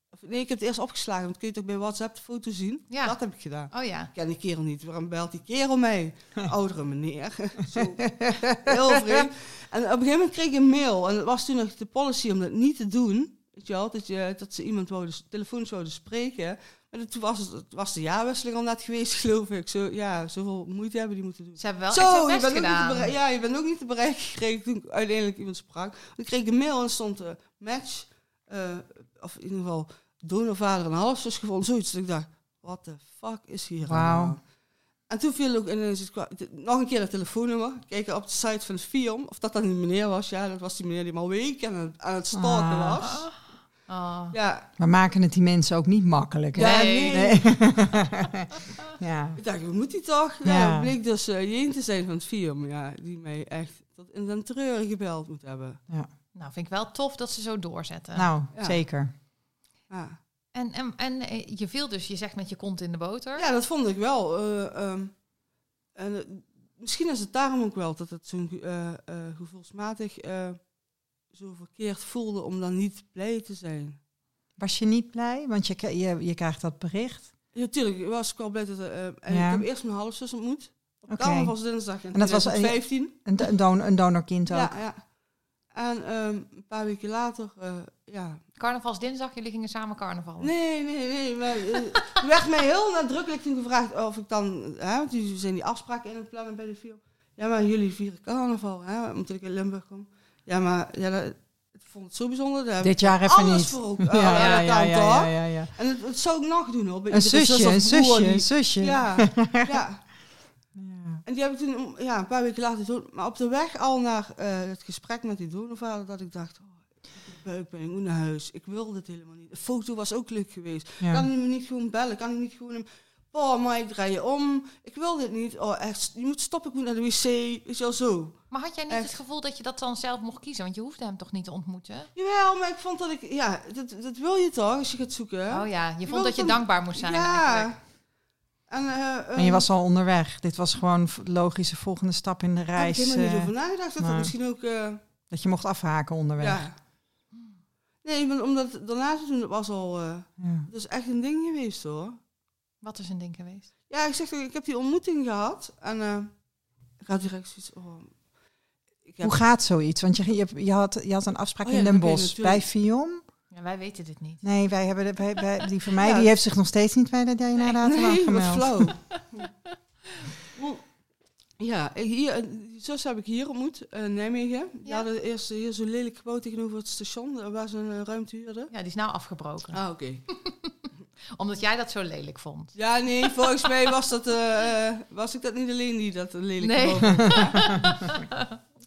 Speaker 3: Of, nee, ik heb het eerst opgeslagen. Want kun je toch bij WhatsApp de foto zien?
Speaker 1: Ja.
Speaker 3: Dat heb ik gedaan.
Speaker 1: Oh ja.
Speaker 3: Ik ken die kerel niet. Waarom belt die kerel mee? Een [LAUGHS] oudere meneer. Zo. [LAUGHS] Heel vreemd. En op een gegeven moment kreeg ik een mail. En het was toen nog de policy om dat niet te doen. Weet je wel, dat, je, dat ze iemand wouden, telefonisch wouden spreken. Maar toen was het, was de jaarwisseling al net geweest, [LAUGHS] geloof ik. Zo, ja, zoveel moeite hebben die moeten doen.
Speaker 1: Ze hebben wel
Speaker 3: Zo,
Speaker 1: echt
Speaker 3: je
Speaker 1: hun best
Speaker 3: bent, ook niet te
Speaker 1: gedaan.
Speaker 3: bereik- ja, je bent ook niet te bereiken gekregen toen ik uiteindelijk iemand sprak. Ik kreeg een mail en stond eh, match, eh, of in ieder geval donorvader en halfzus gevonden, zoiets. Dat ik dacht, what the fuck is hier
Speaker 2: Wauw.
Speaker 3: aan? En toen viel ook ineens nog een keer het telefoonnummer. Kijken op de site van het FIOM, of dat dan die meneer was. Ja, dat was die meneer die me al weken aan het, aan het stalken
Speaker 2: Ah.
Speaker 1: Oh.
Speaker 3: Ja,
Speaker 2: We maken het die mensen ook niet makkelijk. hè?
Speaker 3: ja
Speaker 1: Nee.
Speaker 3: nee. [LAUGHS]
Speaker 2: ja.
Speaker 3: Ik dacht, hoe moet die toch?
Speaker 2: Ja.
Speaker 3: Ja, het bleek dus uh, Jeen te zijn van het FIOM, ja, die mij echt tot in den treuren gebeld moet hebben.
Speaker 1: Nou, vind ik wel tof dat ze zo doorzetten.
Speaker 2: Nou,
Speaker 3: Ja.
Speaker 2: zeker.
Speaker 3: Ja.
Speaker 1: En, en, en eh, je viel dus, je zegt met je kont in de boter.
Speaker 3: Ja, dat vond ik wel. eh, ehm, en, misschien is het daarom ook wel dat het zo'n eh, eh, gevoelsmatig eh, zo verkeerd voelde om dan niet blij te zijn.
Speaker 2: Was je niet blij? Want je, je, je krijgt dat bericht.
Speaker 3: Ja, natuurlijk was ik wel blij dat... eh, en
Speaker 2: Ja.
Speaker 3: Ik heb eerst mijn halfzus ontmoet. Op
Speaker 2: Oké.
Speaker 3: carnavalsdinsdag in
Speaker 2: En dat was- eh,
Speaker 3: 2015.
Speaker 2: Een, een, don- een donorkind ook.
Speaker 3: Ja, ja. En ehm, een paar weken later, eh, ja.
Speaker 1: Carnavalsdinsdag, jullie gingen samen carnaval.
Speaker 3: Nee, nee, nee. Maar, eh, er werd mij heel nadrukkelijk toen gevraagd of ik dan... Hè, want die zijn die afspraken in het plannen bij de film. Ja, maar jullie vieren carnaval, hè, omdat ik in Limburg kom. Ja, maar ja, dat, ik vond het zo bijzonder. Daar heb
Speaker 2: Dit
Speaker 3: ik
Speaker 2: jaar even
Speaker 3: alles
Speaker 2: niet.
Speaker 3: voor ook. [LAUGHS]
Speaker 2: Ja, ja, ja, ja, ja.
Speaker 3: En het, het zou ik nog doen, hoor. bij
Speaker 2: Een zusje, een zusje, een zusje. [LAUGHS]
Speaker 3: Ja, ja. En die heb ik toen ja, een paar weken later doen. Maar op de weg al naar eh, het gesprek met die donorvader, dat ik dacht, oh, ik heb ik moet naar huis. Ik wil dit helemaal niet. De foto was ook leuk geweest. Kan hij me niet gewoon bellen? Kan hij niet gewoon hem... Oh, maar ik draai je om. Ik wil dit niet. Oh, echt. Je moet stoppen. Ik moet naar de wc. Is wel zo.
Speaker 1: Maar had jij niet
Speaker 3: Echt.
Speaker 1: het gevoel dat je dat dan zelf mocht kiezen? Want je hoefde hem toch niet te ontmoeten?
Speaker 3: Jawel, maar ik vond dat ik... Ja, dat, dat wil je toch als je gaat zoeken. hè?
Speaker 1: Oh ja, je vond dat je
Speaker 3: dan-
Speaker 1: dankbaar moest zijn eigenlijk.
Speaker 3: Ja. En, eh,
Speaker 2: En je
Speaker 3: eh,
Speaker 2: was al onderweg. Dit was gewoon logische volgende stap in de
Speaker 3: heb ik
Speaker 2: reis.
Speaker 3: helemaal niet
Speaker 2: eh,
Speaker 3: over nagedacht. Dat misschien ook... eh,
Speaker 2: dat je mocht afhaken onderweg.
Speaker 3: ja. Nee, maar omdat daarna te doen, dat was al... eh,
Speaker 2: Ja.
Speaker 3: dat is echt een ding geweest, hoor.
Speaker 1: Wat is een ding geweest?
Speaker 3: Ja, ik zeg ik heb die ontmoeting gehad. En eh, ik had direct zoiets... Oh, ik heb,
Speaker 2: Hoe gaat zoiets? Want je, je, je, had, je had een afspraak
Speaker 3: Oh ja,
Speaker 2: in Den Bosch bij Fion.
Speaker 1: Ja, wij weten dit niet.
Speaker 2: Nee, wij hebben de, wij, wij- die van mij [LAUGHS]
Speaker 3: Ja.
Speaker 2: die heeft zich nog steeds niet bij de DNA-data
Speaker 3: nee,
Speaker 2: aangemeld.
Speaker 3: flauw. [LAUGHS] ja, hier, zus heb ik hier ontmoet, eh, in Nijmegen. Die
Speaker 1: Ja.
Speaker 3: hadden eerst hier zo'n lelijk gebouw tegenover het station, waar ze een eh, ruimte huurden.
Speaker 1: Ja, die is nou afgebroken.
Speaker 3: Ah, oké. [LAUGHS]
Speaker 1: Omdat jij dat zo lelijk vond.
Speaker 3: Ja, nee, volgens mij was, dat, eh, eh, was ik dat niet alleen die dat lelijk
Speaker 1: Nee.
Speaker 3: vond.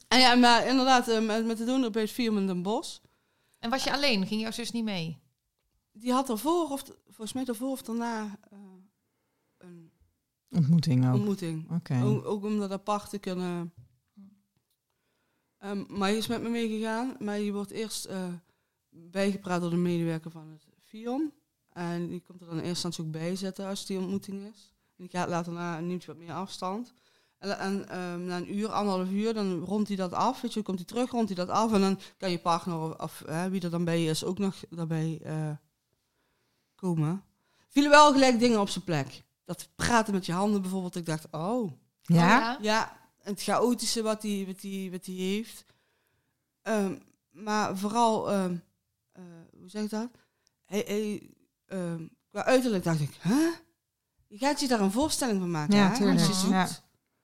Speaker 3: En [LAUGHS] ja, maar inderdaad, eh, met, met de donor bij het Den Bosch.
Speaker 1: En was je alleen? Ging jouw zus niet mee?
Speaker 3: Die had ervoor, of volgens mij daarvoor of daarna, eh, een
Speaker 2: Ontmoeting ook.
Speaker 3: ontmoeting.
Speaker 2: Oké.
Speaker 3: Ook, ook om dat apart te kunnen. Ehm, maar hij is met me meegegaan. Maar je wordt eerst eh, bijgepraat door de medewerker van het FIOM. En die komt er dan in eerste instantie ook bij zetten als die ontmoeting is. En die gaat later na, neemt hij wat meer afstand. En, en ehm, na een uur, anderhalf uur, dan rondt hij dat af. Weet je, dan komt hij terug, rondt hij dat af. En dan kan je partner of, of hè, wie er dan bij is ook nog daarbij eh, komen. Vielen wel gelijk dingen op zijn plek. Dat praten met je handen bijvoorbeeld. Ik dacht, oh,
Speaker 2: Ja?
Speaker 1: Oh,
Speaker 3: ja, het chaotische wat hij wat die, wat die heeft. Ehm, maar vooral, ehm, eh, hoe zeg ik dat? Hij, hij, ehm, qua uiterlijk dacht ik, huh? Je gaat je daar een voorstelling van maken,
Speaker 2: Ja,
Speaker 3: hè? Als je zoekt.
Speaker 2: ja.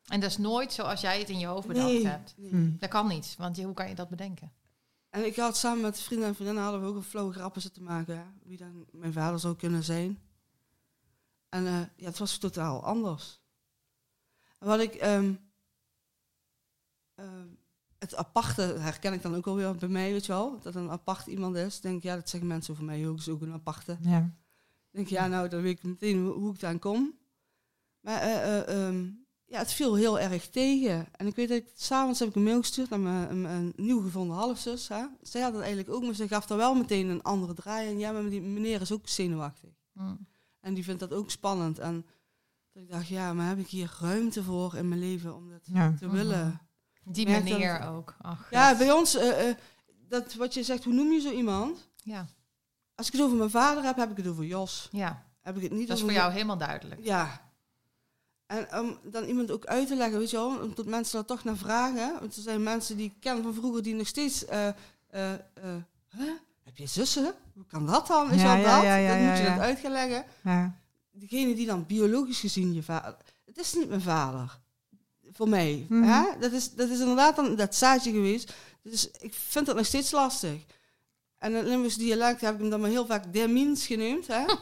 Speaker 1: En dat is nooit zoals jij het in je hoofd bedacht
Speaker 3: Nee,
Speaker 1: hebt.
Speaker 3: nee.
Speaker 2: Hm.
Speaker 1: Dat kan niet, want je, hoe kan je dat bedenken?
Speaker 3: En ik had samen met vrienden en vriendinnen hadden we ook een flauwe grappen zitten maken. Hè? Wie dan mijn vader zou kunnen zijn. En eh, ja, het was totaal anders. En wat ik... ehm, ehm, het aparte herken ik dan ook alweer bij mij, weet je wel. Dat een apart iemand is. Denk ik, ja, dat zeggen mensen over mij ook. is ook een aparte.
Speaker 2: Ja.
Speaker 3: denk ja, nou, dan weet ik meteen hoe, hoe ik daar kom. Maar eh, eh, ehm, ja, het viel heel erg tegen. En ik weet dat ik, s'avonds heb ik een mail gestuurd naar mijn, nieuw gevonden halfzus. Hè. Zij had het eigenlijk ook, maar ze gaf er wel meteen een andere draai. En ja, maar die meneer is ook zenuwachtig.
Speaker 1: Hm.
Speaker 3: En die vindt dat ook spannend. En dat ik dacht, ja, maar heb ik hier ruimte voor in mijn leven om dat
Speaker 2: Ja.
Speaker 3: te willen?
Speaker 1: Die
Speaker 3: dat-
Speaker 1: meneer ook. Ach,
Speaker 3: Ja, bij ons, eh, eh, dat wat je zegt, hoe noem je zo iemand?
Speaker 1: ja,
Speaker 3: Als ik het over mijn vader heb, heb ik het over Jos.
Speaker 1: ja,
Speaker 3: Heb ik het niet
Speaker 1: dat is voor jou helemaal duidelijk.
Speaker 3: Ja. En om dan iemand ook uit te leggen, weet je wel, omdat mensen daar toch naar vragen. Want er zijn mensen die ik ken van vroeger die nog steeds. eh huh? Heb je zussen? Hoe kan dat dan? Is
Speaker 2: Ja,
Speaker 3: wel
Speaker 2: ja,
Speaker 3: dat?
Speaker 2: ja, ja,
Speaker 3: dan moet je dat uit gaan leggen.
Speaker 2: Ja.
Speaker 3: Degene die dan biologisch gezien je vader. Het is niet mijn vader. Voor mij.
Speaker 2: Mhm.
Speaker 3: hè? Dat, is, dat is inderdaad dan dat zaadje geweest. Dus ik vind dat nog steeds lastig. En in het Limburgs dialect heb ik hem dan maar heel vaak Dermins genoemd. Hè? [LAUGHS]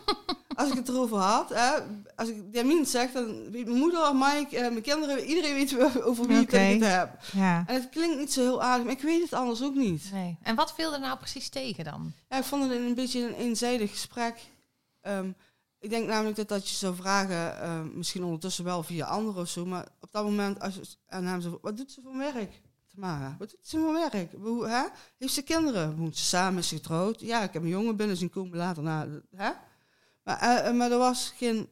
Speaker 3: Als ik het erover had. Hè? Als ik Dermins zeg, dan weet mijn moeder, Mike, eh, mijn kinderen, iedereen weet [LAUGHS] over wie ik het heb.
Speaker 2: Ja.
Speaker 3: En het klinkt niet zo heel aardig, maar ik weet het anders ook niet.
Speaker 1: Nee. En wat viel er nou precies tegen dan?
Speaker 3: Ja, ik vond het een beetje een eenzijdig gesprek. Ehm, ik denk namelijk dat dat je zou vragen, ehm, misschien ondertussen wel via anderen of zo, maar op dat moment als je aan hem wat doet ze voor werk? Tamara, wat doet ze voor werk? Hoe, hè? Heeft ze kinderen? Woont ze samen? Is ze getrouwd? Ja, ik heb een jongen binnen zien komen later. Nou, hè? Maar, eh, eh, maar er was geen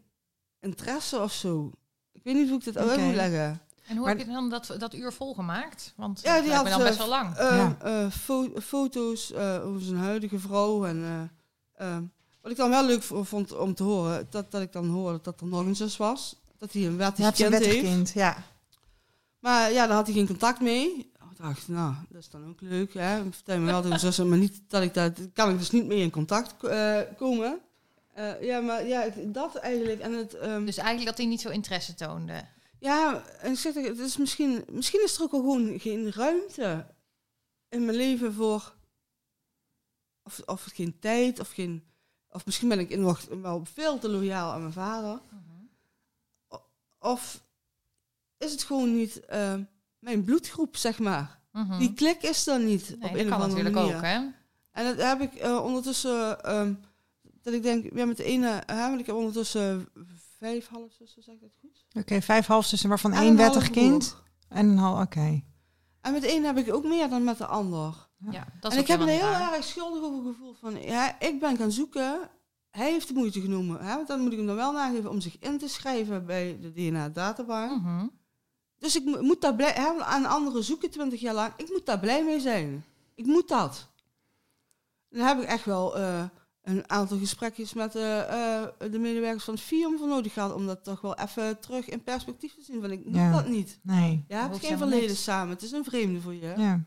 Speaker 3: interesse of zo. Ik weet niet hoe ik dit uit
Speaker 2: Oké.
Speaker 3: moet leggen.
Speaker 1: En hoe
Speaker 2: Maar-
Speaker 1: heb je dan dat, dat uur volgemaakt? Want
Speaker 3: Ja, die had,
Speaker 1: dan
Speaker 3: eh,
Speaker 1: best wel lang.
Speaker 3: Eh,
Speaker 2: Ja.
Speaker 3: eh, fo- foto's eh, over zijn huidige vrouw. En, eh, eh, wat ik dan wel leuk vond om te horen, dat, dat ik dan hoorde dat er nog een zus was. Dat hij een wettig
Speaker 2: een
Speaker 3: kind
Speaker 2: wettig
Speaker 3: heeft.
Speaker 2: kind, ja.
Speaker 3: Maar ja, daar had hij geen contact mee. Ik dacht, nou, dat is dan ook leuk. Hè? Vertel me wel tegen mijn zus, maar niet dat ik daar, kan ik dus niet mee in contact eh, komen. Eh, ja, maar ja, dat eigenlijk. En het, ehm,
Speaker 1: Dus eigenlijk dat hij niet zo interesse toonde.
Speaker 3: Ja, en ik zeg, het is misschien, misschien is er ook al gewoon geen ruimte in mijn leven voor, of, of geen tijd, of geen, of misschien ben ik nog wel veel te loyaal aan mijn vader. Of is het gewoon niet eh, mijn bloedgroep, zeg maar.
Speaker 1: Mhm.
Speaker 3: Die klik is er niet
Speaker 1: Nee,
Speaker 3: op
Speaker 1: dat
Speaker 3: een of
Speaker 1: kan
Speaker 3: andere
Speaker 1: natuurlijk
Speaker 3: manier.
Speaker 1: ook, hè?
Speaker 3: En dat heb ik eh, ondertussen, ehm, dat ik denk, ja, met de ene, hè, want ik heb ondertussen vijf half zussen, zeg ik dat goed?
Speaker 2: Oké, vijf halfzussen, waarvan één wettig kind. En een half, oké.
Speaker 3: En met de een heb ik ook meer dan met de ander.
Speaker 1: Ja, dat is
Speaker 3: en ik heb er
Speaker 1: helemaal
Speaker 3: heel
Speaker 1: raar.
Speaker 3: erg schuldig over gevoeld van, ja, ik ben gaan zoeken. Hij heeft de moeite genomen. Hè? Want dan moet ik hem dan wel nageven om zich in te schrijven bij de DNA-databank.
Speaker 1: Mhm.
Speaker 3: Dus ik mo- moet daar blij, hè, aan anderen zoeken 20 jaar lang. Ik moet daar blij mee zijn. Ik moet dat. Dan heb ik echt wel eh, een aantal gesprekjes met eh, eh, de medewerkers van het FIOM voor nodig gehad. Om dat toch wel even terug in perspectief te zien. Van ik moet
Speaker 2: Ja.
Speaker 3: dat niet.
Speaker 2: Nee.
Speaker 3: Je hebt geen verleden
Speaker 1: niks.
Speaker 3: samen. Het is een vreemde voor je.
Speaker 2: Ja.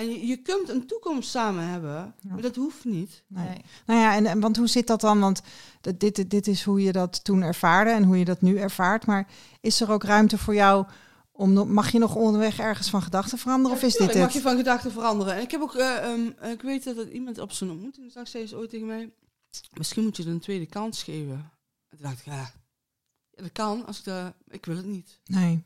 Speaker 3: En je, je kunt een toekomst samen hebben. Maar dat hoeft niet.
Speaker 2: Nee.
Speaker 1: Nee.
Speaker 2: Nou ja, en, en want hoe zit dat dan? Want dat- dit, dit is hoe je dat toen ervaarde en hoe je dat nu ervaart. Maar is er ook ruimte voor jou om nog- mag je nog onderweg ergens van gedachten veranderen? Of is dit
Speaker 3: Tuurlijk mag je
Speaker 2: het?
Speaker 3: van gedachten veranderen. En ik heb ook, eh, ehm, ik weet dat iemand op zo'n ontmoetingsdag zei ze ooit tegen mij, misschien moet je er een tweede kans geven. En toen dacht ik, ja, ja, dat kan, als ik dat, ik wil het niet.
Speaker 2: Nee.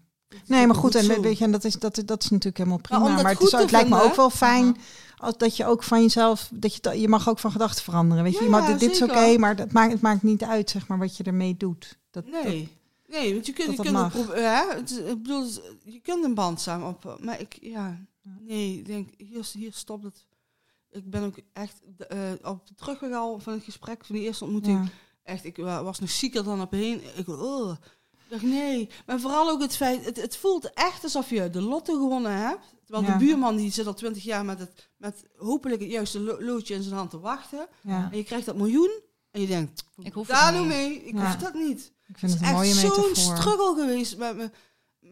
Speaker 2: Nee, maar goed, en weet je, en dat is, dat, dat is natuurlijk helemaal prima.
Speaker 3: om dat
Speaker 2: Maar, het, is, lijkt me ook wel fijn als dat je ook van jezelf, dat je, je mag ook van gedachten veranderen. Weet je,
Speaker 3: Ja,
Speaker 2: dit, dit is oké, maar dat maakt, het maakt niet uit, zeg maar, wat je ermee doet. Dat,
Speaker 3: Nee. Nee, want je kunt,
Speaker 2: dat
Speaker 3: je kunt het het is- ik bedoel, je kunt een band samen op, maar ik, ja, nee, ik denk, hier, hier stopt het. Ik ben ook echt eh, op de terugweg al van het gesprek, van die eerste ontmoeting,
Speaker 2: ja.
Speaker 3: Echt, ik wa- was nog zieker dan op heen. Ik, nee. Maar vooral ook het feit, het, het voelt echt alsof je de lotto gewonnen hebt. Terwijl
Speaker 2: Ja.
Speaker 3: de buurman die zit al twintig jaar met, het, met hopelijk het juiste lo- loodje in zijn hand te wachten.
Speaker 2: ja.
Speaker 3: En je krijgt dat miljoen. En je denkt,
Speaker 1: Ik hoef
Speaker 3: daar nou mee. Ik
Speaker 2: Ja.
Speaker 3: hoef dat niet.
Speaker 2: Ik vind
Speaker 3: Het
Speaker 2: het
Speaker 3: is
Speaker 2: een mooie
Speaker 3: echt zo'n struggle geweest met, me,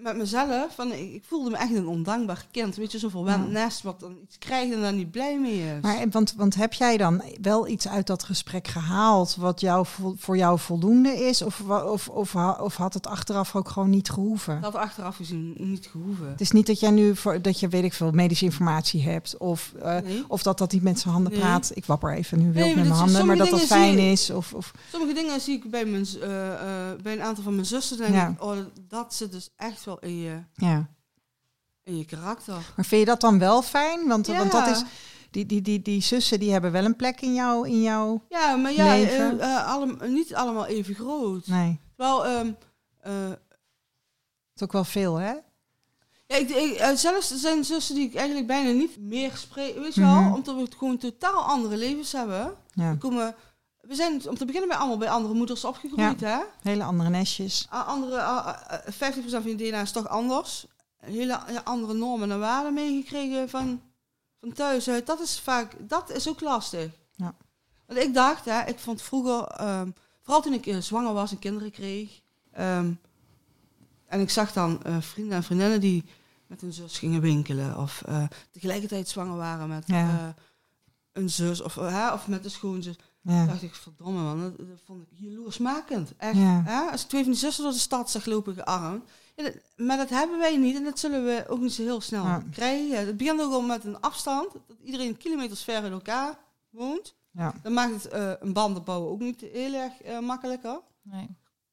Speaker 3: met mezelf. Van, ik, voelde me echt een ondankbaar kind. Weet je, zo'n verwend
Speaker 2: Ja.
Speaker 3: nest wat dan iets krijgt en daar niet blij mee is.
Speaker 2: Maar eh, want, want heb jij dan wel iets uit dat gesprek gehaald wat jou, vo- voor jou voldoende is? Of, of, of, of had het achteraf ook gewoon niet gehoeven?
Speaker 3: dat achteraf gezien niet gehoeven.
Speaker 2: Het is niet dat jij nu voor, dat je weet ik veel medische informatie hebt of, eh,
Speaker 3: Nee.
Speaker 2: of dat dat niet met zijn handen
Speaker 3: Nee.
Speaker 2: praat. Ik wapper even nu wild
Speaker 3: Nee,
Speaker 2: met mijn handen, maar dat dat fijn
Speaker 3: je-
Speaker 2: is. Of, of,
Speaker 3: Sommige dingen zie ik bij, mijn, eh, bij een aantal van mijn zussen. Denk
Speaker 2: Ja.
Speaker 3: ik, oh, dat zit dus echt wel in je,
Speaker 2: ja.
Speaker 3: in je karakter.
Speaker 2: Maar vind je dat dan wel fijn? Want,
Speaker 3: Ja.
Speaker 2: want dat is die, die, die, die zussen die hebben wel een plek in jou. In jou.
Speaker 3: Ja, maar ja,
Speaker 2: Leven.
Speaker 3: eh, eh, allem- niet allemaal even groot.
Speaker 2: Nee,
Speaker 3: Wel, ehm, eh,
Speaker 2: het is ook wel veel, hè?
Speaker 3: ja, ik, ik, eh, zelfs zijn zussen die ik eigenlijk bijna niet meer spreek. Weet je
Speaker 2: Mhm.
Speaker 3: wel, omdat we gewoon totaal andere levens hebben.
Speaker 2: Ja,
Speaker 3: komen, we zijn om te beginnen bij allemaal bij andere moeders opgegroeid, hè?
Speaker 2: hele andere nestjes.
Speaker 3: Andere, a- a- 50% van je DNA is toch anders. Hele andere normen en waarden meegekregen van, van thuis uit. Dat is vaak, dat is ook lastig.
Speaker 2: Ja.
Speaker 3: Want ik dacht, hè, ik vond vroeger, ehm, vooral toen ik eh, zwanger was en kinderen kreeg. ehm, en ik zag dan eh, vrienden en vriendinnen die met hun zus gingen winkelen. Of eh, tegelijkertijd zwanger waren met
Speaker 2: Ja.
Speaker 3: een zus. Of, of met een schoonzus.
Speaker 2: Ja.
Speaker 3: dacht ik, verdomme man, dat, vond ik jaloersmakend. Echt.
Speaker 2: Ja.
Speaker 3: Hè? Als ik twee van die zussen door de stad zag lopen gearmd. Ja, dat- maar dat hebben wij niet en dat zullen we ook niet zo heel snel krijgen. Het begint ook al met een afstand, dat iedereen kilometers ver in elkaar woont.
Speaker 2: Ja.
Speaker 3: Dan maakt het eh, een band bouwen ook niet heel erg eh, makkelijker.
Speaker 1: Nee.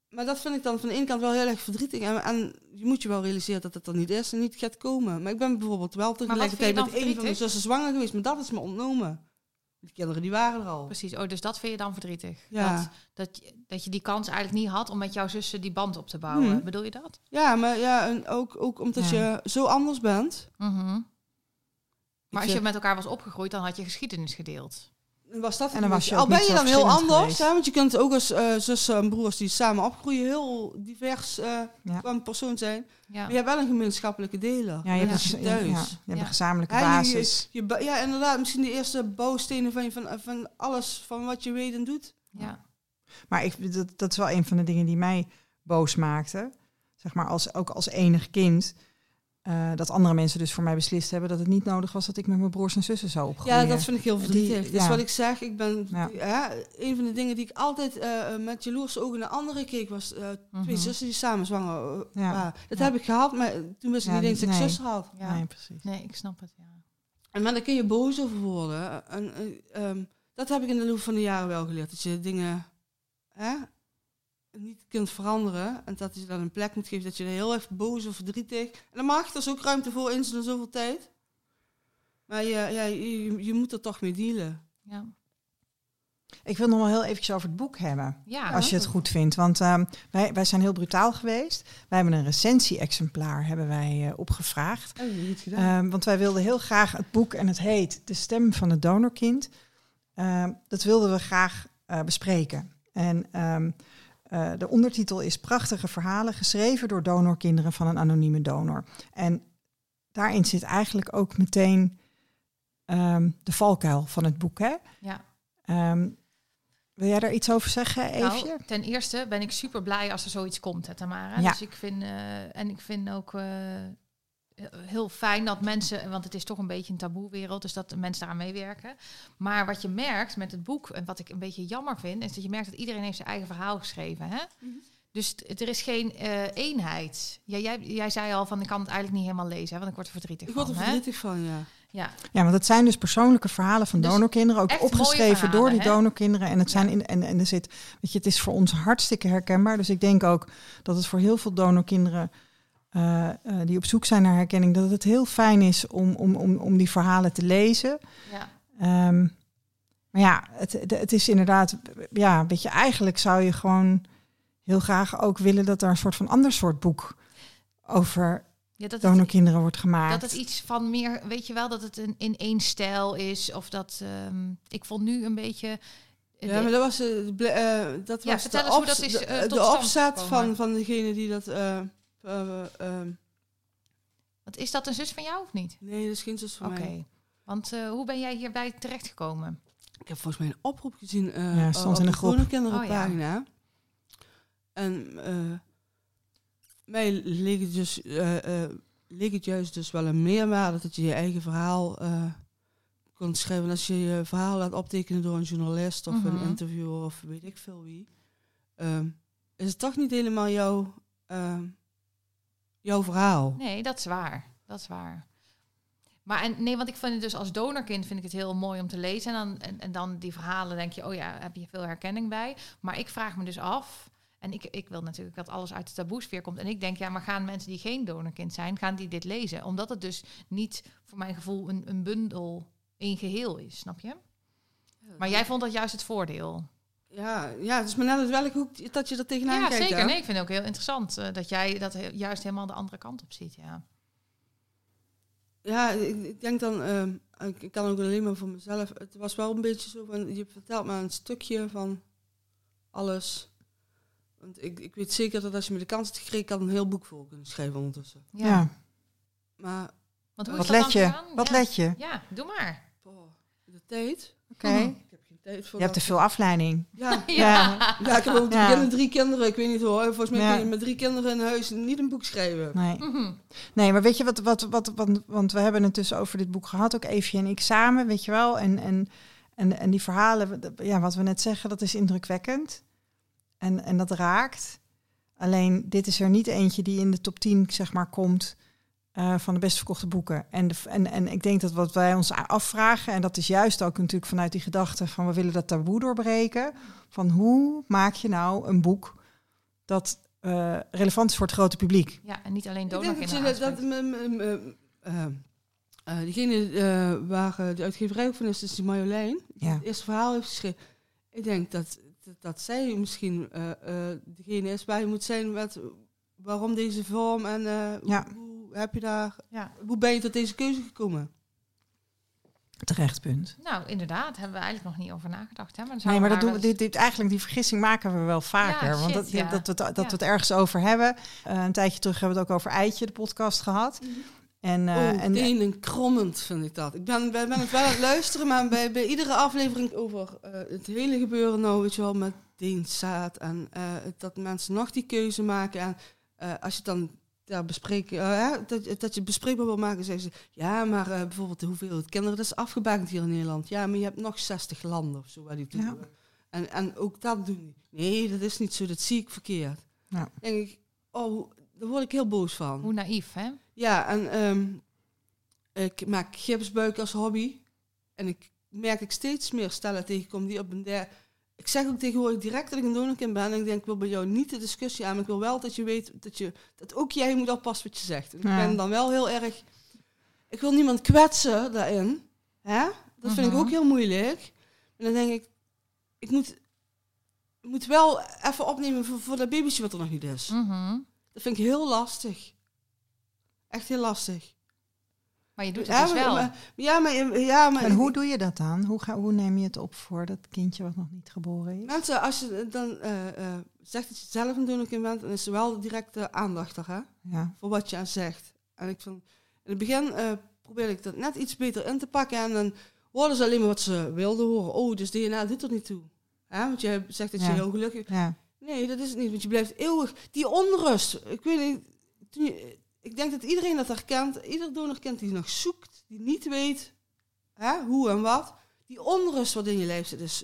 Speaker 3: Maar dat vind ik dan van de ene kant wel heel erg verdrietig. En, en je moet je wel realiseren dat het er niet is en niet gaat komen. Maar ik ben bijvoorbeeld wel tegelijkertijd met een van mijn
Speaker 1: verdrietig?
Speaker 3: zussen zwanger geweest. Maar dat is me ontnomen. Die kinderen die waren er al.
Speaker 1: Precies. Oh, dus dat vind je dan verdrietig.
Speaker 3: Ja.
Speaker 1: Dat, dat, je- dat je die kans eigenlijk niet had om met jouw zussen die band op te bouwen.
Speaker 3: Hmm.
Speaker 1: Bedoel je dat?
Speaker 3: Ja, maar ja, en ook, ook omdat
Speaker 2: Ja.
Speaker 3: je zo anders bent.
Speaker 1: Mhm. Maar als je met elkaar was opgegroeid, dan had je geschiedenis gedeeld.
Speaker 3: Was dat
Speaker 2: En dan was je
Speaker 3: Al ben je dan heel anders, hè? want je kunt ook als eh, zussen en broers die samen opgroeien heel divers eh
Speaker 2: Ja.
Speaker 3: van persoon zijn.
Speaker 1: Ja.
Speaker 3: Maar je hebt wel een gemeenschappelijke deler.
Speaker 2: Ja, je hebt,
Speaker 3: Dat
Speaker 2: een,
Speaker 3: thuis.
Speaker 2: ja, je hebt
Speaker 1: Ja.
Speaker 2: een gezamenlijke basis.
Speaker 3: Je, je ja, inderdaad. Misschien de eerste bouwstenen van, je, van, van alles van wat je weet en doet.
Speaker 1: Ja.
Speaker 2: Maar ik, dat, dat is wel een van de dingen die mij boos maakte. Zeg maar, als, ook als enig kind. Eh, dat andere mensen dus voor mij beslist hebben dat het niet nodig was dat ik met mijn broers en zussen zou opgroeien.
Speaker 3: Ja, dat vind ik heel
Speaker 2: Die-
Speaker 3: verdrietig. Dat is
Speaker 2: ja.
Speaker 3: wat ik zeg. Ik ben,
Speaker 2: Ja.
Speaker 3: hè, een van de dingen die ik altijd eh, met jaloerse ogen naar anderen keek, was eh, twee
Speaker 1: Mhm.
Speaker 3: zussen die samen zwanger eh,
Speaker 2: Ja.
Speaker 3: waren. Dat
Speaker 2: Ja.
Speaker 3: heb ik gehad, maar toen wist ik
Speaker 2: Ja,
Speaker 3: niet eens dat ik
Speaker 2: nee.
Speaker 3: zussen had.
Speaker 1: Ja.
Speaker 2: Nee, precies.
Speaker 1: Nee, ik snap het. Ja.
Speaker 3: En maar daar kun je boos over worden. En, eh, ehm, dat heb ik in de loop van de jaren wel geleerd. Dat je dingen hè, niet kunt veranderen. En dat je dan een plek moet geven. Dat je er heel erg boos of verdrietig... En dan mag er is ook ruimte voor in zoveel tijd. Maar je, ja, je, je moet er toch mee dealen.
Speaker 1: Ja.
Speaker 2: Ik wil nog wel heel eventjes over het boek hebben.
Speaker 1: Ja.
Speaker 2: Als je het goed vindt. Want ehm, wij, wij zijn heel brutaal geweest. Wij hebben een recensie-exemplaar hebben wij, eh, opgevraagd.
Speaker 3: Je gedaan.
Speaker 2: Ehm, want wij wilden heel graag het boek, en het heet De Stem van het Donorkind. Ehm, dat wilden we graag eh, bespreken. En ehm, eh, de ondertitel is Prachtige verhalen geschreven door donorkinderen van een anonieme donor. En daarin zit eigenlijk ook meteen ehm, de valkuil van het boek. Hè?
Speaker 1: ja.
Speaker 2: Ehm, wil jij daar iets over zeggen, Eefje?
Speaker 1: Nou, ten eerste ben ik super blij als er zoiets komt, hè, Tamara.
Speaker 2: Ja.
Speaker 1: Dus ik vind, eh, en ik vind ook eh, heel fijn dat mensen, want het is toch een beetje een taboewereld, dus dat de mensen daaraan meewerken. Maar wat je merkt met het boek, en wat ik een beetje jammer vind, is dat je merkt dat iedereen heeft zijn eigen verhaal geschreven. Hè?
Speaker 3: Mhm.
Speaker 1: Dus t- er is geen eh, eenheid. Ja, jij, jij zei al van, ik kan het eigenlijk niet helemaal lezen, hè, want ik word er verdrietig
Speaker 3: ik
Speaker 1: van.
Speaker 3: word er
Speaker 1: hè?
Speaker 3: verdrietig van, ja.
Speaker 1: Ja,
Speaker 2: Ja, want het zijn dus persoonlijke verhalen van
Speaker 1: Dus
Speaker 2: donorkinderen, ook opgeschreven
Speaker 1: verhalen,
Speaker 2: door die
Speaker 1: hè?
Speaker 2: donorkinderen. En het zijn
Speaker 1: Ja.
Speaker 2: in, en, en er zit, weet je, het is voor ons hartstikke herkenbaar. Dus ik denk ook dat het voor heel veel donorkinderen eh, eh, die op zoek zijn naar herkenning, dat het heel fijn is om, om, om, om die verhalen te lezen.
Speaker 1: ja.
Speaker 2: Ehm, maar ja, het, het- is inderdaad, ja, weet je, eigenlijk zou je gewoon heel graag ook willen dat er een soort van ander soort boek over
Speaker 1: ja dat het,
Speaker 2: donorkinderen wordt gemaakt.
Speaker 1: dat het iets van meer, weet je wel, dat het een, in één stijl is. Of dat, ehm, ik vond nu een beetje... eh,
Speaker 3: Ja, maar dat was, eh, ble- eh, dat
Speaker 1: Ja,
Speaker 3: was
Speaker 1: vertel
Speaker 3: de,
Speaker 1: dat is,
Speaker 3: de, opzet van, van degene die dat... eh, eh, ehm,
Speaker 1: Want is dat een zus van jou of niet?
Speaker 3: nee, dat is geen zus van
Speaker 1: Oké.
Speaker 3: mij.
Speaker 1: Want eh, hoe ben jij hierbij terechtgekomen?
Speaker 3: Ik heb volgens mij een oproep gezien eh
Speaker 2: Ja, stond
Speaker 3: op
Speaker 2: in een
Speaker 3: de
Speaker 2: groep.
Speaker 3: Kinderenpagina. En eh, mij leek het, dus, leek het juist dus wel een meerwaarde dat je je eigen verhaal eh kunt schrijven. En als je je verhaal laat optekenen door een journalist of
Speaker 1: Mhm.
Speaker 3: een interviewer of weet ik veel wie, ehm, is het toch niet helemaal jouw, ehm, jouw verhaal.
Speaker 1: Nee, dat is waar. Dat is waar. Maar en, nee, want ik vind het dus als donorkind vind ik het heel mooi om te lezen. En dan, en, en dan die verhalen denk je, oh ja, heb je veel herkenning bij. Maar ik vraag me dus af, en ik, ik wil natuurlijk dat alles uit de taboesfeer komt. En ik denk, ja, maar gaan mensen die geen donorkind zijn, gaan die dit lezen? Omdat het dus niet, voor mijn gevoel, een, een bundel in geheel is, snap je? Maar jij vond dat juist het voordeel.
Speaker 3: Ja, ja, het is maar net uit welke hoek dat je er tegenaan
Speaker 1: Ja,
Speaker 3: kijkt.
Speaker 1: zeker.
Speaker 3: hè?
Speaker 1: Nee, ik vind het ook heel interessant eh, dat jij dat he- juist helemaal de andere kant op ziet. Ja.
Speaker 3: Ja, ik, ik denk dan, ehm, ik, ik kan ook alleen maar voor mezelf. Het was wel een beetje zo van, je vertelt maar een stukje van alles. Want ik, ik weet zeker dat als je me de kans had gekregen, ik had een heel boek voor kunnen schrijven ondertussen.
Speaker 1: Ja.
Speaker 2: ja.
Speaker 3: Maar,
Speaker 1: Want hoe
Speaker 2: Wat
Speaker 1: dat
Speaker 2: let je? Wat
Speaker 1: ja.
Speaker 2: let je?
Speaker 1: Ja, doe maar.
Speaker 3: boah, de tijd.
Speaker 2: Oké.
Speaker 3: Ik heb
Speaker 2: Je hebt te veel afleiding. [LAUGHS]
Speaker 3: Ja,
Speaker 2: Ja.
Speaker 3: ja, ik heb
Speaker 2: Ja.
Speaker 3: beginnen drie kinderen. Ik weet niet hoe. Volgens mij
Speaker 2: Ja.
Speaker 3: kun je met drie kinderen in huis niet een boek schrijven.
Speaker 2: Nee.
Speaker 1: Mhm.
Speaker 2: nee, maar weet je wat, wat, wat want, want we hebben het dus over dit boek gehad, ook Eefje en ik samen, weet je wel. En, en, en, en die verhalen, ja, wat we net zeggen, dat is indrukwekkend. En, en dat raakt. Alleen, dit is er niet eentje die in de top 10, zeg maar, komt eh, van de best verkochte boeken. En, de, en, en ik denk dat wat wij ons afvragen, en dat is juist ook natuurlijk vanuit die gedachte van we willen dat taboe doorbreken, van hoe maak je nou een boek dat eh, relevant is voor het grote publiek?
Speaker 1: Ja, en niet alleen
Speaker 3: Ik denk dat, je, dat
Speaker 1: aanspreekt.
Speaker 3: m- m- m- eh, eh, diegene eh, waar de uitgeverij ook van is, is die Marjolein.
Speaker 2: Ja.
Speaker 3: Het eerste verhaal heeft geschreven. Ik denk dat, dat, dat zij misschien eh, eh, degene is waar je moet zijn met waarom deze vorm en eh,
Speaker 2: Ja.
Speaker 3: hoe, hoe heb je daar,
Speaker 1: Ja.
Speaker 3: hoe ben je tot deze keuze gekomen?
Speaker 2: terechtpunt.
Speaker 1: Nou, inderdaad, hebben we eigenlijk nog niet over nagedacht. Hè? Maar
Speaker 2: Nee, maar dat doen we, dit, dit, eigenlijk die vergissing maken we wel vaker.
Speaker 1: Ja,
Speaker 2: want dat,
Speaker 1: ja.
Speaker 2: dat, we, het- dat
Speaker 1: Ja.
Speaker 2: we het ergens over hebben. Eh, een tijdje terug hebben we het ook over Eitje, de podcast, gehad. En, eh,
Speaker 3: oh,
Speaker 2: en
Speaker 3: krommend vind ik dat. Ik ben, ben, ben het wel aan het luisteren, maar bij, bij iedere aflevering over eh, het hele gebeuren nou, weet je wel, met Deenzaad en eh, dat mensen nog die keuze maken. En eh, als je het dan ja, bespreekt, eh, hè, dat, dat je bespreekbaar wil maken, zeggen ze, ja, maar eh, bijvoorbeeld de hoeveelheid kinderen, dat is afgebakend hier in Nederland. Ja, maar je hebt nog 60 landen of zo waar die toe.
Speaker 2: Ja.
Speaker 3: En, en ook dat doen die. Nee, dat is niet zo, dat zie ik verkeerd.
Speaker 2: Ja.
Speaker 3: denk ik, oh, daar word ik heel boos van.
Speaker 1: Hoe naïef, hè?
Speaker 3: Ja, en ehm, ik maak gipsbuik als hobby. En ik merk ik steeds meer stellen tegenkom die op een der... Ik zeg ook tegenwoordig direct dat ik een donorkind ben. En ik denk, ik wil bij jou niet de discussie aan. Maar ik wil wel dat je weet dat, je, dat ook jij moet oppassen wat je zegt.
Speaker 2: Ja.
Speaker 3: Ik ben dan wel heel erg... Ik wil niemand kwetsen daarin. Hè? Dat vind ik
Speaker 1: Mhm.
Speaker 3: ook heel moeilijk. En dan denk ik, ik moet, ik moet wel even opnemen voor, voor dat babytje wat er nog niet is.
Speaker 1: Mhm.
Speaker 3: Dat vind ik heel lastig. Echt heel lastig.
Speaker 1: Maar je doet het
Speaker 3: Ja,
Speaker 1: dus
Speaker 3: maar-
Speaker 1: wel.
Speaker 3: maar- ja, maar, ja, maar
Speaker 2: en hoe doe je dat dan? Hoe, ga, hoe neem je het op voor dat kindje wat nog niet geboren is?
Speaker 3: mensen, als je dan eh, eh, zegt dat je zelf een donorkind bent, dan is er wel directe aandacht er, hè,
Speaker 2: Ja,
Speaker 3: voor wat je aan zegt. En ik vond, in het begin eh probeerde ik dat net iets beter in te pakken en dan hoorden ze alleen maar wat ze wilden horen. Oh, dus DNA doet er niet toe. Hè? Want jij zegt dat je
Speaker 2: Ja.
Speaker 3: heel gelukkig
Speaker 2: ja.
Speaker 3: Nee, dat is het niet. Want je blijft eeuwig... Die onrust. Ik weet niet... Toen je, ik denk dat iedereen dat herkent. Ieder donor kent die nog zoekt. Die niet weet hè, hoe en wat. Die onrust wat in je lijf zit is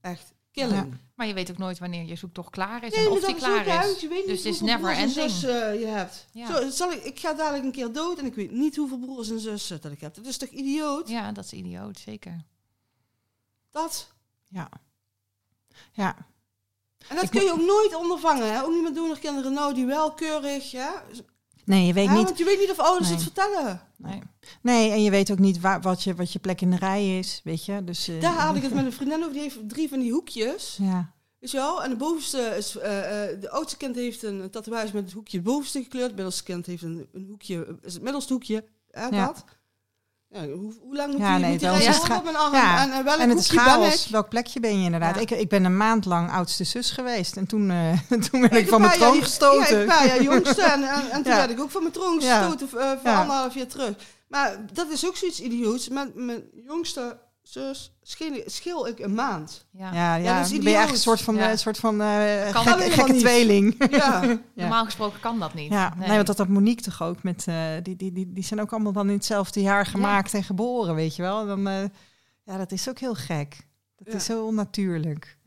Speaker 3: echt killing.
Speaker 1: Maar je weet ook nooit wanneer je zoektocht klaar is
Speaker 3: Nee,
Speaker 1: en of die
Speaker 3: is
Speaker 1: klaar
Speaker 3: uit.
Speaker 1: is. Dus het is never ending.
Speaker 3: zussen je hebt.
Speaker 1: Ja.
Speaker 3: Zo, zal ik, ik ga dadelijk een keer dood en ik weet niet hoeveel broers en zussen dat ik heb. Dat is toch idioot?
Speaker 1: Ja, dat is idioot, zeker.
Speaker 3: Dat.
Speaker 2: Ja. Ja.
Speaker 3: En dat kun je ook nooit ondervangen. Hè? Ook niet met donorkinderen nou die wel keurig... Ja?
Speaker 2: Nee, je weet
Speaker 3: Ja,
Speaker 2: niet.
Speaker 3: Want je weet niet of ouders
Speaker 2: Nee.
Speaker 3: het vertellen.
Speaker 1: Nee.
Speaker 2: Nee, en je weet ook niet waar, wat, je, wat je plek in de rij is, weet je. Dus, eh,
Speaker 3: Daar had ik het [LAUGHS] met een vriendin over. Die heeft drie van die hoekjes.
Speaker 2: Ja,
Speaker 3: Weet je wel? En de bovenste is... eh, eh, de oudste kind heeft een tatoeage met het hoekje het bovenste gekleurd. Het middelste kind heeft een, een hoekje... Is het middelste hoekje.
Speaker 2: Ja.
Speaker 3: dat. Ja, hoe, hoe lang moet
Speaker 2: Ja,
Speaker 3: die,
Speaker 2: nee,
Speaker 3: moet
Speaker 2: is
Speaker 3: op mijn arm?
Speaker 2: Ja,
Speaker 3: En, en welk
Speaker 2: en het is
Speaker 3: ben
Speaker 2: chaos.
Speaker 3: ik?
Speaker 2: Welk plekje ben je inderdaad?
Speaker 3: Ja.
Speaker 2: Ik, ik ben een maand lang oudste zus geweest. En toen, eh, [LAUGHS] toen werd ik van mijn troon gestoten.
Speaker 3: Ja, paar jaar jongste. En, en, en toen [LAUGHS] werd ik ook van mijn troon gestoten eh, voor anderhalf jaar terug. Maar dat is ook zoiets idioots. Mijn jongste zus scheel, scheel ik een maand.
Speaker 1: Ja.
Speaker 2: Ja, ja,
Speaker 3: dat is
Speaker 2: dan ben je eigenlijk een soort van,
Speaker 1: Ja.
Speaker 2: eh, soort van eh,
Speaker 1: Kan
Speaker 2: gekke
Speaker 3: niet.
Speaker 2: tweeling.
Speaker 3: Ja. [LAUGHS]
Speaker 2: Ja.
Speaker 1: Normaal gesproken kan dat niet.
Speaker 2: Ja, nee. want dat had Monique toch ook met, eh, die, die, die, die zijn ook allemaal dan in hetzelfde jaar gemaakt en geboren, weet je wel. En Dan, eh, ja, dat is ook heel gek. Dat
Speaker 3: Ja.
Speaker 2: is zo onnatuurlijk.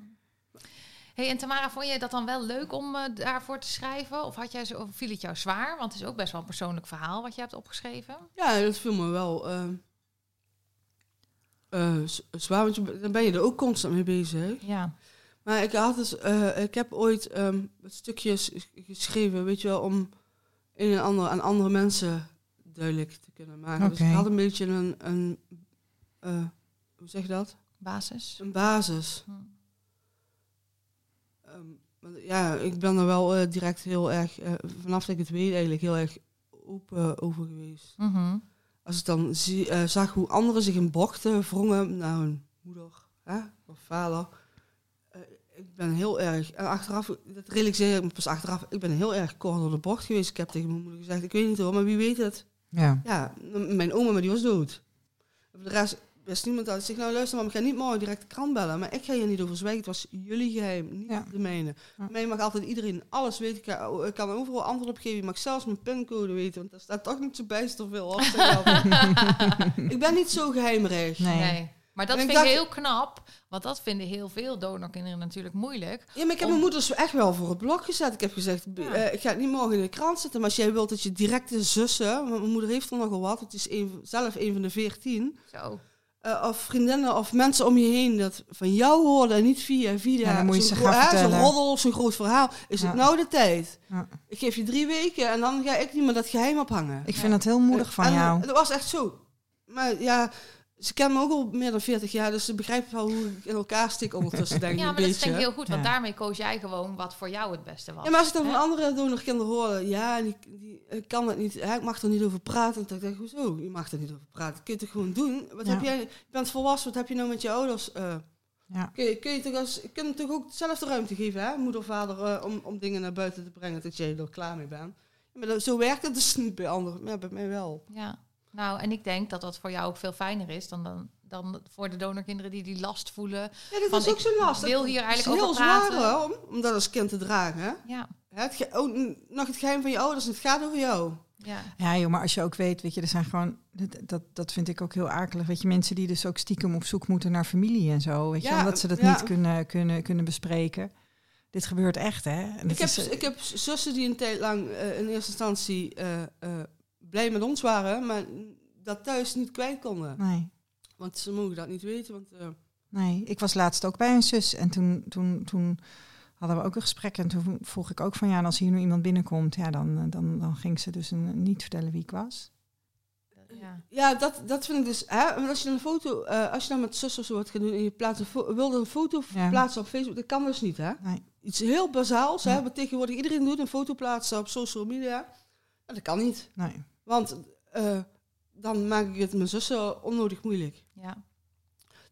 Speaker 1: Hey, en Tamara, vond je dat dan wel leuk om daarvoor te schrijven? Of, had jij zo, of viel het jou zwaar? Want het is ook best wel een persoonlijk verhaal wat je hebt opgeschreven.
Speaker 3: Ja, dat viel me wel eh, eh, zwaar, want dan ben je er ook constant mee bezig.
Speaker 1: Ja.
Speaker 3: Maar ik, had dus, eh, ik heb ooit ehm stukjes geschreven, weet je wel, om een en ander aan andere mensen duidelijk te kunnen maken. Dus ik had een beetje een, een eh, hoe zeg je dat?
Speaker 1: Basis.
Speaker 3: Een basis.
Speaker 1: Hm.
Speaker 3: Ehm, ja, ik ben er wel direct heel erg, vanaf dat ik het weet, eigenlijk heel erg open over geweest.
Speaker 1: Mhm.
Speaker 3: Als ik dan zie, eh, zag hoe anderen zich in bochten wrongen naar hun moeder hè, of vader. eh, ik ben heel erg, en achteraf, dat realiseer ik me pas achteraf, ik ben heel erg kort door de bocht geweest. Ik heb tegen mijn moeder gezegd, ik weet niet hoor, maar wie weet het.
Speaker 2: Ja.
Speaker 3: Ja, mijn oma, maar die was dood. Voor de rest wist niemand dat. Ik zeg, nou luister, maar ik ga niet morgen direct de krant bellen. Maar ik ga hier niet over zwijgen. Het was jullie geheim, niet
Speaker 2: Ja.
Speaker 3: de mijne.
Speaker 2: Ja.
Speaker 3: Mij mag altijd iedereen alles weten. Ik kan, ik kan overal antwoord op geven. Je mag zelfs mijn pincode weten, want daar staat toch niet zo bijster veel op. [LAUGHS] ik ben niet zo geheimrijk.
Speaker 2: Nee.
Speaker 1: Nee. Maar dat vind ik
Speaker 3: dacht-
Speaker 1: heel knap. Want dat vinden heel veel donorkinderen natuurlijk moeilijk.
Speaker 3: Ja, maar ik heb
Speaker 1: Om-
Speaker 3: mijn moeders echt wel voor het blok gezet. Ik heb gezegd,
Speaker 1: Ja.
Speaker 3: eh, ik ga het niet morgen in de krant zetten. Maar als jij wilt dat je directe zussen... Want mijn moeder heeft er nogal wat. Het is een, zelf een van de veertien.
Speaker 1: Zo.
Speaker 3: Eh, of vriendinnen of mensen om je heen dat van jou hoorden en niet via via
Speaker 2: Ja, dan moet je ze gaan
Speaker 3: zo'n roddel of zo'n groot verhaal. Is
Speaker 2: Ja.
Speaker 3: het nou de tijd?
Speaker 2: Ja.
Speaker 3: Ik geef je drie weken en dan ga ik niet meer dat geheim ophangen.
Speaker 2: Ik vind het heel moedig van
Speaker 3: en,
Speaker 2: jou.
Speaker 3: Het was echt zo. Maar ja, ze kennen me ook al meer dan 40 jaar, dus ze begrijpt wel hoe ik in elkaar stik ondertussen, denk ik
Speaker 1: Ja,
Speaker 3: een
Speaker 1: maar dat is
Speaker 3: beetje.
Speaker 1: denk ik heel goed, want
Speaker 2: Ja.
Speaker 1: daarmee koos jij gewoon wat voor jou het beste was.
Speaker 3: Ja, maar als ik dan van andere donorkinderen hoor, ja, die, die ik kan het niet, hè, ik mag er niet over praten. Dan denk ik, hoezo? Je mag er niet over praten. Kun je het gewoon doen? Wat
Speaker 2: Ja.
Speaker 3: heb jij, je bent volwassen, wat heb je nou met je ouders? eh?
Speaker 2: Ja.
Speaker 3: kun, je, kun je toch als, kun je toch ook zelf de ruimte geven, hè? moeder, vader, eh, om, om dingen naar buiten te brengen dat jij er klaar mee bent. Maar dat, zo werkt het dus niet bij anderen, maar bij mij wel.
Speaker 1: Ja, nou, en ik denk dat dat voor jou ook veel fijner is dan, dan, dan voor de donorkinderen die die last voelen.
Speaker 3: Ja, dit
Speaker 1: Van,
Speaker 3: is ook
Speaker 1: ik
Speaker 3: zo lastig.
Speaker 1: wil hier
Speaker 3: Het is
Speaker 1: eigenlijk
Speaker 3: heel
Speaker 1: over
Speaker 3: zwaar
Speaker 1: praten.
Speaker 3: hoor, om, om dat als kind te dragen. Hè?
Speaker 1: Ja,
Speaker 3: Het, ge- oh, nog het geheim van je ouders, het gaat over jou.
Speaker 1: ja.
Speaker 2: Ja, joh, maar als je ook weet, weet je, er zijn gewoon, dat, dat, dat vind ik ook heel akelig. Weet je, mensen die dus ook stiekem op zoek moeten naar familie en zo, weet je,
Speaker 3: Ja,
Speaker 2: omdat ze dat
Speaker 3: ja.
Speaker 2: niet kunnen, kunnen, kunnen bespreken. Dit gebeurt echt, hè? En
Speaker 3: Ik heb,
Speaker 2: is, eh,
Speaker 3: ik heb zussen die een tijd lang eh, in eerste instantie eh, eh, blij met ons waren, maar dat thuis niet kwijt konden.
Speaker 2: Nee,
Speaker 3: Want ze mogen dat niet weten. Want, eh,
Speaker 2: nee. Ik was laatst ook bij een zus en toen, toen, toen hadden we ook een gesprek en toen vroeg ik ook van ja, als hier nu iemand binnenkomt, ja, dan, eh, dan, dan ging ze dus een, niet vertellen wie ik was.
Speaker 1: ja.
Speaker 3: ja, dat, dat vind ik dus. Hè, als je dan een foto, eh, als je dan met zussen zo wat gaat doen en je plaatst een fo- wilde een foto
Speaker 2: Ja.
Speaker 3: plaatsen op Facebook, dat kan dus niet, hè?
Speaker 2: Nee.
Speaker 3: Iets heel bazaals,
Speaker 2: Ja.
Speaker 3: hè, wat tegenwoordig iedereen doet, een foto plaatsen op social media. Ja, dat kan niet.
Speaker 2: Nee.
Speaker 3: Want eh, dan maak ik het mijn zussen onnodig moeilijk.
Speaker 1: ja.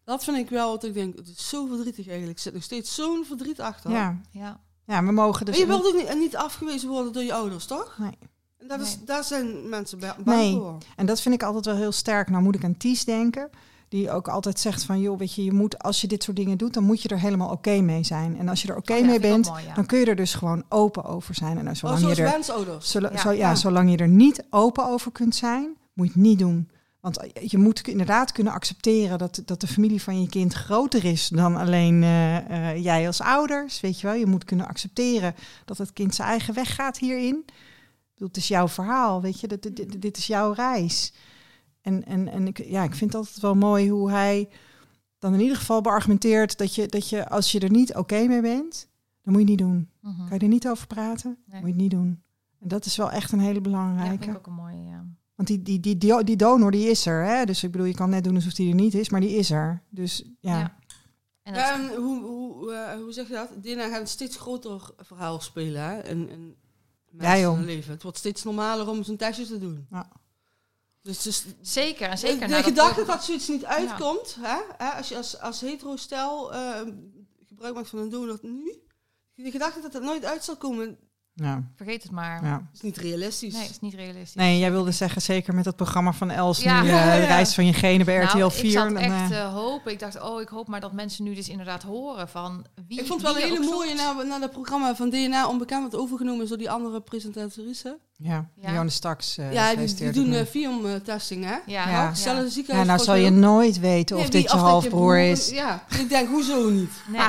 Speaker 3: Dat vind ik wel wat ik denk, het is zo verdrietig eigenlijk. Er zit nog steeds zo'n verdriet achter.
Speaker 2: Ja.
Speaker 1: ja.
Speaker 2: ja, we mogen dus...
Speaker 3: maar je wilt ook niet, niet afgewezen worden door je ouders, toch?
Speaker 2: Nee.
Speaker 3: En dat is, daar zijn mensen ba- bang
Speaker 2: Nee.
Speaker 3: voor.
Speaker 2: En dat vind ik altijd wel heel sterk. Nou moet ik aan Ties denken. Die ook altijd zegt van, joh, weet je, je moet, als je dit soort dingen doet, dan moet je er helemaal oké mee zijn. En als je er oké
Speaker 1: Oh ja,
Speaker 2: mee bent,
Speaker 1: mooi, ja.
Speaker 2: dan kun je er dus gewoon open over zijn. En nou,
Speaker 3: Oh,
Speaker 2: zolang,
Speaker 3: zoals
Speaker 2: je er,
Speaker 3: wensouders.
Speaker 2: zola-
Speaker 1: Ja.
Speaker 2: zo, ja, zolang je er niet open over kunt zijn, moet je het niet doen. Want je moet inderdaad kunnen accepteren dat, dat de familie van je kind groter is dan alleen eh, eh, jij als ouders. Weet je wel, je moet kunnen accepteren dat het kind zijn eigen weg gaat hierin. Het is jouw verhaal, weet je, dit- dit is jouw reis. En, en, en ik, ja, ik vind het altijd wel mooi hoe hij dan in ieder geval beargumenteert dat je, dat je als je er niet oké mee bent, dan moet je het niet doen.
Speaker 1: Mhm.
Speaker 2: Kan je er niet over praten,
Speaker 1: Nee.
Speaker 2: moet je het niet doen. En dat is wel echt een hele
Speaker 1: Ja,
Speaker 2: belangrijke.
Speaker 1: vind ik ook een mooie, ja.
Speaker 2: Want die, die, die, die, die donor die is er. Hè? Dus ik bedoel, je kan net doen alsof die er niet is, maar die is er. Dus ja.
Speaker 1: Ja. En dat-
Speaker 3: Ja, en hoe, hoe, eh, hoe zeg je dat? DNA gaat een steeds groter verhaal spelen hè?
Speaker 2: joh.
Speaker 3: hun leven. Het wordt steeds normaler om zo'n testje te doen.
Speaker 2: Ja.
Speaker 3: Dus, dus
Speaker 1: zeker, en zeker
Speaker 3: de, de gedachte dat zoiets niet uitkomt, hè? Hè? als je als, als hetero stel eh, gebruik maakt van een donor nu, de gedachte dat het nooit uit zal komen,
Speaker 2: Ja.
Speaker 1: Vergeet het maar.
Speaker 2: ja.
Speaker 3: is niet realistisch.
Speaker 1: Nee, is niet realistisch.
Speaker 2: Nee, jij wilde zeggen, zeker met dat programma van Els,
Speaker 1: Ja.
Speaker 2: nu, eh, de [LAUGHS]
Speaker 3: ja.
Speaker 2: reis van je genen bij
Speaker 1: Nou,
Speaker 2: RTL 4.
Speaker 1: ik zat
Speaker 2: dan,
Speaker 1: echt
Speaker 2: eh,
Speaker 1: eh, hopen. Ik dacht, oh, ik hoop maar dat mensen nu dus inderdaad horen van wie.
Speaker 3: Ik vond het wel een hele mooie na, na dat programma van DNA Onbekend, wat overgenomen is door die andere presentatrice.
Speaker 2: ja,
Speaker 1: Ja.
Speaker 2: Dionne Staks. eh,
Speaker 3: ja, die, doen
Speaker 2: het
Speaker 3: uh, filmtesting, hè?
Speaker 1: Ja,
Speaker 2: Ja.
Speaker 1: ja.
Speaker 3: Stellen
Speaker 2: ja,
Speaker 3: ziekenhuis.
Speaker 2: nou zal je nooit weten of
Speaker 3: Nee,
Speaker 2: dit je halfbroer is.
Speaker 3: Ja, ik denk, hoezo niet?
Speaker 1: Nee.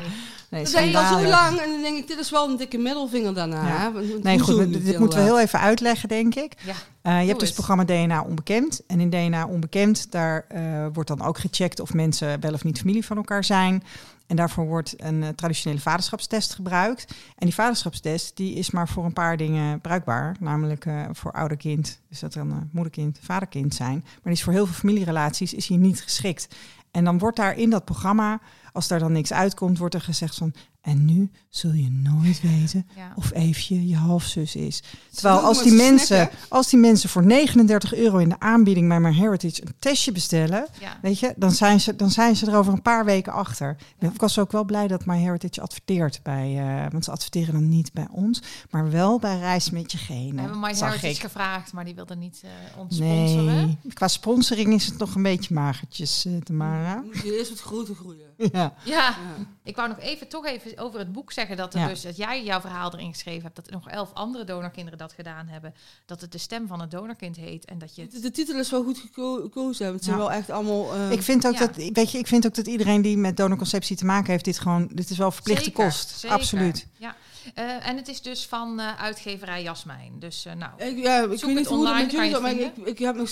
Speaker 2: Nee,
Speaker 3: denk ik al zo lang en dan denk ik, dit is wel een dikke middelvinger daarna.
Speaker 2: Ja. Nee, goed, dit, dit moeten we heel even uitleggen, denk ik.
Speaker 1: Ja.
Speaker 2: Eh, je hebt dus het programma DNA Onbekend. En in DNA Onbekend, daar eh, wordt dan ook gecheckt of mensen wel of niet familie van elkaar zijn. En daarvoor wordt een eh, traditionele vaderschapstest gebruikt. En die vaderschapstest die is maar voor een paar dingen bruikbaar. Namelijk eh, voor ouderkind, dus dat dan moederkind, vaderkind zijn. Maar die is voor heel veel familierelaties is hier niet geschikt. En dan wordt daar in dat programma, als daar dan niks uitkomt, wordt er gezegd van... En nu zul je nooit [LAUGHS] weten
Speaker 1: Ja.
Speaker 2: of Eefje je halfzus is. Terwijl als die, mensen, als die mensen voor 39 euro in de aanbieding bij MyHeritage een testje bestellen,
Speaker 1: Ja.
Speaker 2: weet je, dan zijn ze, dan zijn ze er over een paar weken achter. Ik was ook wel blij dat MyHeritage adverteert bij, eh, want ze adverteren dan niet bij ons, maar wel bij Reis met je
Speaker 1: We
Speaker 2: genen.
Speaker 1: hebben My
Speaker 2: zag
Speaker 1: Heritage
Speaker 2: ik.
Speaker 1: gevraagd, maar die wilde niet eh ons sponsoren.
Speaker 2: Nee, qua sponsoring is het nog een beetje magertjes, eh Tamara.
Speaker 3: Moet je eerst wat groter groeien. [LAUGHS]
Speaker 2: Ja.
Speaker 1: Ja,
Speaker 3: Ja.
Speaker 1: ik wou nog even toch even over het boek zeggen dat er
Speaker 2: Ja.
Speaker 1: dus dat jij jouw verhaal erin geschreven hebt, dat er nog elf andere donorkinderen dat gedaan hebben, dat het de stem van het donorkind heet en dat je het
Speaker 3: De, de titel is wel goed geko- gekozen. want Het zijn
Speaker 2: Ja.
Speaker 3: wel echt allemaal... eh,
Speaker 2: Ik vind ook
Speaker 1: Ja.
Speaker 2: dat, weet je, ik vind ook dat iedereen die met donorconceptie te maken heeft, dit gewoon, dit is wel verplichte
Speaker 1: Zeker,
Speaker 2: kost.
Speaker 1: zeker.
Speaker 2: Absoluut.
Speaker 1: Ja, Eh, en het is dus van eh, uitgeverij Jasmijn. Dus eh, nou,
Speaker 3: Ik, ja, ik
Speaker 1: Zoek
Speaker 3: weet niet
Speaker 1: het
Speaker 3: hoe dat
Speaker 1: online,
Speaker 3: met jullie maar
Speaker 1: het
Speaker 3: ik, ik heb nog...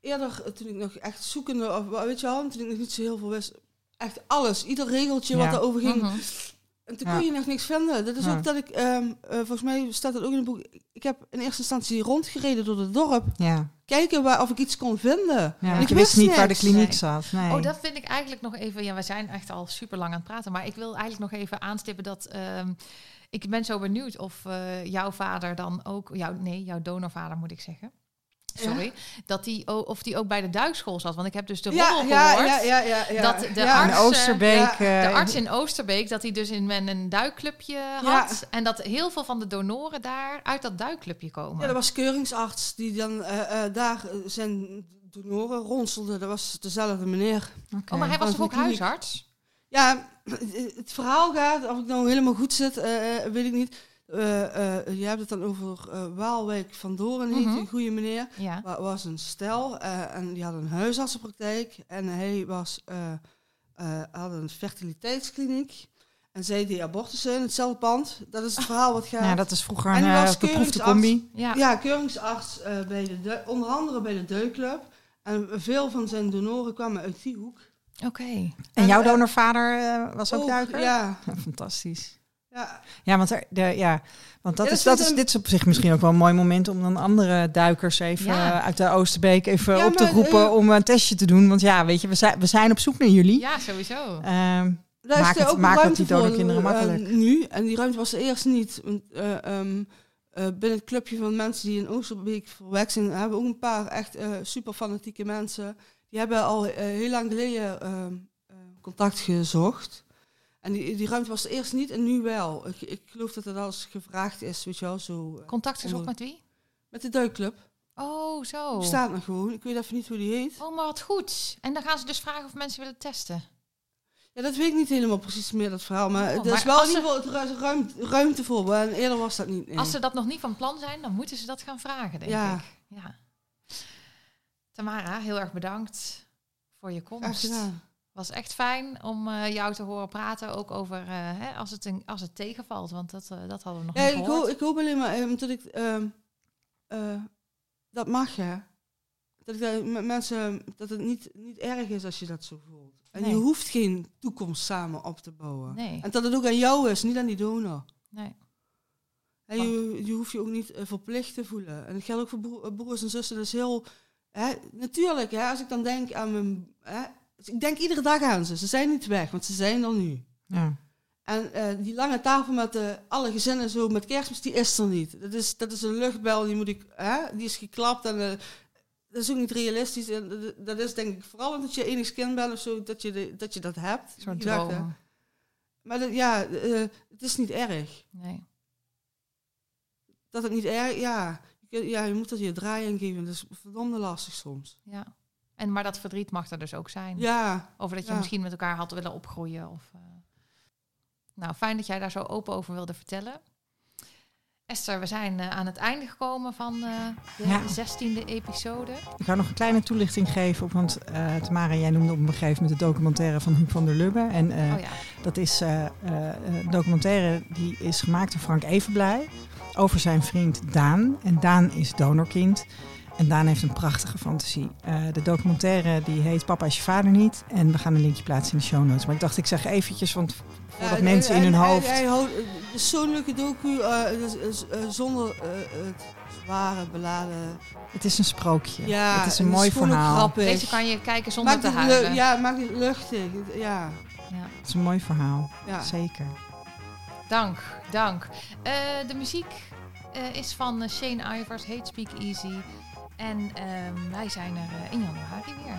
Speaker 3: eerder, toen ik nog echt zoekende... Of, weet je wel, toen ik nog niet zo heel veel wist... Echt alles, ieder regeltje
Speaker 2: Ja.
Speaker 3: wat erover ging...
Speaker 1: mhm.
Speaker 3: En toen
Speaker 2: Ja.
Speaker 3: kon je nog niks vinden. Dat is
Speaker 2: Ja.
Speaker 3: ook dat ik, ehm, eh, volgens mij staat het ook in het boek. Ik heb in eerste instantie rondgereden door het dorp.
Speaker 2: Ja,
Speaker 3: Kijken waar, of ik iets kon vinden.
Speaker 2: ja.
Speaker 3: En ik
Speaker 2: je wist niet waar de kliniek
Speaker 1: Nee.
Speaker 2: zat. Nee.
Speaker 1: Oh, dat vind ik eigenlijk nog even. Ja, we zijn echt al super lang aan het praten. Maar ik wil eigenlijk nog even aanstippen dat. ehm, ik ben zo benieuwd of eh, jouw vader dan ook. Jouw, nee, jouw donorvader moet ik zeggen. Sorry. Dat die, of die ook bij de duikschool zat. Want ik heb dus de
Speaker 3: Ja,
Speaker 1: roddel
Speaker 3: ja,
Speaker 1: gehoord.
Speaker 3: ja, ja, ja, ja.
Speaker 1: Dat de
Speaker 3: ja.
Speaker 1: arts-
Speaker 2: in Oosterbeek.
Speaker 3: ja,
Speaker 2: eh,
Speaker 1: De arts in Oosterbeek, dat hij dus in men een duikclubje had.
Speaker 3: Ja.
Speaker 1: En dat heel veel van de donoren daar uit dat duikclubje komen.
Speaker 3: Ja, dat was keuringsarts die dan eh, eh, daar eh, zijn donoren ronselde. Dat was dezelfde meneer.
Speaker 2: oké.
Speaker 1: oh, maar hij was toch ook huisarts?
Speaker 3: Ja, het verhaal gaat, of ik nou helemaal goed zit, eh, eh, weet ik niet. Eh, eh, je hebt het dan over eh, Waalwijk van Doren,
Speaker 1: Mhm.
Speaker 3: die goede meneer.
Speaker 1: Ja.
Speaker 3: Wa- was een stel en die had een huisartsenpraktijk en hij was, had een fertiliteitskliniek. En zij deed abortussen in hetzelfde pand. Dat is het verhaal wat gaat.
Speaker 2: ja, dat is vroeger
Speaker 3: En
Speaker 2: een
Speaker 3: die
Speaker 2: combi.
Speaker 1: Ja.
Speaker 3: Ja, keuringsarts bij de onder andere bij de Deukclub. En veel van zijn donoren kwamen uit die hoek.
Speaker 1: Oké.
Speaker 2: En
Speaker 3: En,
Speaker 2: jouw donorvader was ook
Speaker 3: Ook,
Speaker 2: duiker?
Speaker 3: Ja, [LAUGHS]
Speaker 2: Fantastisch.
Speaker 3: Ja.
Speaker 2: Ja, want, er, de, ja, want dat
Speaker 3: Ja,
Speaker 2: is,
Speaker 3: dat is een-
Speaker 2: dit is op zich misschien ook wel een mooi moment om dan andere duikers even
Speaker 1: Ja.
Speaker 2: uit de Oosterbeek even
Speaker 3: Ja,
Speaker 2: op te roepen
Speaker 3: eh,
Speaker 2: om een testje te doen. Want ja, weet je, we zijn, we zijn op zoek naar jullie.
Speaker 1: Ja, sowieso.
Speaker 2: Ehm,
Speaker 3: Daar
Speaker 2: Maak het-
Speaker 3: ook
Speaker 2: maak het die donorkinderen
Speaker 3: voor, eh,
Speaker 2: makkelijk.
Speaker 3: nu. En die ruimte was er eerst niet. Want, eh, ehm, eh, binnen het clubje van mensen die in Oosterbeek verwekt zijn, hebben we ook een paar echt super fanatieke mensen. Die hebben al heel lang geleden ehm, eh, contact gezocht. En die, die ruimte was er eerst niet en nu wel. Ik, ik geloof dat het als gevraagd is, weet je wel, zo. eh,
Speaker 1: Contact gezocht
Speaker 3: onder-
Speaker 1: met wie?
Speaker 3: met de duikclub.
Speaker 1: Oh, zo.
Speaker 3: Die staat nog gewoon. Ik weet even niet hoe die heet.
Speaker 1: Oh, maar wat goed. En dan gaan ze dus vragen of mensen willen testen.
Speaker 3: Ja, dat weet ik niet helemaal precies meer, dat verhaal. Maar
Speaker 1: Oh,
Speaker 3: er is wel in ieder geval ruimte, ruimte voor. En eerder was dat niet. nee.
Speaker 1: Als ze dat nog niet van plan zijn, dan moeten ze dat gaan vragen, denk
Speaker 3: Ja.
Speaker 1: ik. Ja. Tamara, heel erg bedankt voor je komst. Was echt fijn om eh, jou te horen praten, ook over eh, hè, als, het een, als het tegenvalt, want dat, eh, dat hadden we nog
Speaker 3: Ja,
Speaker 1: niet
Speaker 3: ik,
Speaker 1: gehoord.
Speaker 3: hoop, ik hoop alleen maar ehm, dat ik... ehm, eh, dat mag, hè. Dat, ik met mensen, dat het niet, niet erg is als je dat zo voelt. En
Speaker 1: Nee.
Speaker 3: je hoeft geen toekomst samen op te bouwen.
Speaker 1: Nee,
Speaker 3: En dat het ook aan jou is, niet aan die donor.
Speaker 1: nee.
Speaker 3: En je, je hoeft je ook niet verplicht te voelen. En dat geldt ook voor bro- broers en zussen. Dat is heel... Hè, natuurlijk, hè, als ik dan denk aan mijn... Hè, ik denk iedere dag aan ze. Ze zijn niet weg, want ze zijn er nu.
Speaker 2: ja.
Speaker 3: En eh, die lange tafel met de, alle gezinnen zo met kerstmis, die is er niet. Dat is, dat is een luchtbel, die, moet ik, hè, die is geklapt en eh, dat is ook niet realistisch. En dat, is denk ik vooral omdat je kind bent of zo, dat je, de, dat, je dat hebt.
Speaker 1: Zo'n droom.
Speaker 3: Maar dat, ja, het is niet erg.
Speaker 1: Nee.
Speaker 3: Dat het niet erg, ja. Je- Ja, je moet dat je draai aan geven. Dat is verdomde lastig soms.
Speaker 1: Ja. En, maar dat verdriet mag er dus ook zijn.
Speaker 3: Ja,
Speaker 1: Over dat je
Speaker 3: Ja.
Speaker 1: misschien met elkaar had willen opgroeien. Of, eh. Nou, fijn dat jij daar zo open over wilde vertellen. Esther, we zijn eh, aan het einde gekomen van eh, de
Speaker 2: Ja.
Speaker 1: zestiende episode.
Speaker 2: Ik ga nog een kleine toelichting geven, want eh, Tamara, jij noemde op een gegeven moment de documentaire van Huub van der Lubbe. En
Speaker 1: oh ja,
Speaker 2: dat is een documentaire die is gemaakt door Frank Evenblij over zijn vriend Daan. En Daan is donorkind. En Daan heeft een prachtige fantasie. Eh, de documentaire die heet Papa is je vader niet. En we gaan een linkje plaatsen in de show notes. Maar ik dacht, ik zeg eventjes, want voordat
Speaker 3: Ja,
Speaker 2: mensen in hun
Speaker 3: en-
Speaker 2: hoofd...
Speaker 3: Hij, houdt, zo'n leuke docu, eh, eh, zonder eh, het zware, beladen.
Speaker 2: Het is een sprookje.
Speaker 3: Ja,
Speaker 2: het is een
Speaker 3: en
Speaker 2: mooi verhaal.
Speaker 3: grappig.
Speaker 1: deze kan je kijken zonder te huilen.
Speaker 3: ja, maak het luchtig. Ja,
Speaker 1: Ja.
Speaker 2: Het is een mooi verhaal.
Speaker 3: ja.
Speaker 2: Zeker.
Speaker 1: Dank, dank. Eh, de muziek eh, is van eh, Shane Ivers, Hate Speak Easy. En ehm, wij zijn er eh, in januari weer.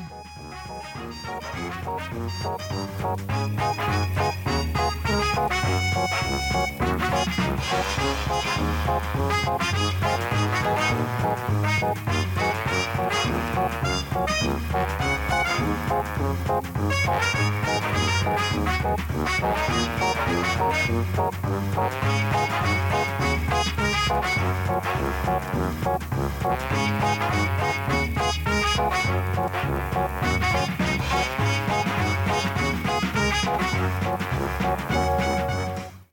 Speaker 4: Thank you.